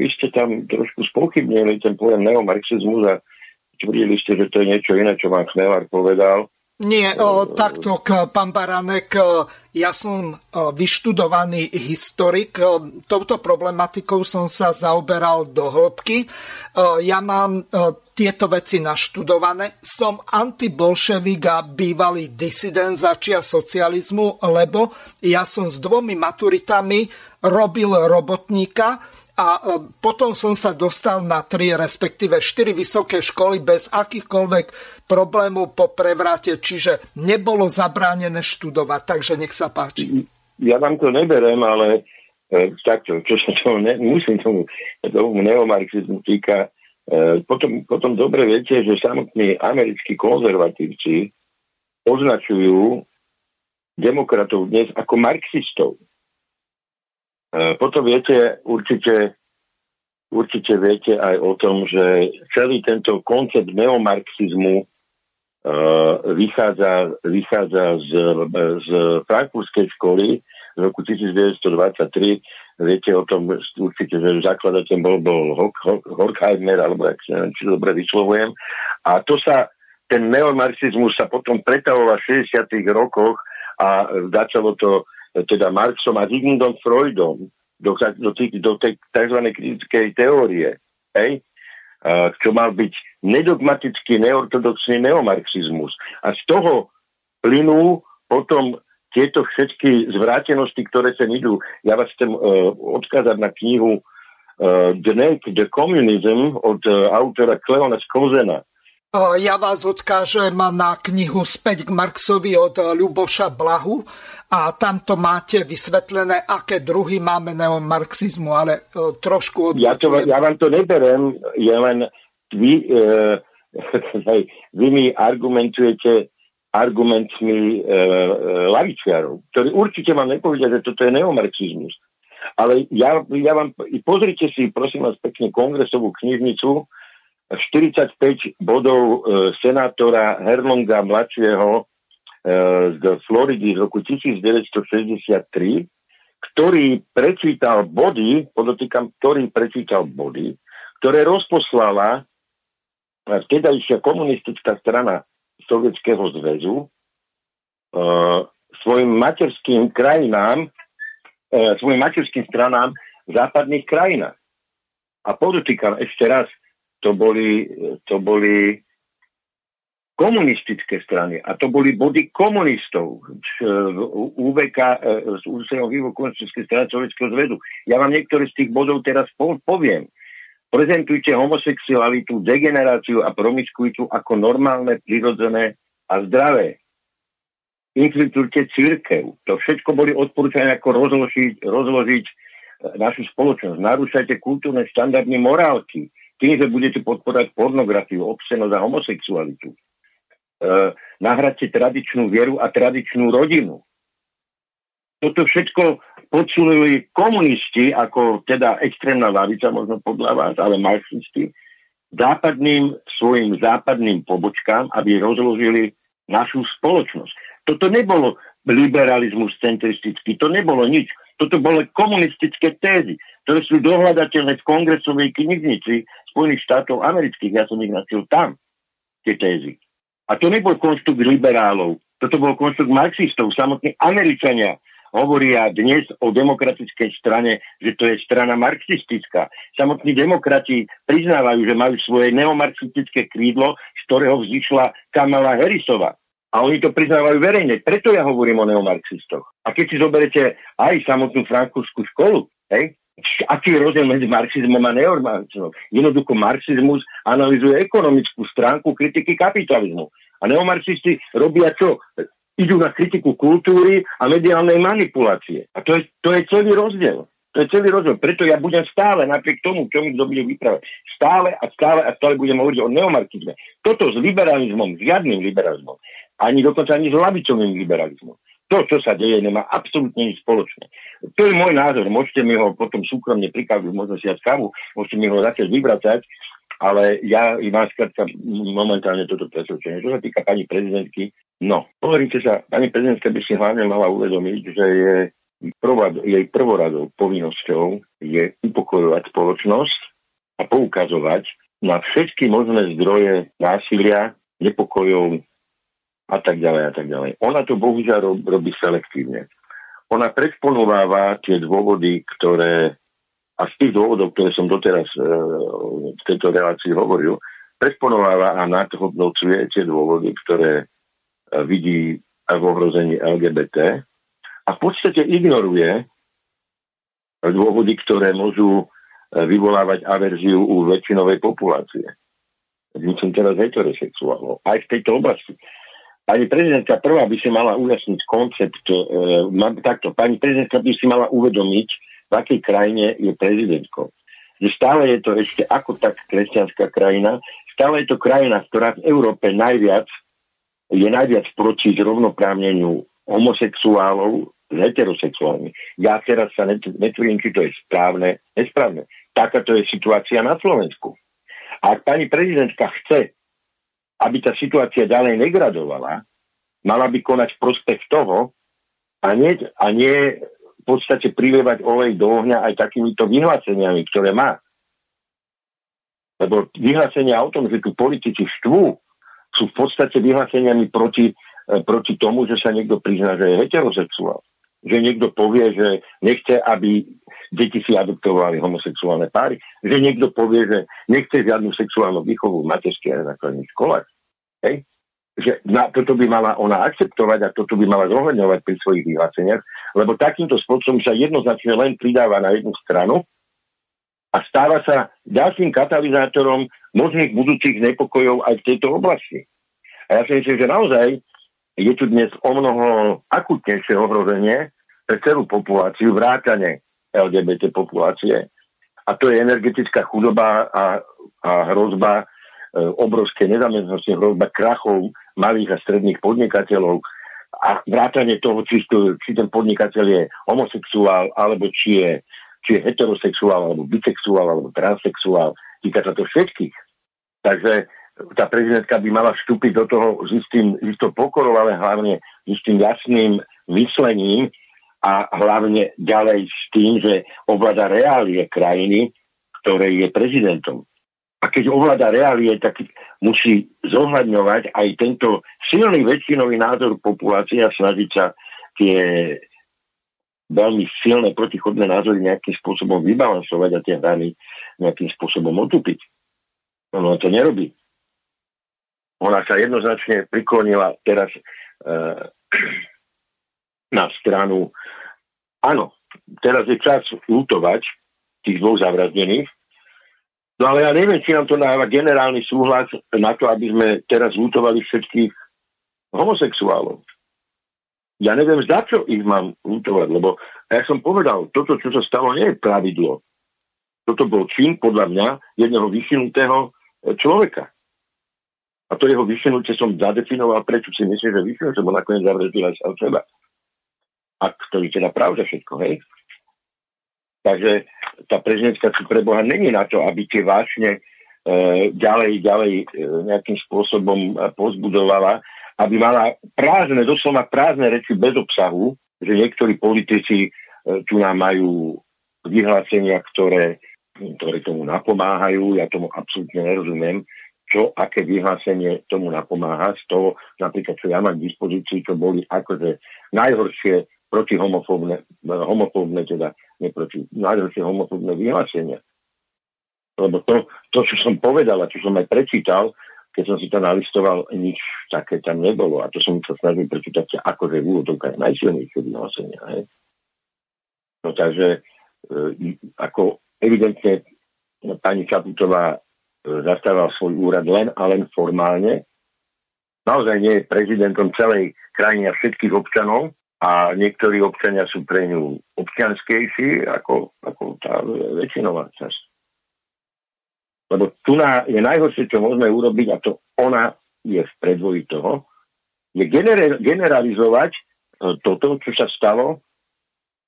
vy ste tam trošku spochybnili ten pojem neomarxizmus a tvrdili ste, že to je niečo iné, čo vám Chmelár povedal. Nie, o, takto, pán Baranek, ja som vyštudovaný historik. Touto problematikou som sa zaoberal do hĺbky. Ja mám tieto veci naštudované. Som antibolševik a bývalý disident začia socializmu, lebo ja som s dvomi maturitami robil robotníka, a e, potom som sa dostal na tri, respektíve štyri vysoké školy bez akýchkoľvek problémov po prevrate, čiže nebolo zabránené študovať, takže nech sa páči. Ja vám to neberem, ale e, takto, čo sa tomu, ne, musím tomu, tomu neomarxizmu týka, e, potom, potom dobre viete, že samotní americkí konzervatívci označujú demokratov dnes ako marxistov. E, potom viete, určite, určite viete aj o tom, že celý tento koncept neomarxizmu uh, vychádza, vychádza z, z frankfurtskej školy z roku 1923. Viete o tom určite, že zakladateľ bol, bol Horkheimer, alebo ak či dobre vyslovujem. A to sa, ten neomarxizmus sa potom pretavoval v 60. rokoch a začalo to teda Marxom a Zygmundom Freudom do, do, do tej tzv. kritickej teórie, hej? Čo mal byť nedogmatický neortodoxný neomarxizmus. A z toho plynú potom tieto všetky zvrátenosti, ktoré sa idú. Ja vás chcem uh, odkázať na knihu uh, The Naked Communism od uh, autora Kleona Skozena. Ja vás odkážem na knihu Späť k Marxovi od Ľuboša Blahu a tamto máte vysvetlené, aké druhy máme neomarxizmu, ale e, trošku odbočujem. Ja, to, ja vám to neberem, je len vy, e, vy mi argumentujete argumentmi e, e, lavičiarov, ktorí určite vám nepovedia, že toto je neomarxizmus. Ale ja, ja vám, pozrite si, prosím vás, pekne kongresovú knižnicu, 45 bodov e, senátora Herlonga mladšieho e, z Floridy z roku 1963, ktorý prečítal body, podotýkam, ktorý prečítal body, ktoré rozposlala vtedajšia komunistická strana Sovietskeho zväzu e, svojim materským krajinám, svojim materským stranám v západných krajinách. A podotýkam ešte raz, to boli, to boli komunistické strany a to boli body komunistov z UVK, z ústredného vývoju komunistickej strany Sovjetského zväzu. Ja vám niektoré z tých bodov teraz poviem. Prezentujte homosexualitu, degeneráciu a promiskuitu ako normálne, prirodzené a zdravé. Infiltrujte církev. To všetko boli odporúčania, ako rozložiť, rozložiť našu spoločnosť. Narúšajte kultúrne štandardy morálky tým, že budete podporovať pornografiu, obscenosť a homosexualitu. E, nahradte tradičnú vieru a tradičnú rodinu. Toto všetko podsunuli komunisti, ako teda extrémna lavica, možno podľa vás, ale marxisti, západným, svojim západným pobočkám, aby rozložili našu spoločnosť. Toto nebolo liberalizmus centristický, to nebolo nič. Toto boli komunistické tézy, ktoré sú dohľadateľné v kongresovej knižnici Spojených štátov amerických. Ja som ich našiel tam, tie tézy. A to nebol konštrukt liberálov, toto bol konštrukt marxistov. Samotní Američania hovoria dnes o demokratickej strane, že to je strana marxistická. Samotní demokrati priznávajú, že majú svoje neomarxistické krídlo, z ktorého vzýšla Kamala Harrisova. A oni to priznávajú verejne. Preto ja hovorím o neomarxistoch. A keď si zoberete aj samotnú frankúrsku školu, hej, aký je rozdiel medzi marxizmom a neomarxizmom? Jednoducho marxizmus analizuje ekonomickú stránku kritiky kapitalizmu. A neomarxisti robia čo? Idú na kritiku kultúry a mediálnej manipulácie. A to je, to je celý rozdiel. To je celý rozdiel. Preto ja budem stále, napriek tomu, čo mi kto bude vyprávať, stále a stále a stále budem hovoriť o neomarxizme. Toto s liberalizmom, žiadnym liberalizmom, ani dokonca ani s lavicovým liberalizmom. To, čo sa deje, nemá absolútne nič spoločné. To je môj názor. Môžete mi ho potom súkromne prikaviť, možno si kávu, môžete mi ho začať vyvracať, ale ja mám skrátka momentálne toto presvedčenie. Čo sa týka pani prezidentky, no, hovoríte sa, pani prezidentka by si hlavne mala uvedomiť, že je prvá, jej prvoradou povinnosťou je upokojovať spoločnosť a poukazovať na všetky možné zdroje násilia, nepokojov, a tak ďalej a tak ďalej. Ona to bohužiaľ robí selektívne. Ona predponováva tie dôvody, ktoré, a z tých dôvodov, ktoré som doteraz e, v tejto relácii hovoril, predponováva a nadhodnocuje tie dôvody, ktoré e, vidí v ohrození LGBT a v podstate ignoruje dôvody, ktoré môžu e, vyvolávať averziu u väčšinovej populácie. Myslím teraz heterosexuálov. Aj v tejto oblasti. Pani prezidentka prvá by si mala ujasniť koncept, e, takto, pani prezidentka by si mala uvedomiť, v akej krajine je prezidentkou. Že stále je to ešte ako tak kresťanská krajina, stále je to krajina, ktorá v Európe najviac je najviac proti zrovnoprávneniu homosexuálov s heterosexuálmi. Ja teraz sa netvrdím, či to je správne, nesprávne. Takáto je situácia na Slovensku. A ak pani prezidentka chce aby tá situácia ďalej negradovala, mala by konať prospech toho a nie, a nie v podstate prilievať olej do ohňa aj takýmito vyhláseniami, ktoré má. Lebo vyhlásenia o tom, že tu politici štvú, sú v podstate vyhláseniami proti, e, proti tomu, že sa niekto prizná, že je heterosexuál. Že niekto povie, že nechce, aby deti si adoptovali homosexuálne páry. Že niekto povie, že nechce žiadnu sexuálnu výchovu v materských a základných školách. Hej? Že na, toto by mala ona akceptovať a toto by mala zohľadňovať pri svojich vyhláseniach, lebo takýmto spôsobom sa jednoznačne len pridáva na jednu stranu a stáva sa ďalším katalizátorom možných budúcich nepokojov aj v tejto oblasti. A ja si myslím, že naozaj je tu dnes o mnoho akutnejšie ohrozenie pre celú populáciu, vrátane LGBT populácie. A to je energetická chudoba a, a hrozba obrovské nezamestnanosti, hrozba krachov malých a stredných podnikateľov a vrátanie toho, či, to, či ten podnikateľ je homosexuál, alebo či je, či je heterosexuál, alebo bisexuál, alebo transsexuál. Týka sa to všetkých. Takže tá prezidentka by mala vstúpiť do toho s istým, istou pokorou, ale hlavne s istým jasným myslením a hlavne ďalej s tým, že ovláda reálie krajiny, ktorej je prezidentom. A keď ovláda reálie, tak musí zohľadňovať aj tento silný väčšinový názor populácie a snažiť sa tie veľmi silné protichodné názory nejakým spôsobom vybalansovať a tie hrany nejakým spôsobom otupiť. Ono to nerobí. Ona sa jednoznačne priklonila teraz e, na stranu. Áno, teraz je čas lutovať tých dvoch zavraždených, No ale ja neviem, či nám to dáva generálny súhlas na to, aby sme teraz lutovali všetkých homosexuálov. Ja neviem, za čo ich mám lutovať, lebo ja som povedal, toto, čo sa stalo, nie je pravidlo. Toto bol čin, podľa mňa, jedného vyšinutého e, človeka. A to jeho vyšinutie som zadefinoval, prečo si myslím, že vyšinutie, bo nakoniec zavraždil aj sa seba. A ktorý teda pravda všetko, hej? Takže tá prezidentka si pre Boha není na to, aby tie vášne e, ďalej, ďalej e, nejakým spôsobom e, pozbudovala, aby mala prázdne, doslova prázdne reči bez obsahu, že niektorí politici e, tu nám majú vyhlásenia, ktoré ktoré tomu napomáhajú, ja tomu absolútne nerozumiem, čo, aké vyhlásenie tomu napomáha, z toho napríklad, čo ja mám k dispozícii, čo boli akože najhoršie proti homofóbne, homofóbne teda, neproti, najhoršie homofóbne vyhlásenia. Lebo to, to, čo som povedal a čo som aj prečítal, keď som si to nalistoval, nič také tam nebolo. A to som sa snažil prečítať akože v úvodovkách najsilnejšie vyhlásenia. Hej. No takže e, ako Evidentne pani Čaputová e, zastávala svoj úrad len a len formálne. Naozaj nie je prezidentom celej krajiny a všetkých občanov a niektorí občania sú pre ňu občianskejší ako, ako tá väčšinová časť. Lebo tu je najhoršie, čo môžeme urobiť, a to ona je v predvoji toho, je generalizovať e, toto, čo sa stalo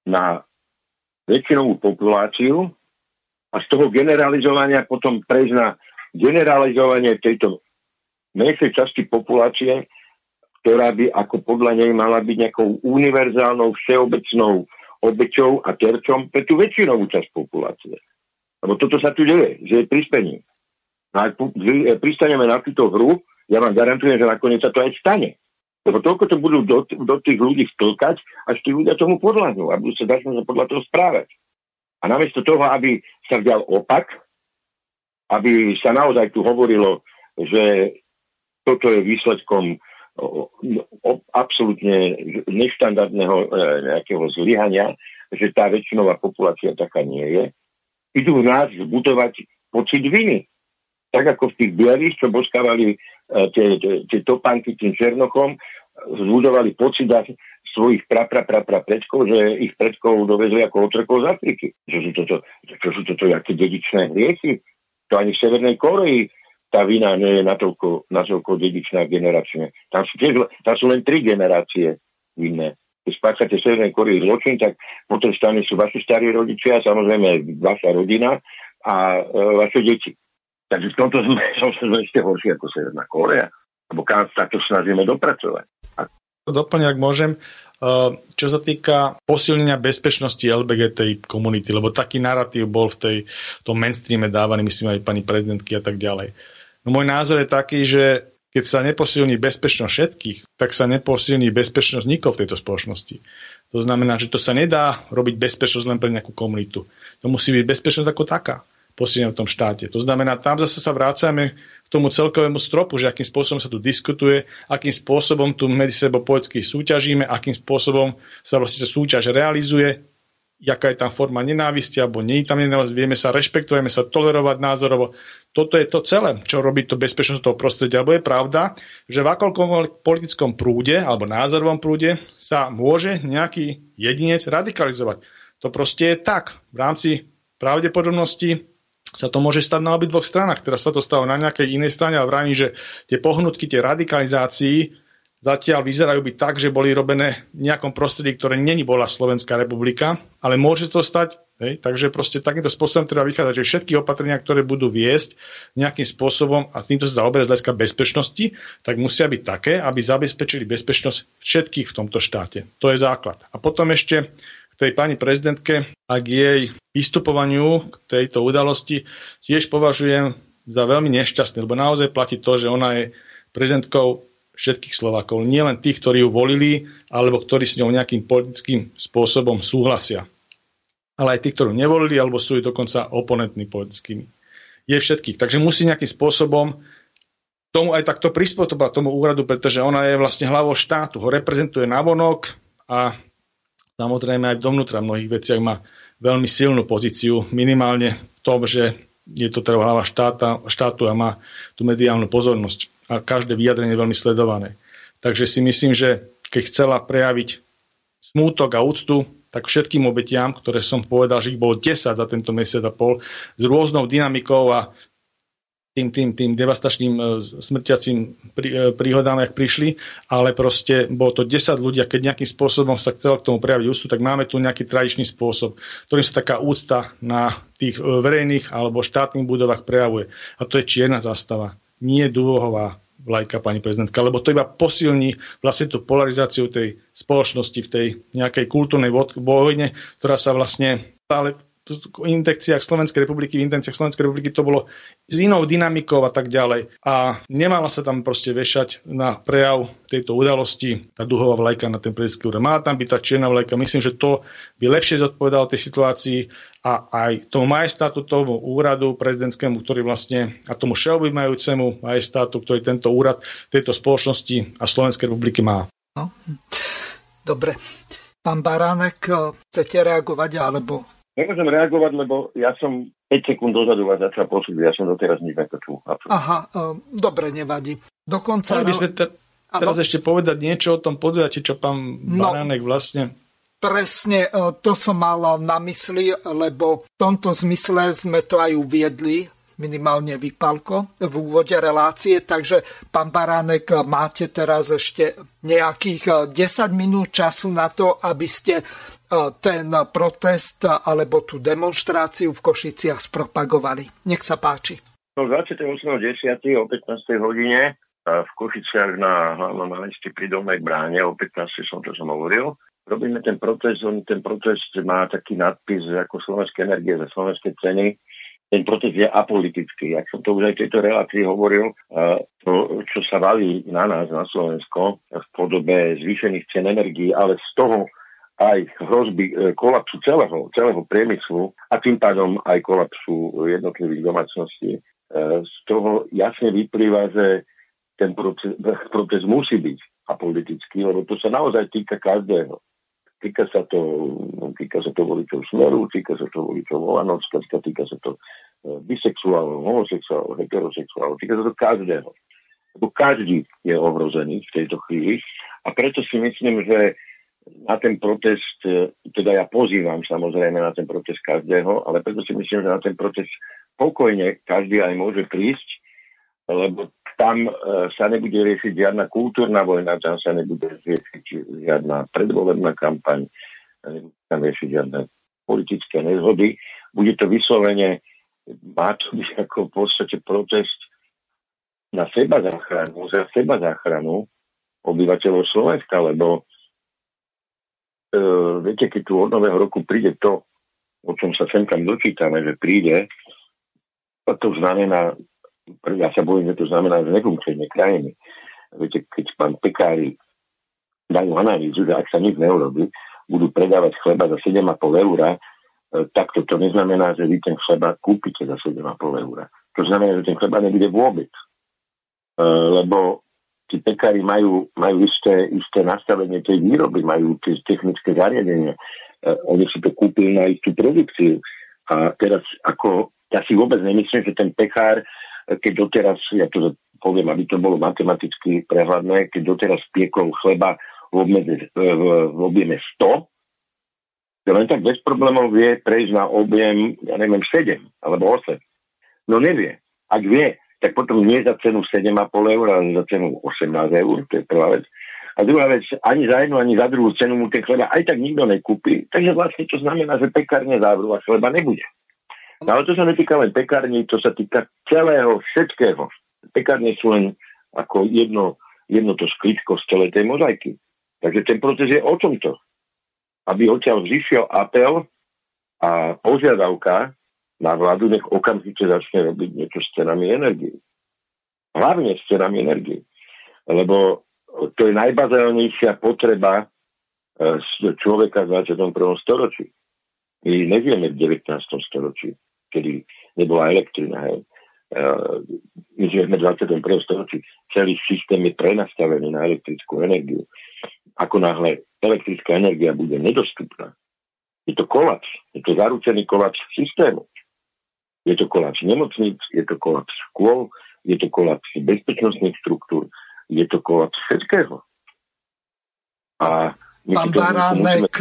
na väčšinovú populáciu a z toho generalizovania potom prejsť na generalizovanie tejto menšej časti populácie, ktorá by ako podľa nej mala byť nejakou univerzálnou, všeobecnou obeťou a terčom pre tú väčšinovú časť populácie. Lebo toto sa tu deje, že je prispením. No ak pristaneme na túto hru, ja vám garantujem, že nakoniec sa to aj stane. Lebo toľko to budú do, do tých ľudí vtlkať, až tí ľudia tomu podľahnú a budú sa začnú podľa toho správať. A namiesto toho, aby sa vdial opak, aby sa naozaj tu hovorilo, že toto je výsledkom absolútne neštandardného e, nejakého zlyhania, že tá väčšinová populácia taká nie je. Idú v nás zbudovať pocit viny. Tak ako v tých bielých, čo boskávali e, tie, tie, topánky tým černochom, zbudovali pocit, svojich pra, pra, pra, pra predkov, že ich predkov dovezli ako otrokov z Afriky. Čo sú toto, čo sú toto aké dedičné hriechy? To ani v Severnej Koreji tá vina nie je natoľko, natoľko dedičná generačne. Tam sú, tiež, tam sú len tri generácie vinné. Keď spáchate Severnej Koreji zločin, tak potom stane sú vaši starí rodičia, samozrejme vaša rodina a e, vaše deti. Takže v tomto sme, sme ešte horší ako Severná Korea. Lebo kam sa to snažíme dopracovať. A doplňa, ak môžem, uh, čo sa týka posilnenia bezpečnosti LBGT komunity, lebo taký narratív bol v, tej, v tom mainstreame dávaný, myslím aj pani prezidentky a tak ďalej. No môj názor je taký, že keď sa neposilní bezpečnosť všetkých, tak sa neposilní bezpečnosť nikoho v tejto spoločnosti. To znamená, že to sa nedá robiť bezpečnosť len pre nejakú komunitu. To musí byť bezpečnosť ako taká posilnená v tom štáte. To znamená, tam zase sa vrácame k tomu celkovému stropu, že akým spôsobom sa tu diskutuje, akým spôsobom tu medzi sebou poetsky súťažíme, akým spôsobom sa vlastne súťaž realizuje, jaká je tam forma nenávisti, alebo nie je tam nenávisť, vieme sa rešpektovať, sa tolerovať názorovo. Toto je to celé, čo robí to bezpečnosť toho prostredia. Lebo je pravda, že v akomkoľvek politickom prúde alebo názorovom prúde sa môže nejaký jedinec radikalizovať. To proste je tak. V rámci pravdepodobnosti sa to môže stať na obidvoch stranách. Teraz sa to stalo na nejakej inej strane a vravím, že tie pohnutky, tie radikalizácii zatiaľ vyzerajú byť tak, že boli robené v nejakom prostredí, ktoré není bola Slovenská republika, ale môže to stať, hej, takže proste takýmto spôsobom treba vychádzať, že všetky opatrenia, ktoré budú viesť nejakým spôsobom, a s týmto sa zaoberať z hľadiska bezpečnosti, tak musia byť také, aby zabezpečili bezpečnosť všetkých v tomto štáte. To je základ. A potom ešte k tej pani prezidentke a k jej vystupovaniu k tejto udalosti tiež považujem za veľmi nešťastné, lebo naozaj platí to, že ona je prezidentkou všetkých Slovákov, nielen tých, ktorí ju volili, alebo ktorí s ňou nejakým politickým spôsobom súhlasia. Ale aj tých, ktorí nevolili, alebo sú dokonca oponentní politickými. Je všetkých. Takže musí nejakým spôsobom tomu aj takto prispôsobať tomu úradu, pretože ona je vlastne hlavou štátu, ho reprezentuje navonok a Samozrejme aj dovnútra v mnohých veciach má veľmi silnú pozíciu, minimálne v tom, že je to teda hlava štáta, štátu a má tú mediálnu pozornosť a každé vyjadrenie je veľmi sledované. Takže si myslím, že keď chcela prejaviť smútok a úctu, tak všetkým obetiam, ktoré som povedal, že ich bolo 10 za tento mesiac a pol, s rôznou dynamikou a tým, tým, tým devastačným e, smrťacím e, príhodám, jak prišli, ale proste bolo to 10 ľudí a keď nejakým spôsobom sa chcelo k tomu prejaviť ústu, tak máme tu nejaký tradičný spôsob, ktorým sa taká úcta na tých e, verejných alebo štátnych budovách prejavuje. A to je čierna zastava, nie dúhová vlajka, pani prezidentka, lebo to iba posilní vlastne tú polarizáciu tej spoločnosti v tej nejakej kultúrnej vojne, ktorá sa vlastne stále intekciách Slovenskej republiky, v intenciách Slovenskej republiky to bolo s inou dynamikou a tak ďalej. A nemala sa tam proste vešať na prejav tejto udalosti tá duhová vlajka na ten prezidentský úrad. Mala tam byť tá čierna vlajka. Myslím, že to by lepšie zodpovedalo tej situácii a aj tomu majestátu, tomu úradu prezidentskému, ktorý vlastne a tomu všeobjímajúcemu majestátu, ktorý tento úrad tejto spoločnosti a Slovenskej republiky má. No. Dobre. Pán Baránek, chcete reagovať alebo Nemôžem reagovať, lebo ja som 5 sekúnd dozadu vás začal posúdiť, ja som doteraz nič nepočul. Aha, uh, dobre, nevadí. Dokonca... Ale by sme te, teraz ešte povedať niečo o tom podujatí, čo pán no, Baránek vlastne... Presne, e, to som mal na mysli, lebo v tomto zmysle sme to aj uviedli minimálne vypalko v úvode relácie, takže pán Baránek, máte teraz ešte nejakých 10 minút času na to, aby ste ten protest alebo tú demonstráciu v Košiciach spropagovali. Nech sa páči. No 28.10. o 15. hodine v Košiciach na hlavnom námestí pri Dolnej bráne, o 15. som to som hovoril, robíme ten protest, on ten protest má taký nadpis ako slovenské energie za slovenské ceny. Ten protest je apolitický. Jak som to už aj v tejto relácii hovoril, to, čo sa valí na nás, na Slovensko, v podobe zvýšených cen energií, ale z toho aj hrozby e, kolapsu celého, celého priemyslu a tým pádom aj kolapsu jednotlivých domácností. E, z toho jasne vyplýva, že ten proces, proces musí byť apolitický, lebo to sa naozaj týka každého. Týka sa to, týka sa to voličov Smeru, týka sa to voličov Olanovska, týka sa to e, bisexuálov, homosexuálov, heterosexuálov, týka sa to každého. Lebo každý je ohrozený v tejto chvíli a preto si myslím, že na ten protest, e, teda ja pozývam samozrejme na ten protest každého, ale preto si myslím, že na ten protest pokojne každý aj môže prísť, lebo tam e, sa nebude riešiť žiadna kultúrna vojna, tam sa nebude riešiť žiadna predvolebná kampaň, nebude tam riešiť žiadne politické nezhody. Bude to vyslovene, má to byť ako v podstate protest na seba záchranu, za seba záchranu obyvateľov Slovenska, lebo viete, keď tu od nového roku príde to, o čom sa sem tam dočítame, že príde, to znamená, ja sa bojím, že to znamená znefunkčenie krajiny. Viete, keď pán Pekári dajú analýzu, že ak sa nič neurobi, budú predávať chleba za 7,5 eur, e, tak to, to neznamená, že vy ten chleba kúpite za 7,5 eur. To znamená, že ten chleba nebude vôbec. E, lebo tí pekári majú, majú isté, isté nastavenie tej výroby, majú tie technické zariadenia. Uh, oni si to kúpili na istú produkciu. A teraz ako, ja si vôbec nemyslím, že ten pekár, e, keď doteraz, ja to poviem, aby to bolo matematicky prehľadné, keď doteraz piekol chleba v, obmedze, v, v objeme 100, že len tak bez problémov vie prejsť na objem, ja neviem, 7 alebo 8. No nevie. Ak vie, tak potom nie za cenu 7,5 eur, ale za cenu 18 eur, to je prvá vec. A druhá vec, ani za jednu, ani za druhú cenu mu ten chleba aj tak nikto nekúpi, takže vlastne to znamená, že pekárne závrú a chleba nebude. No ale to sa netýka len pekární, to sa týka celého, všetkého. Pekárne sú len ako jedno, jedno to skličko z celej tej mozaiky. Takže ten proces je o tomto. Aby odtiaľ zišiel apel a požiadavka na vládu, nech okamžite začne robiť niečo s cenami energie. Hlavne s cenami energie. Lebo to je najbazálnejšia potreba e, človeka v 21. storočí. My nevieme v 19. storočí, kedy nebola elektrina. Hej. E, my žijeme v 21. storočí. Celý systém je prenastavený na elektrickú energiu. Ako náhle elektrická energia bude nedostupná, je to kolaps. Je to zaručený kolaps systému. Je to kolaps nemocníc, je to kolaps škôl, je to kolaps bezpečnostných štruktúr, je to kolaps všetkého. A Pán Baránek,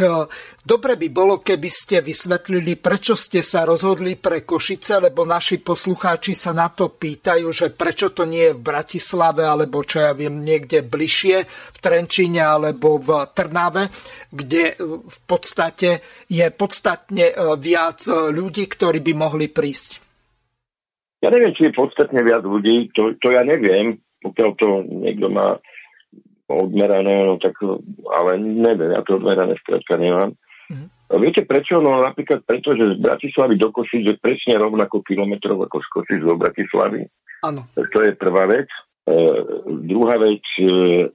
dobre by bolo, keby ste vysvetlili, prečo ste sa rozhodli pre Košice, lebo naši poslucháči sa na to pýtajú, že prečo to nie je v Bratislave, alebo čo ja viem, niekde bližšie, v Trenčíne alebo v Trnave, kde v podstate je podstatne viac ľudí, ktorí by mohli prísť. Ja neviem, či je podstatne viac ľudí, to, to ja neviem, pokiaľ to niekto má odmerané, no tak, ale neviem, ja to odmerané skrátka nemám. Mm-hmm. Viete prečo? No napríklad preto, že z Bratislavy do Košic je presne rovnako kilometrov ako z Košic do Bratislavy. Áno. To je prvá vec. E, druhá vec, e,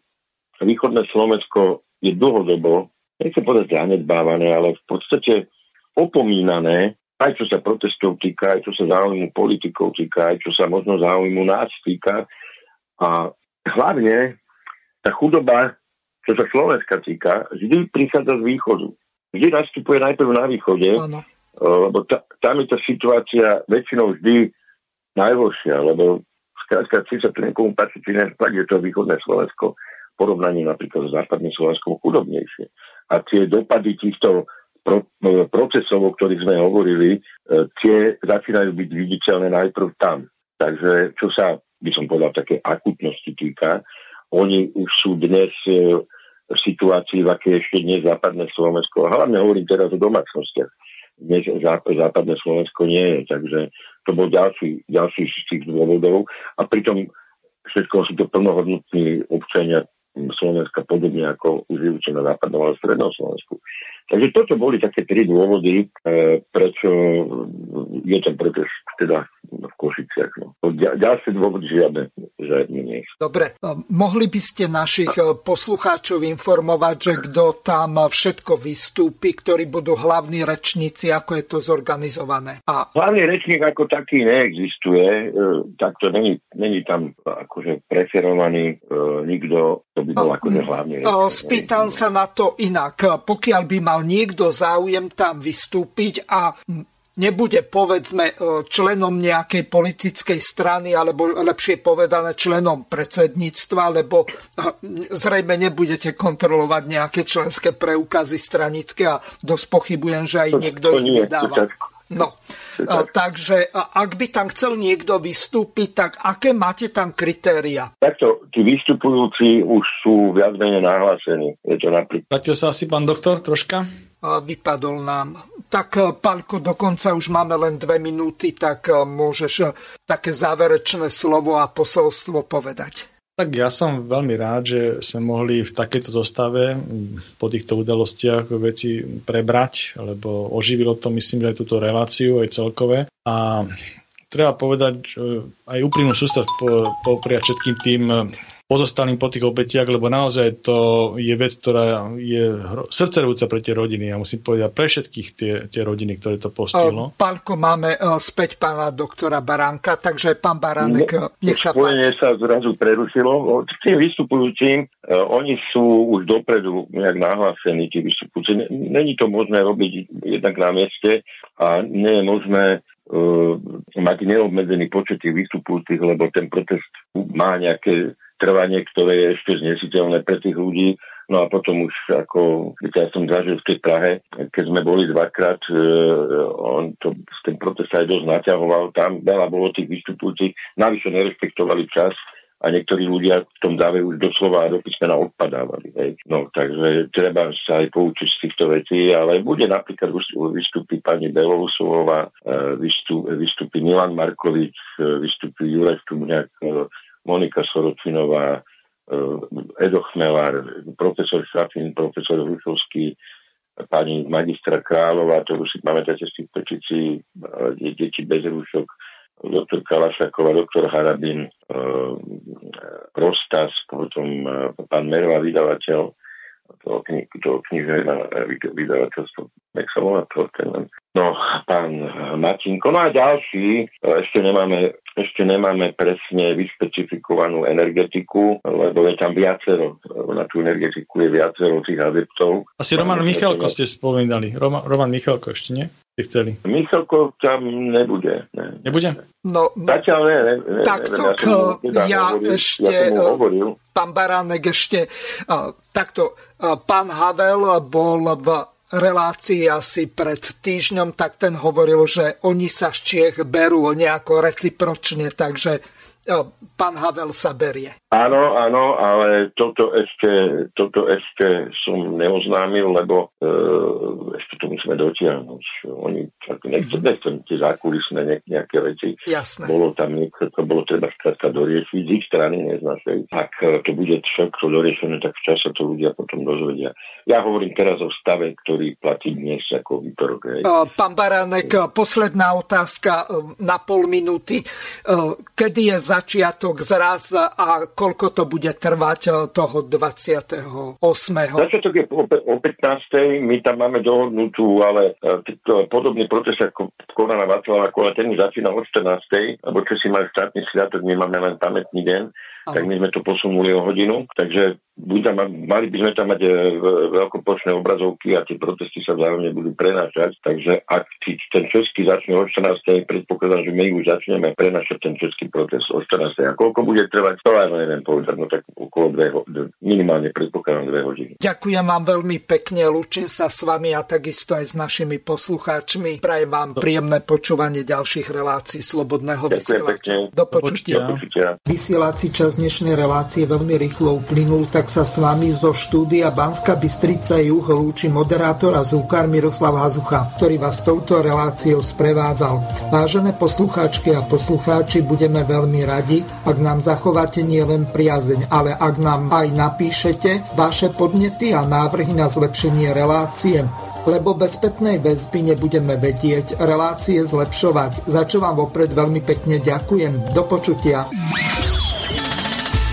východné Slovensko je dlhodobo, nechcem povedať zanedbávané, ale v podstate opomínané aj čo sa protestov týka, aj čo sa záujmu politikov týka, aj čo sa možno záujmu nás týka. A hlavne tá chudoba, čo sa Slovenska týka, vždy prichádza z východu. Vždy nastupuje najprv na východe, ano. lebo ta, tam je tá situácia väčšinou vždy najhoršia, lebo skrátka, či sa to niekomu páči, či nepáči, je to východné Slovensko porovnaní napríklad s západným Slovenskom chudobnejšie. A tie dopady týchto pro, e, procesov, o ktorých sme hovorili, e, tie začínajú byť viditeľné najprv tam. Takže čo sa, by som povedal, také akutnosti týka, oni už sú dnes e, v situácii, v akej ešte dnes západné Slovensko, hlavne hovorím teraz o domácnostiach, dnes západné Slovensko nie je, takže to bol ďalší, ďalší z tých dôvodov. A pritom všetko sú to plnohodnotní občania Slovenska podobne ako žijúci na západnom a strednom Slovensku. Takže toto boli také tri dôvody, e, prečo je ten protest teda v Košiciach. No. Ďalšie dôvody žiadne, žiadne nie. Dobre, e, mohli by ste našich e, poslucháčov informovať, že kto tam všetko vystúpi, ktorí budú hlavní rečníci, ako je to zorganizované? A... Hlavný rečník ako taký neexistuje, e, tak to není, není tam akože preferovaný nikto, to by bol akože hlavný rečník. Spýtam sa na to inak. Pokiaľ by mal mal niekto záujem tam vystúpiť a nebude povedzme e, členom nejakej politickej strany alebo lepšie povedané členom predsedníctva, lebo e, zrejme nebudete kontrolovať nejaké členské preukazy stranické a dosť pochybujem, že aj niekto ich vydáva. No, e, takže a, ak by tam chcel niekto vystúpiť, tak aké máte tam kritéria? Takto, tí vystupujúci už sú viac menej nahlásení. Je to napríklad... Platil sa asi pán doktor troška? Vypadol nám. Tak, e, Palko, dokonca už máme len dve minúty, tak e, môžeš také záverečné slovo a posolstvo povedať. Tak ja som veľmi rád, že sme mohli v takejto zostave po týchto udalostiach veci prebrať, lebo oživilo to, myslím, že aj túto reláciu, aj celkové. A treba povedať aj úprimnú sústav popriať všetkým tým pozostalým po tých obetiach, lebo naozaj to je vec, ktorá je srdcervúca pre tie rodiny. Ja musím povedať pre všetkých tie, tie rodiny, ktoré to postihlo. Pálko, máme späť pána doktora Baránka, takže pán Baránek, no, nech sa páči. sa zrazu prerušilo. Tým vystupujúcim, oni sú už dopredu nejak nahlásení, tí vystupujúci. Není to možné robiť jednak na mieste a nie je možné uh, mať neobmedzený počet tých vystupujúcich, lebo ten protest má nejaké trvanie, ktoré je ešte znesiteľné pre tých ľudí. No a potom už ako, ja som zažil v tej Prahe, keď sme boli dvakrát, e, on to, ten protest aj dosť naťahoval, tam veľa bolo tých vystupujúcich, navyše nerespektovali čas a niektorí ľudia v tom dáve už doslova do písmena odpadávali. Hej. No, takže treba sa aj poučiť z týchto vecí, ale bude napríklad vystúpi pani Belousová, e, vystúpi Milan Markovič, e, vystúpi Juraj Tumňák, Monika Soročinová, eh, Edo Chmelár, profesor Šafin, profesor Hrušovský, pani magistra Králová, už si pamätáte z tých petícií, eh, deti bez rúšok, doktor Kalašaková, doktor Harabin, eh, Rostas, potom pán Merva, vydavateľ, to, kni- to knižné vydavateľstvo, nech sa volá to, ten, no, pán Matinko, no a ďalší, ešte nemáme, ešte nemáme presne vyspecifikovanú energetiku, lebo je tam viacero, na tú energetiku je viacero tých adeptov. Asi Roman Michalko ste spomínali, Roman, Roman Michalko ešte, nie? Chceli. Myslko tam nebude. Ne. Nebude? No, Zatiaľ ne, ne, ne takto neviem, ja, teda ja hovoril, ešte, ja hovoril. pán Baránek, ešte uh, takto, uh, pán Havel bol v relácii asi pred týždňom, tak ten hovoril, že oni sa z Čiech berú nejako recipročne, takže pán Havel sa berie. Áno, áno, ale toto ešte, toto ešte som neoznámil, lebo e, ešte to musíme dotiahnuť. Oni tak nechcem, mm-hmm. nechcem tie zákulisné ne, nejaké veci. Jasné. Bolo tam niečo, to bolo treba skrátka doriešiť z ich strany, nie z našej. Ak to bude všetko doriešené, tak v čase to ľudia potom dozvedia. Ja hovorím teraz o stave, ktorý platí dnes ako výtorok. Pán Baránek, posledná otázka e, na pol minúty. E, kedy je začiatok zraz a koľko to bude trvať eh, toho 28. Začiatok je o, o 15. My tam máme dohodnutú, ale uh, podobný proces ako Korana Václava Kola, ten začína o 14. lebo čo si majú štátny sviatok, my máme len pamätný deň, tak my sme to posunuli o hodinu, takže tam, mali by sme tam mať e, veľkopočné obrazovky a tie protesty sa vzájomne budú prenášať, takže ak ten český začne o 14. predpokladám, že my už začneme prenášať ten český protest o 14. A koľko bude trvať, to aj neviem povedať, no tak okolo dve, minimálne predpokladám dve hodiny. Ďakujem vám veľmi pekne, lúčim sa s vami a takisto aj s našimi poslucháčmi. Prajem vám príjemné počúvanie ďalších relácií Slobodného vysielača. Do počutia. Do počutia. Vysielací čas dnešnej relácie veľmi rýchlo uplynul, tak sa s vami zo štúdia Banska Bystrica Juh moderátor a zúkar Miroslav Hazucha, ktorý vás touto reláciou sprevádzal. Vážené poslucháčky a poslucháči, budeme veľmi radi, ak nám zachováte nielen priazeň, ale ak nám aj napíšete vaše podnety a návrhy na zlepšenie relácie lebo bez spätnej väzby nebudeme vedieť relácie zlepšovať, za čo vám vopred veľmi pekne ďakujem. Do počutia.